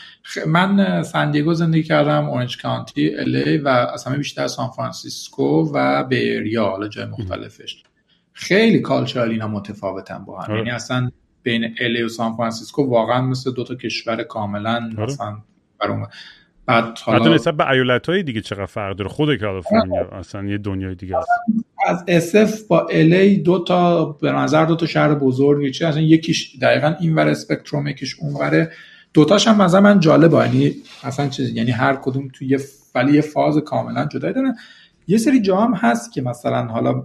S3: من سندیگو زندگی کردم اورنج کانتی L.A. و از همه بیشتر سان فرانسیسکو و Bay Area حالا جای مختلفش. خیلی cultural اینا متفاوتن با هم. یعنی اصلا بین L.A. و سان فرانسیسکو واقعا مثل دو تا کشور کاملا مثلا برام
S2: بعد حالا حتی نسبت به ایالت های دیگه چقدر فرق داره؟ خود کالیفرنیا اصلا یه دنیای دیگه است.
S3: SF با L.A. دو تا به نظر دو تا شهر بزرگی چه اصلا یکیش دقیقا این ور spectrum یکیش اون وره دوتاش هم مثلا من جالبه. یعنی اصلا چیز یعنی هر کدوم توی یه ولی یه فاز کاملا جدا دارن یه سری جا هم هست که مثلا حالا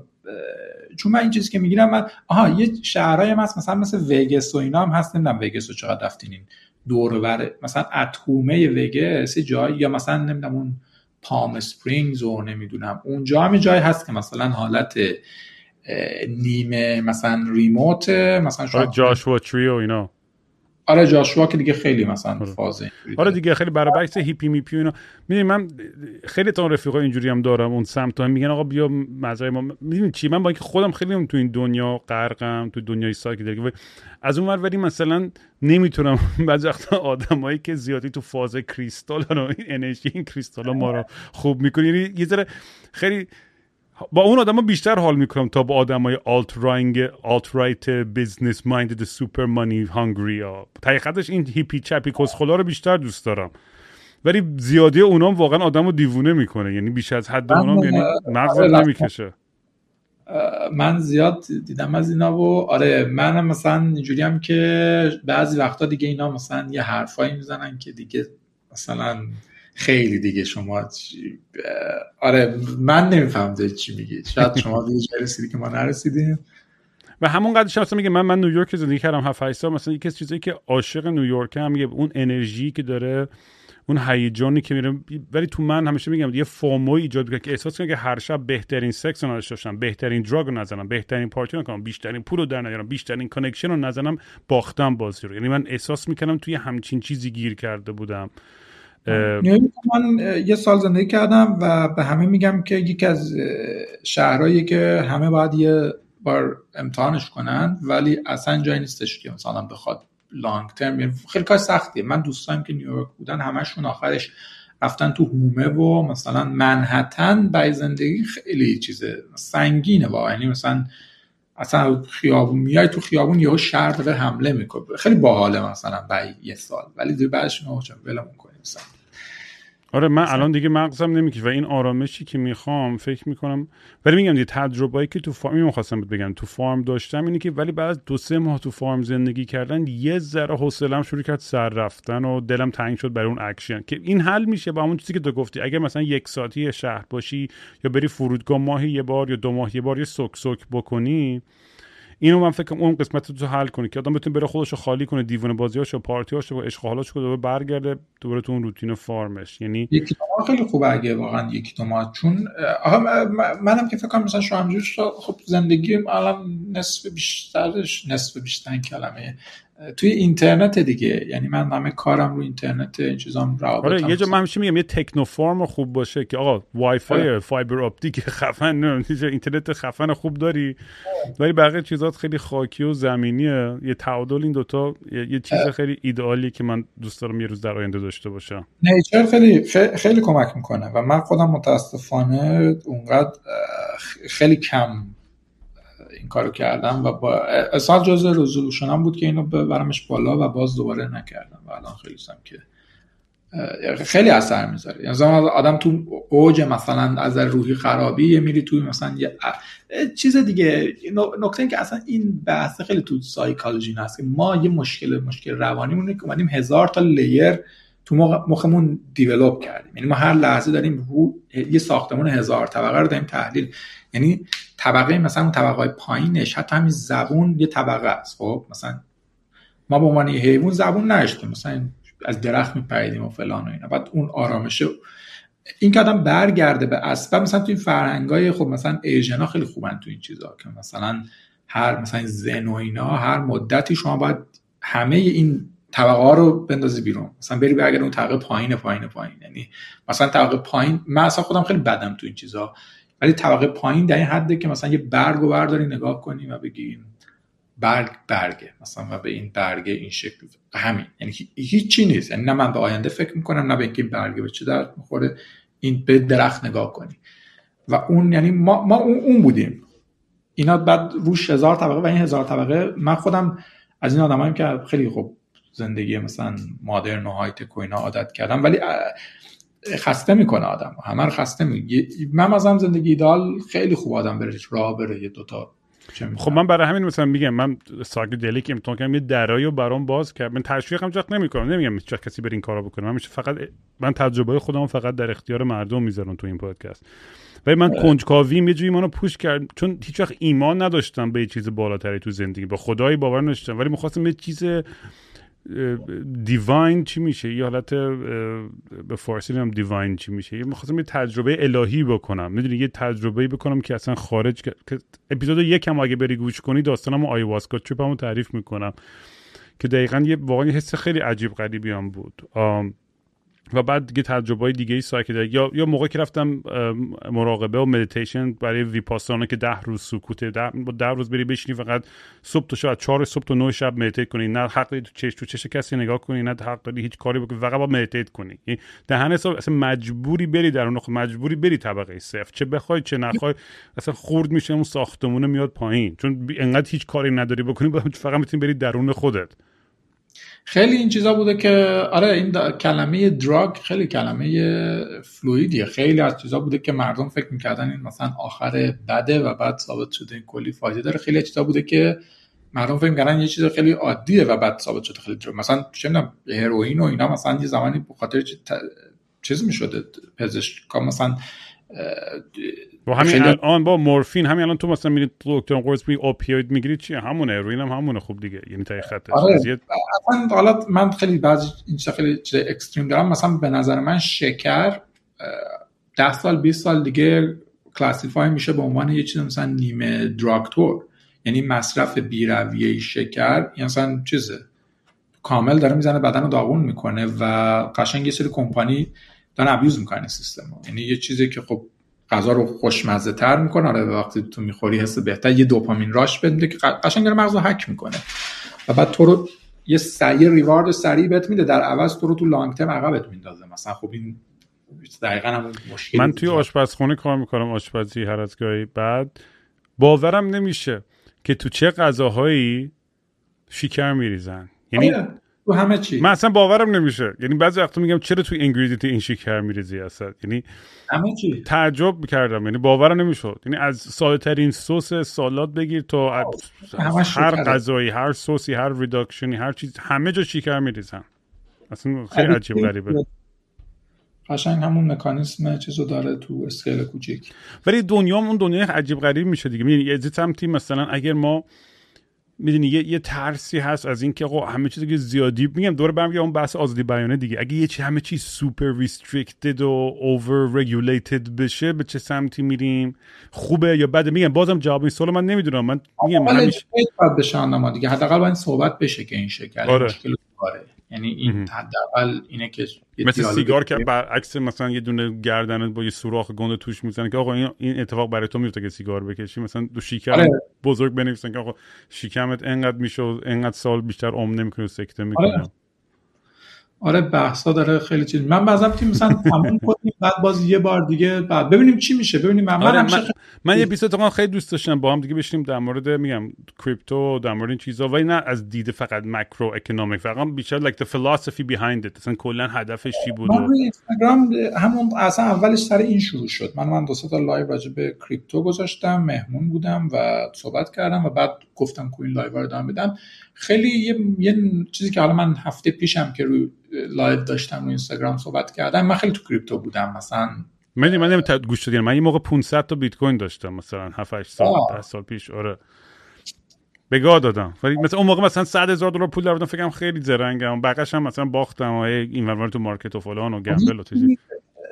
S3: چون من این چیزی که می‌گیرم من آها یه شهرهای هم هست. مثلا مثل وگس و اینا هم هست. نمی‌دونم وگس رو چقدر رفتین دور مثلا اتومه وگس جایی یا مثلا نمی‌دونم اون پام سپرینگز و نمی‌دونم. اونجا هم جایی هست که مثلا حالت نیمه مثلا ریموت مثلا
S2: شاید جاشوا تری و اینا.
S3: آره جاشوا که دیگه خیلی مثلا آره. فازه
S2: آره دیگه خیلی برای بحث هیپی میپی اینا. می‌دونی من خیلی تا رفیقا اینجوری هم دارم اون سمت هم میگن آقا بیا مزرعه ما. می‌دونی چی؟ من با اینکه خودم خیلی تو این دنیا غرقم تو دنیای دیگه از اون ور ولی مثلا نمی‌تونم. بعضی وقتا آدمایی که زیادی تو فاز کریستال رو این انرژی این کریستال ما رو خوب می‌کنه یعنی یه ذره خیلی با اون آدم بیشتر حال می‌کنم تا با آدم های alt-right alt-right business-minded super money hungry ها حقیقتش این هیپی چپی کسخلا رو بیشتر دوست دارم. ولی زیادی اونام واقعا آدم رو دیوونه می‌کنه. یعنی بیش از حد اونام یعنی مغزت آره، نمی‌کشه.
S3: من زیاد دیدم از اینا و آره منم مثلا اینجوری هم که بعضی وقتا دیگه اینا مثلا یه حرفایی می‌زنن که دیگه مثلا خیلی دیگه شما آره من نمی‌فهمم چی میگی. شاید شما دیگه رسیدی که ما نرسیدیم.
S2: و همون قدر شخص میگه من من نیویورک زندگی کردم 7 سال. مثلا یکی از چیزایی که عاشق نیویورک هم میگه اون انرژی که داره اون هیجانی که میره. ولی تو من همیشه میگم یه FOMO ایجاد می‌کنه که احساس کنم که هر شب بهترین سکس رو نداشته باشم بهترین drug رو نزنم بهترین پارتی رو کنم بیشترین پول رو در نیارم بیشترین connection رو نزنم باختم بازی رو. یعنی من احساس می‌کنم توی همچین چیزی گیر کرده بودم.
S3: من یه سال زندگی کردم و به همه میگم که یکی از شهرهایی که همه باید یه بار امتحانش کنن ولی اصلا جایی نیستش که مثلا بخواد long term یعنی خیلی کار سختیه. من دوستایم که نیویورک بودن همشون آخرش رفتن تو هومه و مثلا منهتن برای زندگی خیلی چیزه سنگینه واقعا. یعنی مثلا اصلا خیابون میای تو خیابون یهو شهر داره حمله می‌کنه. خیلی باحاله مثلا برای یه سال. ولی بعدش ولمون کنیم مثلا.
S2: آره من الان دیگه مغزم نمی‌کشه و این آرامشی که می‌خوام فکر می‌کنم ولی میگم دیگه تجربه‌ای که تو farm می‌خواستم بگم. تو farm داشتم اینه که ولی بعد از دو سه ماه تو farm زندگی کردن یه ذره حوصلم شروع کرد سر رفتن و دلم تنگ شد برای اون اکشن که این حل میشه با همون چیزی که تو گفتی. اگر مثلا یک ساعتی شهر باشی یا بری فرودگاه ماهی یه بار یا دو ماه یه بار یه سوک سوک بکنی اینو من فکر اون قسمت رو حل کنه که آدم بتونه بره خودش رو خالی کنه دیوونه بازیاشو پارتیاشو و اشغالاش رو دوباره برگرده دوباره تو اون روتین فارمش. یعنی
S3: ماه خیلی خوبه اگه واقعا یکی دو ماه. چون منم که فکر کنم مثلا شما خب زندگی الان نصف بیشترش نصف بیشتر کلمه توی اینترنت دیگه. یعنی من همه کارم رو اینترنت این چیزام روابط
S2: آره یه جا من همیشه میگم یه techno farm خوب باشه که آقا وای فای fiber optic خفن نه اینترنت خفن خوب داری. ولی بقیه چیزات خیلی خاکی و زمینیه. یه تعادل این دوتا یه چیز خیلی ایدئالیه که من دوست دارم یه روز در آینده داشته باشم.
S3: nature خیلی خیلی کمک می‌کنه و من خودم متاسفانه اونقدر خیلی کم این کارو کردم و با اصلا جز resolution م بود که اینو ببرمش بالا و باز دوباره نکردم و الان خیلی که خیلی اثر می‌ذاره. یعنی آدم تو اوج مثلا از روحی خرابی میری توی مثلا یه چیز دیگه. نکته این که اصلا این بحث خیلی تو سایکالوجی هست که ما یه مشکل مشکل روانی مونه که اومدیم هزار تا لیر تو مخمون دیولوب کردیم. یعنی ما هر لحظه داریم رو یه ساختمون هزار طبقه رو داریم تحلیل. یعنی طبقه مثلا اون طبقه پایینش حتی همین زبون یه طبقه است. خب مثلا ما به عنوان حیوان زبون نشتیم مثلا از درخت میپریدیم و فلان و اینا. بعد اون آرامشه این که آدم برگرده به اسباب مثلا تو این فرهنگای خب مثلا ایژنا خیلی خوبن تو این چیزا که مثلا هر مثلا زن و اینا هر مدتی شما باید همه این طبقه ها رو بندازی بیرون. مثلا بری برگرد اون طبقه پایین پایین پایین. یعنی مثلا طبقه پایین من اصلا خودم خیلی بدم تو این چیزا. ولی طبقه پایین در این حده که مثلا یه برگ و برداری نگاه کنی و بگی برگ برگه مثلا و به این برگه این شکل همین. یعنی هیچی نیست. یعنی نه من به آینده فکر می‌کنم نه به اینکه برگه به چه درد می‌خوره. این به درخت نگاه کنی و اون یعنی ما, ما اون, اون بودیم. اینا بعد روش هزار طبقه و این هزار طبقه. من خودم از این آدمایی که خیلی خوب زندگی مثلا مادرن و های و اینا عادت کردم. ولی خسته می‌کنه آدم. همه رو خسته میگه من مثلا زندگی ایدال خیلی خوب آدم بره راه بره یه دوتا
S2: خب من برای همین مثلا میگم من دلیک امتحان کردم یه درایی رو برام باز کرد. من تشویق هم جاک نمی‌کنم نمیگم چه کسی بر این کارا بکنه. من میشه فقط من تجربه خودم فقط در اختیار مردم می‌ذارم تو این پادکست. ولی من کنجکاویم یه جوری منو پوش کرد. چون هیچ وقت ایمان نداشتم به یه چیز بالاتری تو زندگی. با خدایی باور نداشتم. ولی می‌خواستم یه چیز دیواین چی میشه؟ یه حالت به فارسی نمی‌دونم divine چی میشه؟ می‌خواستم یه تجربه الهی بکنم. می‌دونی؟ یه تجربه بکنم که اصلا خارج که اپیزود یکم اگه بری گوش کنی داستانم ayahuasca trip مو تعریف می‌کنم. که دقیقا یه واقعا حس خیلی عجیب غریبی هم بود. و بعد دیگه تجربه دیگه ای psychedelic یا یا موقعی که رفتم مراقبه و مدیتیشن برای ویپاسانا که ده روز سکوته ده, ده روز بری بشینی فقط صبح تا شب چهار صبح تا نه شب meditate کنی. نه حق تو چش تو چش کسی نگاه کنی نه حق داری هیچ کاری بکنی. فقط با meditate کنی. یعنی دهن حساب اصلا مجبوری بری در اون مجبوری بری طبقه صفر چه بخوای چه نخوای اصلا خورد میشه اون ساختمونه میاد پایین. چون انقدر هیچ کاری نداری بکنی فقط می‌تونی بری درون خودت.
S3: خیلی این چیزا بوده که آره این کلمه دراگ خیلی کلمه فلویدیه خیلی از چیزا بوده که مردم فکر می‌کردن این مثلا آخر بده و بعد ثابت شده این کلی فایده داره. خیلی چیزا بوده که مردم فکر می‌کردن یه چیز خیلی عادیه و بعد ثابت شده خیلی دراگ مثلا چه می‌دونم هروئین و اینا مثلا یه زمانی به خاطر چیز می‌شده پزشکا مثلا
S2: با همین الان با مورفین همین الان تو مثلا میری دکتر قرص اوپیوید می‌گیری چیه؟ همونه روین هم همونه خوب دیگه یعنی تای خطش
S3: آره. حالا من خیلی بعضی این خیلی چیز اکستریم دارم. مثلا به نظر من شکر ده سال 20 سال دیگه کلاسیفای میشه به عنوان یه چیز مثلا نیمه دراکتور یعنی مصرف بیرویه شکر یعنی مثلا چیزه. کامل داره می‌زنه بدن رو داغون می‌کنه و قشنگ یه سری کمپانی دارن ابیوز می‌کنن سیستم یعنی یه چیزی که خب غذا رو خوشمزه تر می‌کنه. آره وقتی تو می‌خوری حس بهتر یه دوپامین راش بده که قشنگ داره مغز رو حک می‌کنه. و بعد تو رو یه سریع ریوارد سریع بهت میده. در عوض تو رو تو لانگ ترم عقبت میندازه. مثلا خب این دقیقا همون مشکل
S2: من توی آشپزخونه کار می‌کنم آشپزی هر از گاهی. بعد باورم نمیشه که تو چه غذاهایی شکر میریزن. یعنی آره.
S3: تو همه چی.
S2: من اصلا باورم نمیشه. یعنی بعضی وقتا میگم چرا تو ingredient این شکر میریزی اصلا؟ یعنی
S3: همه چی.
S2: تعجب می‌کردم یعنی باورم نمی‌شد. یعنی از ساده ترین سس سالاد بگیر تا
S3: همش
S2: هر. غذایی هر sauce ی هر reduction ی هر چیز همه جا شکر میریزن. اصلا خیلی عجیب غریبه.
S3: قشنگ همون مکانیسم چیزو داره تو scale کوچیک.
S2: ولی دنیا اون دنیای عجیب غریب میشه دیگه. می‌دونی یه سمتی مثلا اگر ما می‌دونی یه, یه ترسی هست از اینکه آقا همه چیز که زیادی میگم دوره برمیگردم اون بحث آزادی بیانه دیگه. اگه یه چی همه چی سوپر ریستریکتد و اوور رگولیتد بشه به چه سمتی میریم؟ خوبه یا بده؟ میگم بازم جواب این سوال من نمی‌دونم. من میگم همیشه
S3: بشه دیگه. حداقل باید صحبت بشه که این شکل.
S2: آره.
S3: مشکل داره یعنی این حداقل اینه که
S2: مثل سیگار که برعکس مثلا یه دونه گردنت با یه سوراخ گنده توش می‌زنه که آقا این, این اتفاق برای تو میفته که سیگار بکشی. مثلا دو شیکم
S3: آره.
S2: بزرگ بنویسن که آقا شیکمت انقدر میشه و انقدر سال بیشتر عمر نمی‌کنه و سکته می‌کنه.
S3: آره. آره بحثا داره خیلی چیز. من بعضا تیم مثلا تموم کنیم بعد باز یه بار دیگه بعد ببینیم چی میشه ببینیم. من,
S2: آره، من, من یه بیست اتفاقا خیلی دوست داشتم با هم دیگه بشینیم در مورد میگم کریپتو در مورد این چیزا. ولی نه از دید فقط مکرو اکونومیک فقط بیشتر like the philosophy behind it. اصلا کلا هدفش چی بود؟
S3: من روی اینستاگرام همون اصلا اولش سر این شروع شد. من من دو سه تا live راجع به crypto گذاشتم مهمون بودم و صحبت کردم و بعد گفتم که این live رو ادامه بدم. خیلی یه, یه چیزی که حالا من هفته پیشم که روی live داشتم روی اینستاگرام صحبت کردم. من خیلی تو crypto بودم. مثلا
S2: من من گوش دادین من یه موقع 500 تا بیت کوین داشتم. مثلا 7 8 سال
S3: آه.
S2: 10 سال پیش. آره. بگا دادم. ولی مثلا اون موقع مثلا 100 هزار دلار پول داشتم فکرم خیلی زرنگم. بقیش هم مثلا باختم و این تو market و فلان و gamble و چیزی.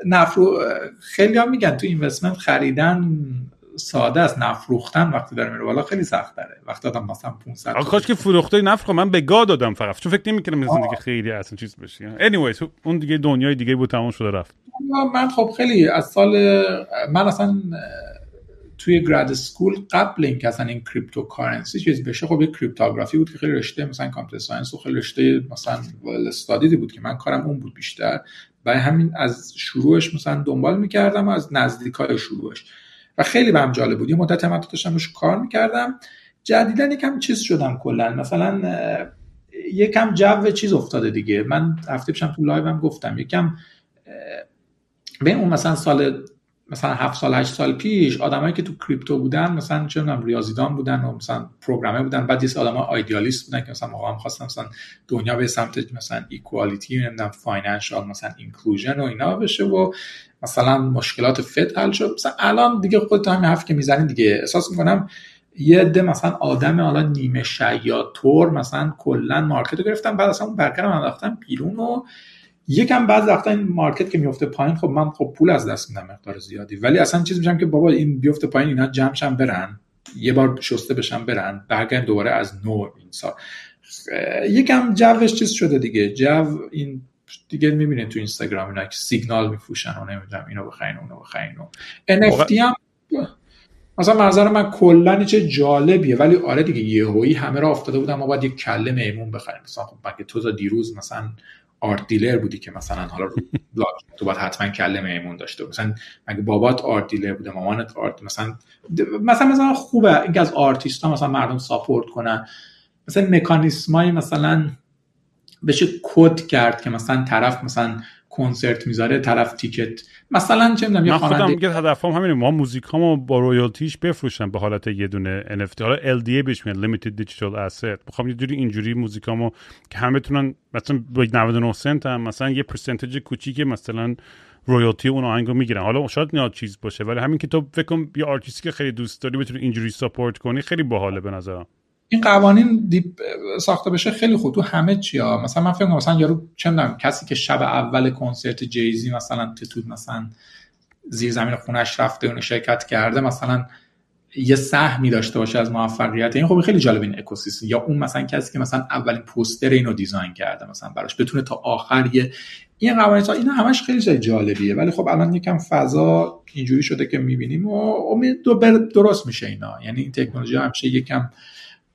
S3: نفرو خیلی ها میگن تو investment خریدن ساده است نفروختن وقتی داره میره بالا خیلی سخت داره وقتی آدم مثلا 500
S2: آخه کاش که فروخته نفت من به گاه دادم فقط. چون فکر نمی‌کردم مثلا دیگه خیلی اصلا چیز بشه. Anyways اون دیگه دنیای دیگه بود تمام شده رفت.
S3: من خب خیلی از سال من اصلا توی grad school قبل اینکه اصلا این cryptocurrency چیز بشه خب یه cryptography بود که خیلی رشته مثلا computer science و خیلی رشته مثلا well studied بود که من کارم اون بود بیشتر. برای همین از شروعش مثلا دنبال می‌کردم و از نزدیکای شروعش. و خیلی برام جالب بود. یه مدت من داشتم روش کار می‌کردم. جدیدا یکم چیز شدم کلا. مثلا یکم جو چیز افتاده دیگه. من هفته پیشم تو live م گفتم. یکم بین اون مثلا سال مثلا هفت سال هشت سال پیش آدمایی که تو crypto بودن مثلا چه می‌دونم ریاضیدان بودن و مثلا programmer بودن. بعد یه آدمای idealist بودن که مثلا واقعا خواستن مثلا دنیا به سمت مثلا equality نمی‌دونم financial مثلا inclusion و اینا بشه و مثلا مشکلات فد حل شد. مثلا الان دیگه خودت همین حرف که می‌زنین دیگه. احساس می‌کنم یه عده مثلا آدم حالا نیمه شیاد طور مثلا کلا market رو گرفتن بعد اصلا اون رو انداختن بیرون و یکم بعض وقتا این market که میفته پایین خب من خب پول از دست میدم مقدار زیادی. ولی اصلا چیز میشم که بابا این بیفته پایین اینا جمعشن برن یه بار شسته بشن برن برگردن دوباره از نو این سال یکم جوش چیز شده دیگه. جو این دیگه می‌بینید تو اینستاگرام اینا که سیگنال میفروشن و نمی‌دونم اینو بخرین اونو بخرین و NFT هم مثلا نظر من کلا چه جالبیه ولی آره دیگه یهویی همه را افتاده بودم ما باید یک کله میمون بخریم. مثلا خب مگه تو دیروز مثلا آرت دیلر بودی که مثلا حالا تو باید حتما کله میمون داشته مثلا مگه بابات art dealer بوده مامانت art مثلا مثلا مثلا خوبه. اینکه از آرتیست ها مثلا مردم support کنن. مثلا مکانیسمای مثلا بشه کد کرد که مثلا طرف مثلا کنسرت می‌ذاره طرف ticket. مثلا چه می‌دونم
S2: یه خودم میگه هدفم همینه. ما موزیکامو با royalty ش بفروشم به حالت یه دونه NFT حالا LDA بهش میاد Limited Digital Asset. می‌خوام یه جوری اینجوری موزیکامو که همه بتونن مثلا با 99 سنت هم مثلا یه percentage کوچیک مثلا royalty اون آهنگو می‌گیرن. حالا شاید نیاد چیز باشه ولی همین که تو فکر کن یه آرتیستی که خیلی دوست داری بتونی اینجوری support کنی خیلی باحاله به نظرم.
S3: این قوانین ساخته بشه خیلی خوب. تو همه چی ها. مثلا من فکر مثلا یارو چه می‌دونم کسی که شب اول کنسرت جیزی مثلا تتود مثلا زیر زمین خونش رفته اون شرکت کرده مثلا یه سهمی داشته باشه از موفقیت. این خب خیلی جالب این اکوسیستم. یا اون مثلا کسی که مثلا اولین پوستر اینو design کرده مثلا براش بتونه تا آخر یه این قوانین اینا همش خیلی جای جالبیه. ولی خب الان یکم فضا اینجوری شده که می‌بینیم و امید دو درست میشه اینا. یعنی این تکنولوژی همیشه یکم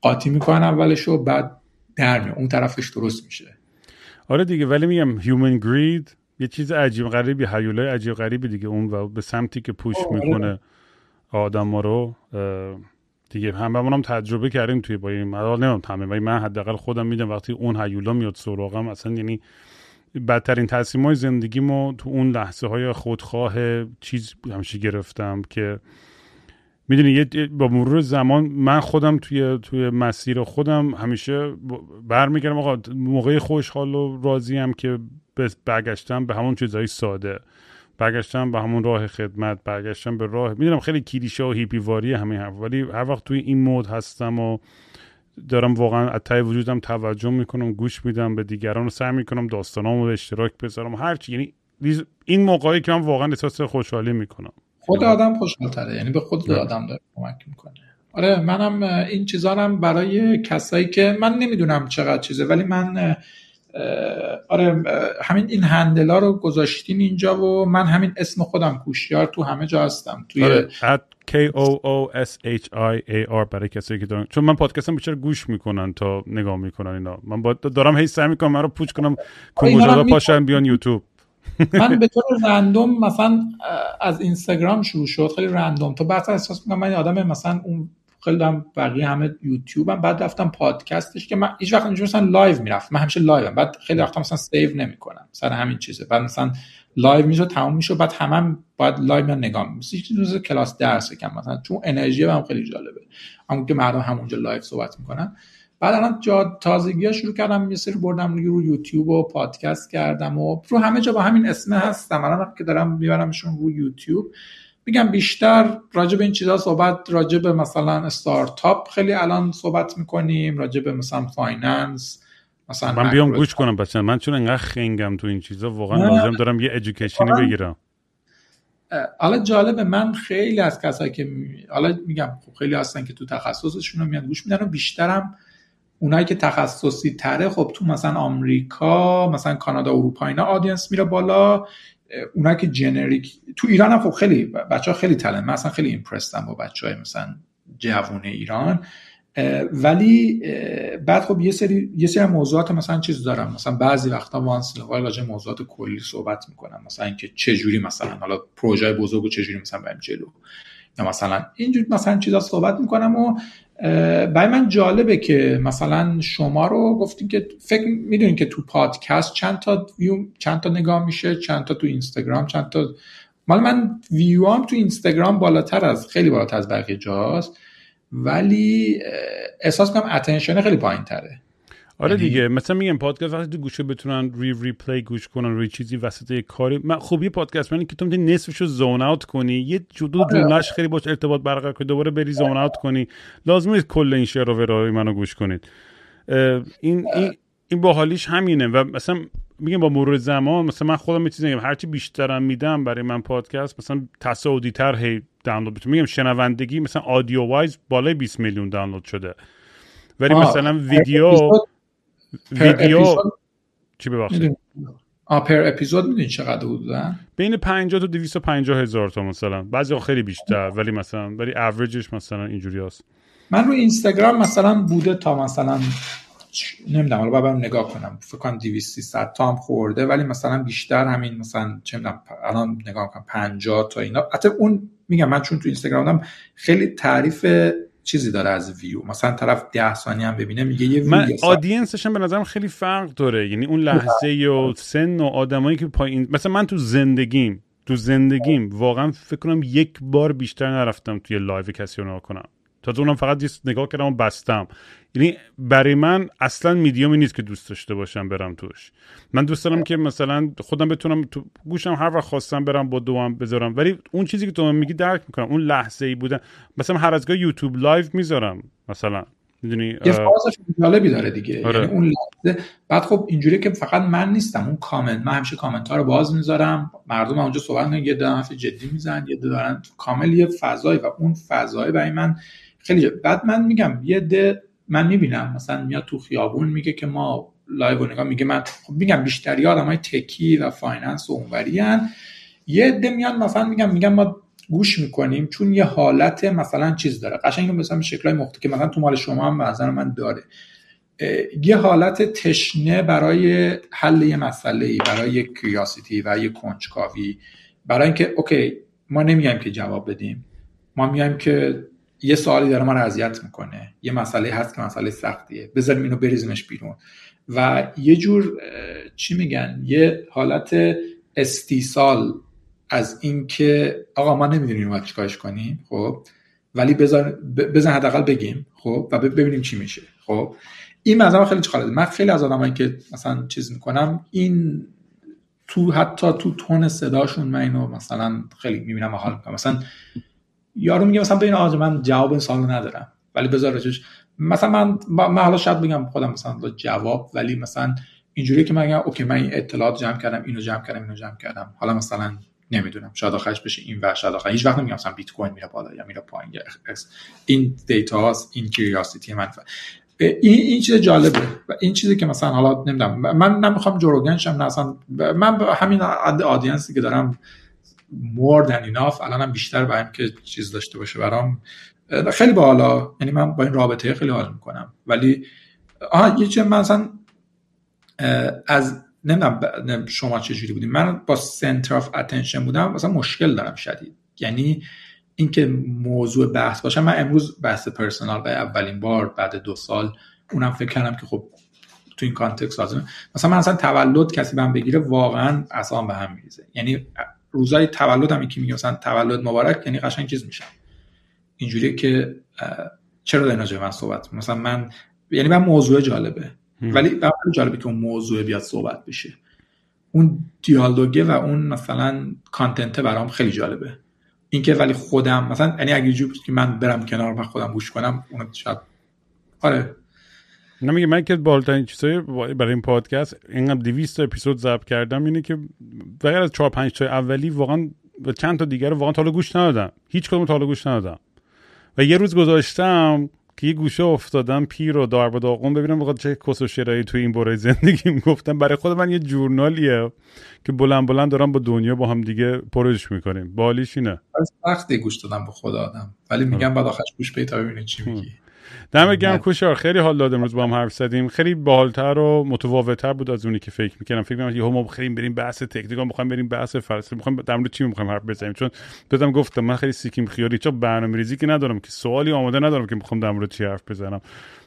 S3: قاطی می‌کنن اولش و بعد در میاد. اون طرفش درست میشه.
S2: آره دیگه ولی میگم هیومن گرید یه چیز عجیب غریبی هیولای عجیب غریبی دیگه. اون و به سمتی که پوش می‌کنه آدم ها رو دیگه هممون هم تجربه کردیم توی با این مدار نمیم تمام ولی من حداقل خودم میدم وقتی اون هیولا میاد سراغم اصلا یعنی بدترین تصمیم های زندگیمو تو اون لحظه های خودخواه چیز همیشه گرفتم که می‌دونی با مرور زمان من خودم توی توی مسیر خودم همیشه برمیگردم. آقا موقع خوشحال و راضی هم که برگشتم به همون چیزهای ساده. برگشتم به همون راه خدمت برگشتم به راه می‌دونم خیلی کلیشه و هیپی واری همین حرف. ولی هر وقت توی این مود هستم و دارم واقعا از وجودم توجه می‌کنم گوش میدم به دیگران رو سعی می‌کنم داستانامو به اشتراک بذارم. هرچی یعنی این موقعی که من واقعا احساس خوشحالی می‌کنم.
S3: خود آدم خوشحالتره. یعنی به خود آدم داره کمک می‌کنه. آره منم این چیزا برای کسایی که من نمی‌دونم چقدر چیزه ولی من آره همین این هندلا رو گذاشتین اینجا و من همین اسم خودم کوشیار تو همه جا هستم. توی
S2: آره K O O S H I A R برای کسایی که دارن. چون من پادکستم بیشتر گوش می‌کنن تا نگاه می‌کنن اینا. من با دارم هی سعی می‌کنم من رو پوچ کنم کنگوزادا پاشن بیان یوتیوب.
S3: من به طور رندوم مثلا از اینستاگرام شروع شد خیلی رندوم. تا بعد احساس می‌کنم من آدم مثلا اون خیلی هم بقیه همه یوتیوب هم. بعد رفتم پادکستش که من هیچ وقت اینجوری مثلا لایو می‌رفت من همیشه لایو هم. بعد خیلی وقتا مثلا سیو نمی‌کنم. سر همین چیزه. بعد مثلا لایو میشه تموم میشه بعد همم هم باید لایو من نگاه روز کلاس درس کم مثلا چون انرژی هم خیلی جالبه. همون که مردم همونجا لایو صحبت می‌کنن. بعد الان جا تازگی ها شروع کردم یه سری بردم رو یوتیوب و پادکست کردم و رو همه جا با همین اسم هستم. الان که دارم میبرمشون رو یوتیوب میگم بیشتر راجع به این چیزها صحبت راجع به مثلا استارتاپ خیلی الان صحبت می‌کنیم راجع به مثلا فایننس مثلا
S2: من بیام گوش کنم بچه. من چون انقدر خنگم تو این چیزا واقعا لازم دارم یه ادویکیشنی بگیرم.
S3: حالا جالبه من خیلی از کسایی که حالا میگم خب خیلی هستن که تو تخصصشون رو میان گوش میدن و بیشترم اونایی که تخصصی تره خب تو مثلا آمریکا مثلا کانادا اروپا اینا آدینس میره بالا. اونا که جنریک تو ایران هم خب خیلی بچه ها خیلی تلن. من اصلا خیلی ایمپرستم با بچه های مثلا جوون ایران. ولی بعد خب یه سری یه سری موضوعات مثلا چیز دارم. مثلا بعضی وقتا وانس راجع موضوعات کلی صحبت می‌کنم. مثلا اینکه چه جوری مثلا حالا پروژه بزرگ و چه جوری مثلا بریم جلو. یا مثلا اینجور مثلا چیزا صحبت می‌کنم و برای من جالبه که مثلا شما رو گفتین که فکر می‌دونین که تو پادکست چند تا ویو چند تا نگاه میشه چند تا تو اینستاگرام چند تا مال من ویو هم تو اینستاگرام بالاتر از خیلی بالاتر از بقیه جاست ولی احساس کنم اتنشن خیلی پایین تره
S2: آره یعنی دیگه مثلا میگم پادکست وقتی تو گوشه بتونن ری ریپلی گوش کنن روی چیزی وسط یه کاری من خوبی پادکست من که تو می‌تونی نصفشو زون اوت کنی یه جدو آره. جملهش خیلی باش ارتباط برقرار کنی دوباره بری زون اوت کنی. لازم نیست کل این شعر و منو گوش کنید. این این این باحالیش همینه و مثلا میگم با مرور زمان مثلا من خودم یه چیزی میگم هرچی بیشترم میدم برای من پادکست مثلا تصاعدی تر هی دانلود بشه. میگم شنوندگی مثلا آدیو وایز بالای 20 میلیون دانلود شده. ولی مثلا ویدیو ویدیو چی ببخشید؟
S3: پر اپیزود می‌دونی چقدر بودن
S2: بین 50 تا 250 هزار تا مثلا. بعضی خیلی بیشتر ولی مثلا ولی اوریجش مثلا اینجوری هست.
S3: من رو اینستاگرام مثلا بوده تا مثلا نمی‌دونم حالا بابم نگاه کنم. فکر کنم 200 300 تا هم خورده ولی مثلا بیشتر همین مثلا چه می‌دونم الان نگاه کنم 50 تا اینا. حتی اون میگم من چون تو اینستاگرامم خیلی تعریف چیزی داره از ویو. مثلا طرف ده ثانیه هم ببینه میگه یه ویو من
S2: audience ش به نظرم خیلی فرق داره. یعنی اون لحظه و سن و آدمایی که پایین مثلا من تو زندگیم تو زندگیم واقعا فکر کنم یک بار بیشتر نرفتم توی live کسی رو کنم. تا اونم فقط نگاه کردم و بستم. یعنی برای من اصلا میدیومی نیست که دوست داشته باشم برم توش. من دوست دارم که مثلا خودم بتونم تو گوشم هر وقت خواستم برم با دوام بذارم. ولی اون چیزی که تو میگی درک می‌کنم. اون لحظه ای بودن. مثلا هر از یوتیوب live می‌ذارم مثلا. می‌دونی؟
S3: یه فازش جالبی داره دیگه. آره. یعنی اون لحظه. بعد خب اینجوری که فقط من نیستم. اون کامنت. من همیشه کامنت ها رو باز می‌ذارم. مردم اونجا صحبت می‌کنن. یه دو جدی می‌زنن. یه دارن کامل یه فضایی و اون فضای برای من خیلی بعد من میگم یه ده من می‌بینم. مثلا میاد تو خیابون میگه که ما لایو نگاه میگه. من خب میگم بیشتری آدم های تکی و فایننس و اونوری یه عده میان مثلا میگم میگم ما گوش می‌کنیم چون یه حالت مثلا چیز داره. قشنگ مثلا شکلای مختلف که مثلا تو مال شما هم نظر من داره. یه حالت تشنه برای حل یه مسئله برای یه کریاسیتی و یه کنجکاوی برای اینکه اوکی ما نمیگیم که جواب بدیم. ما میگیم که یه سوالی داره رو اذیت می‌کنه. یه مسئله هست که مسئله سختیه. بذاریم اینو بریزیمش بیرون. و یه جور چی میگن؟ یه حالت استیصال از اینکه آقا ما نمی‌دونیم باید چیکارش کنیم خب؟ ولی بذار بزن حداقل بگیم خب؟ و ببینیم چی میشه خب؟ این مثلا خیلی جالبه من خیلی از آدمایی که مثلا چیز می‌کنم این تو حتی تو تون صداشون من اینو مثلا خیلی می‌بینم و حال می‌کنم. مثلا یارو میگه مثلا بین آقا من جواب این سوالو ندارم. ولی بذار راجش مثلا من من حالا شاید بگم خودم مثلا جواب ولی مثلا اینجوری که من اوکی من این اطلاعات جمع کردم اینو جمع کردم اینو جمع کردم. حالا مثلا نمی‌دونم شاید آخرش بشه این و شاید آخرش هیچ وقت نمیگم مثلا بیت کوین میره بالا یا میره پایین این دیتا هست این کیوریاسیتی من. این این چیز جالبه. و این چیزی که مثلا حالا نمی‌دونم من نمی‌خوام Joe Rogan شم نه اصلا من همین عد audience ی که دارم more than enough. الانم بیشتر برام که چیز داشته باشه برام. خیلی بالا یعنی من با این رابطه خیلی حال می‌کنم. ولی آها یه من مثلا از نمی‌دونم شما چه جوری بودیم من با center of attention بودم مثلا مشکل دارم شدید. یعنی اینکه موضوع بحث باشه من امروز بحث personal به اولین بار بعد دو سال اونم فکر کردم که خب تو این context لازمه. مثلا من اصلا تولد کسی بهم بگیره واقعا اصلا به هم میریزه. یعنی روزای تولد هم که مثلا تولد مبارک یعنی قشنگ چیز میشم اینجوری که چرا در من صحبت مثلا من یعنی من موضوع جالبه. ولی برای جالبه که اون موضوع بیاد صحبت بشه. اون دیالوگه و اون مثلا content برام خیلی جالبه. اینکه ولی خودم مثلا یعنی اگه جوری که من برم کنار و خودم گوش کنم اون شاید آره.
S2: نمیگه من که بالاترین چیزای برای این پادکست اینقدر 200 اپیزود ضبط کردم اینه که غیر از 4 5 تا اولی واقعا و چند تا دیگر واقعا تا گوش ندادم. هیچ کدوم تا گوش ندادم. و یه روز گذاشتم که یه گوشه افتادم پیر و دار و داغون ببینم بخواد چه کس و شرایی توی این برای زندگی می‌گفتم برای خود من یه جورنالیه که بلند بلند دارم با دنیا با هم دیگه پرش می‌کنیم. بالیش اینه.
S3: وقتی گوش دادم به خدا آدم. ولی میگم بعد آخرش گوش پیدا ببینید چی میگی.
S2: دم گرم کوشار. خیلی حال داد امروز با هم حرف زدیم. خیلی باحالتر و متفاوتتر بود از اونی که فکر می‌کردم. فکر می‌کردم یهو ما خیلی بریم بحث تکنیک می‌خوایم بریم بحث فلسفه. می‌خوایم در مورد چی می‌خوایم حرف بزنیم؟ چون دادم گفتم من خیلی سیکیم خیالی. چون برنامه‌ریزی که ندارم که سوالی آماده ندارم که می‌خوام در مورد چی حرف بزنم.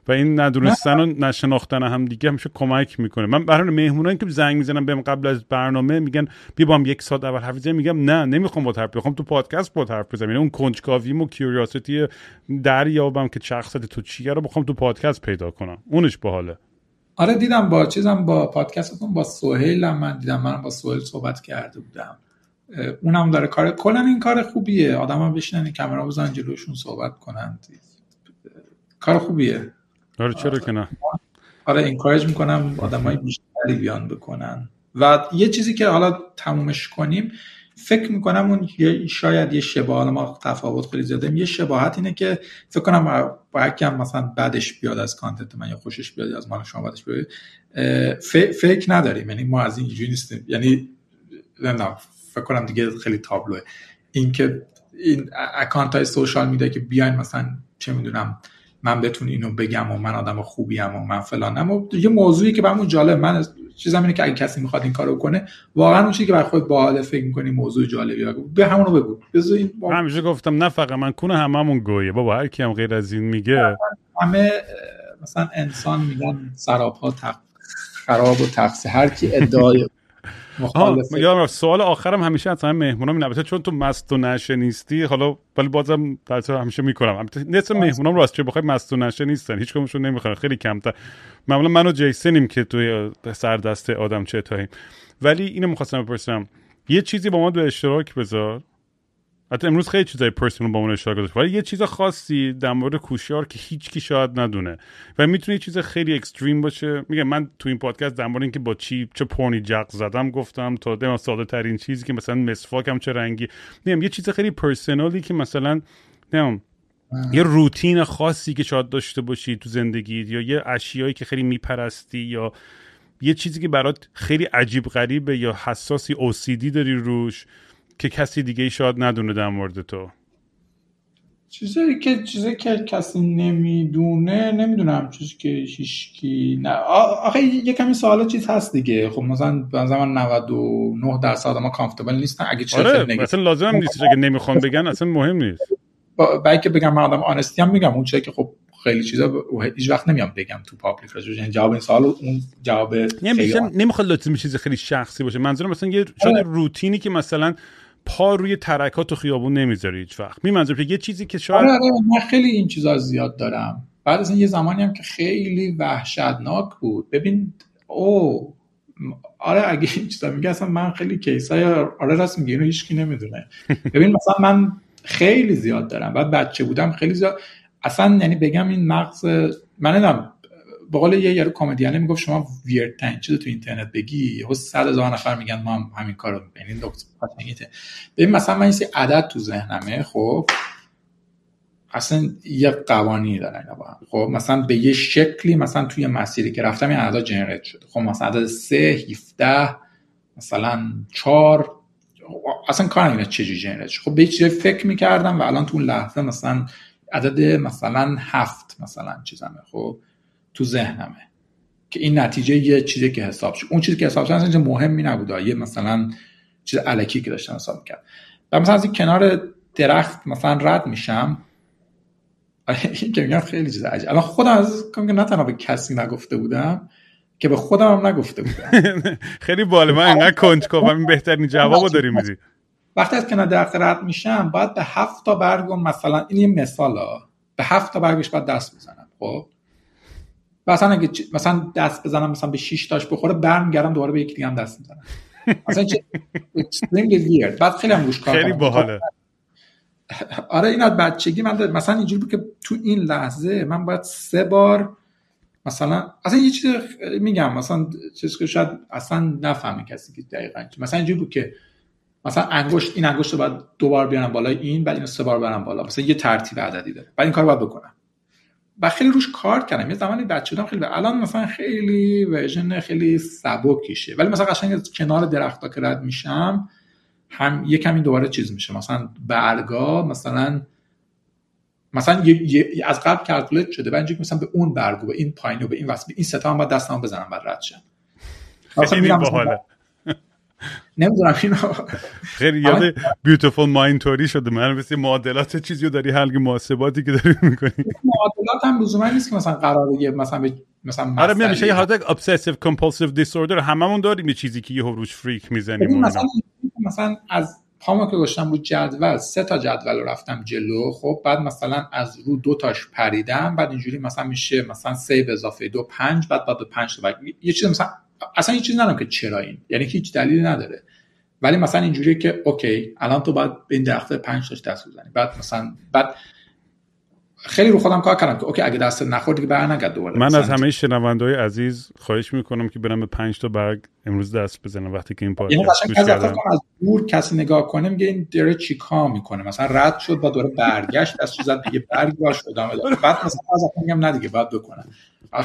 S2: و این ندونستن و نشناختن هم دیگه همیشه کمک می‌کنه. من برای مهمونایی که زنگ می‌زنم بهم قبل از برنامه میگن بیا با هم یک ساعت اول حرف بزنیم. میگم نه نمی‌خوام با حرف بخوام تو پادکست با حرف بزنم. یعنی اون کنجکاویم و کیوریاسیتی دریابم که شخصیت تو چیه رو بخوام تو پادکست پیدا کنم. اونش باحاله.
S3: آره دیدم با چیزم با پادکستتون با سهیل من دیدم. منم با سهیل صحبت کرده بودم. اونم داره کار کلا این کار خوبیه. آدما بشینن کامرا بزنن جلوشون صحبت کنن. کار خوبیه.
S2: آره چرا که نه؟
S3: آره انکارج می‌کنم های بیشتری بیان بکنن. و یه چیزی که حالا تمومش کنیم فکر می‌کنم اون شاید یه شباهت ما تفاوت خیلی زیاده یه شباهت اینه که فکر کنم با هم مثلا بعدش بیاد از کانتنت من یا خوشش بیاد از مال شما بعدش بیاد فکر نداریم. یعنی ما از این اینجوری نیستیم. یعنی نه فکر کنم دیگه خیلی تابلوه. اینکه این اکانت های سوشال میده که بیاین مثلا چه می‌دونم من بتون اینو بگم و من آدم خوبیم و من فلانم و یه موضوعی که برامون جالب من چیزم اینه که اگه کسی می‌خواد این کارو کنه واقعا اون چیزی که برای خود باحال فکر می‌کنی موضوع جالبی به همونو بگو. این
S2: با... همیشه گفتم نه فقط من کنه هممون گویه. بابا هر کی هم غیر از این میگه.
S3: همه مثلا انسان میگن سراب ها تق... خراب و تقصی هر کی ادعای
S2: یا سوال آخرم همیشه از همه مهمونام این چون تو مست و نشه نیستی حالا ولی بازم در همیشه می‌کنم. نصف مهمونام راست چه بخوای مست و نشه نیستن هیچ کمشون نمی‌خوان خیلی کمتر. معمولا من و جیسنیم که توی سر دست آدم چه تاییم ولی اینو می‌خواستم بپرسم. یه چیزی با ما به اشتراک بذار. حتی امروز خیلی چیزای پرسونال با اون اشتراک گذاشت. ولی یه چیز خاصی در مورد کوشیار که هیچ کی شاید ندونه. و می‌تونه یه چیز خیلی اکستریم باشه. میگم من تو این پادکست در مورد اینکه با چی چه پورنی جق زدم گفتم تا دم ساده ترین چیزی که مثلا مسواکم چه رنگی. نیم یه چیز خیلی پرسونالی که مثلا نیم یه روتین خاصی که شاید داشته باشی تو زندگی یا یه اشیایی که خیلی میپرستی یا یه چیزی که برات خیلی عجیب غریبه یا حساسی OCD داری روش. که کسی دیگه شاید ندونه در مورد تو.
S3: چیزی که چیزی که کسی نمی‌دونه نمی‌دونم چیزی که هیچکی نه. آخه یه کمی سوال چیز هست دیگه. خب مثلا به زمان 99 درصد ما کامفتبل نیستن. اگه چیزی
S2: آره مثلا لازم نیست اگه نمی‌خوان بگن اصلا مهم نیست.
S3: با که بگم من آدم آنستی هم میگم اون چیزی که خب خیلی چیزا هیچ وقت نمیام بگم تو پابلیک راجع یعنی جواب این سوال اون جواب
S2: نمی‌خواد لازم چیز خیلی شخصی باشه. منظورم مثلا یه شاید آره. روتینی که مثلا پا روی ترکات تو خیابون نمی‌ذاری هیچ وقت. می منظور یه چیزی که شاید
S3: آره, آره من خیلی این چیزا زیاد دارم. بعد از این یه زمانی هم که خیلی وحشتناک بود. ببین او آره اگه این چیزا میگه اصلا من خیلی کیسای آره راست میگه اینو هیچکی نمی‌دونه. ببین مثلا من خیلی زیاد دارم. بعد بچه بودم خیلی زیاد اصلا یعنی بگم این مغز من نمی‌دونم به قول یه یارو کمدیانه می‌گفت شما ویرد ترین چیز تو اینترنت بگی یهو 100 هزار نفر میگن ما هم همین کارو می‌کنیم. دکتر ببین مثلا من این عدد تو ذهنمه خب اصلا یه قوانینی دارن. با خب مثلا به یه شکلی مثلا توی مسیری که رفتم این عدد جنریت شده. خب مثلا عدد 3 17 مثلا 4 اصلا کار اینا چجوری جنریت شد خب به چیزی فکر می‌کردم و الان تو اون لحظه مثلا عدد مثلا هفت مثلا چیزمه. خب تو ذهنمه. که این نتیجه یه چیزی که حساب شد. اون چیزی که حساب شد اصلا مهمی نبود. یه مثلا چیز علکی که داشتم حساب می‌کرد و مثلا از این کنار درخت مثلا رد میشم. این که میگم خیلی چیز عجیب. الان خودم از که نه تنها به کسی نگفته بودم که به خودم هم نگفته بودم.
S2: خیلی باله. من انقدر کنجکاوم این بهترین جوابو داری میدی.
S3: وقتی از کنار درخت رد میشم باید به هفت تا برگ مثلا این یه مثال به هفت تا برگش باید دست بزنم خب؟ مثلا اگه مثلا دست بزنم مثلا به 6 تاش بخوره برمیگردم دوباره به یکی دیگه هم دست می‌زنم. مثلا چه بعد خیلی هم روش کار
S2: خیلی باحاله.
S3: آره این از بچگی من مثلا اینجوری بود که تو این لحظه من باید سه بار مثلا اصلا یه چیز میگم مثلا چیزی که شاید اصلا نفهمه کسی که دقیقا مثلا اینجوری بود که مثلا انگشت این انگشت رو باید دو بار بیارم بالا این بعد اینو سه بار برم بالا. مثلا یه ترتیب عددی داره. بعد این کار باید بکنم. و خیلی روش کار کردم. یه زمانی بچه بودم خیلی الان مثلا خیلی ورژن خیلی سبکیشه. ولی مثلا قشنگ کنار درختا که رد میشم هم یه کمی دوباره چیز میشه. مثلا برگا مثلا مثلا یه, از قبل calculate شده بعد مثلا به اون برگو به این پایین و به این واسه این ستا هم باید دستم بزنم بعد رد شم
S2: خیلی باحاله.
S3: نمی‌دونم اینو
S2: خیلی یاد Beautiful Mind توری شده. من مثل معادلات چیزی رو داری حل محاسباتی که داری می‌کنی.
S3: معادلات هم لزوما نیست که مثلا قراره یه مثلا به مثلا
S2: آره میشه یه حالت obsessive compulsive disorder هممون داریم یه چیزی که یه روش freak می‌زنیم
S3: مثلا مثلا از پامو که گذاشتم رو جدول سه تا جدول رو رفتم جلو. خب بعد مثلا از رو دو تاش پریدم بعد اینجوری مثلا میشه مثلا سه به اضافه دو پنج بعد بعد به پنج تا یه چیز مثلا اصلا یه چیز ندارم که چرا این. یعنی هیچ دلیلی نداره. ولی مثلا اینجوریه که okay الان تو باید به این درخت پنج تاش دست بزنی. بعد مثلا بعد خیلی رو خودم کار کردم که okay اگه دست نخورد دیگه برنگرد دوباره.
S2: من از همه شنوندهای عزیز خواهش می‌کنم که برم به پنج تا برگ امروز دست بزنم وقتی که این پادکست
S3: یعنی از دور کسی نگاه کنه میگه این داره چیکار می‌کنه؟ مثلا رد شد دوباره برگشت دست زد یه برگ باش ادامه داد. بعد مثلا از میگم نه دیگه بعد بکنم.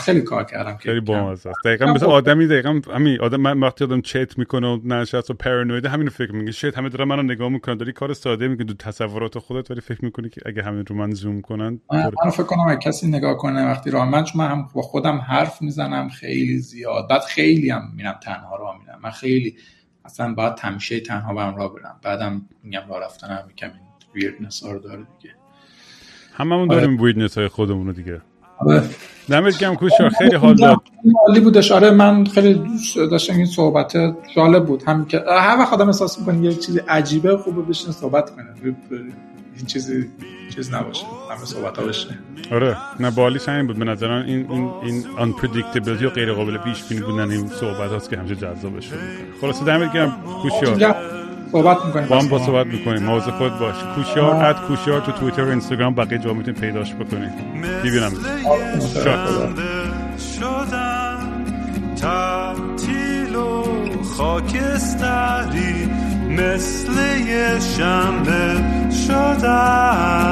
S3: خیلی کار کردم
S2: خیلی بامزه است. دقیقاً مثل آدمی دقیقاً همین آدم من وقتی آدم چت می‌کنه و نشست و پارانوید همین فکر میگه شت همه دارن منو نگاه می‌کنن داری کار ساده میگه دو تصورات خودت ولی فکر می‌کنی که اگه همین رو من زوم کنن
S3: من فکر کنم اگه کسی نگاه کنه وقتی راه من من هم با خودم حرف می‌زنم خیلی زیاد. بعد خیلی هم میرم تنها راه میرم. من خیلی اصلا باید تمشه تنها برم راه برم بعدم میگم راه رفتنم کمی ویردنس ها رو داره دیگه.
S2: هممون داریم ویردنس های خودمون رو دیگه. دمت گرم کوشا خیلی حال داد.
S3: عالی بودش. آره من خیلی دوست داشتم این صحبت جالب بود. هم که هر وقت آدم احساس می‌کنه یه چیزی عجیبه خوبه بشین صحبت کنه. این چیزی چیز نباشه. همه صحبت ها بشه
S2: آره. نه بالیش همین بود. به نظرم این این این unpredictability و غیر قابل پیش بینی بودن این صحبت هاست که همیشه جذاب بشه خلاص دمت گرم کوشا.
S3: صحبت می‌کنیم.
S2: با هم با صحبت می‌کنیم. مواظب خود باش. کوشیار اد کوشیار تو توییتر و اینستاگرام بقیه جا می‌تونید پیداش بکنید. ببینم شدم تعطیل و خاکستری مثل یه شنبه شدم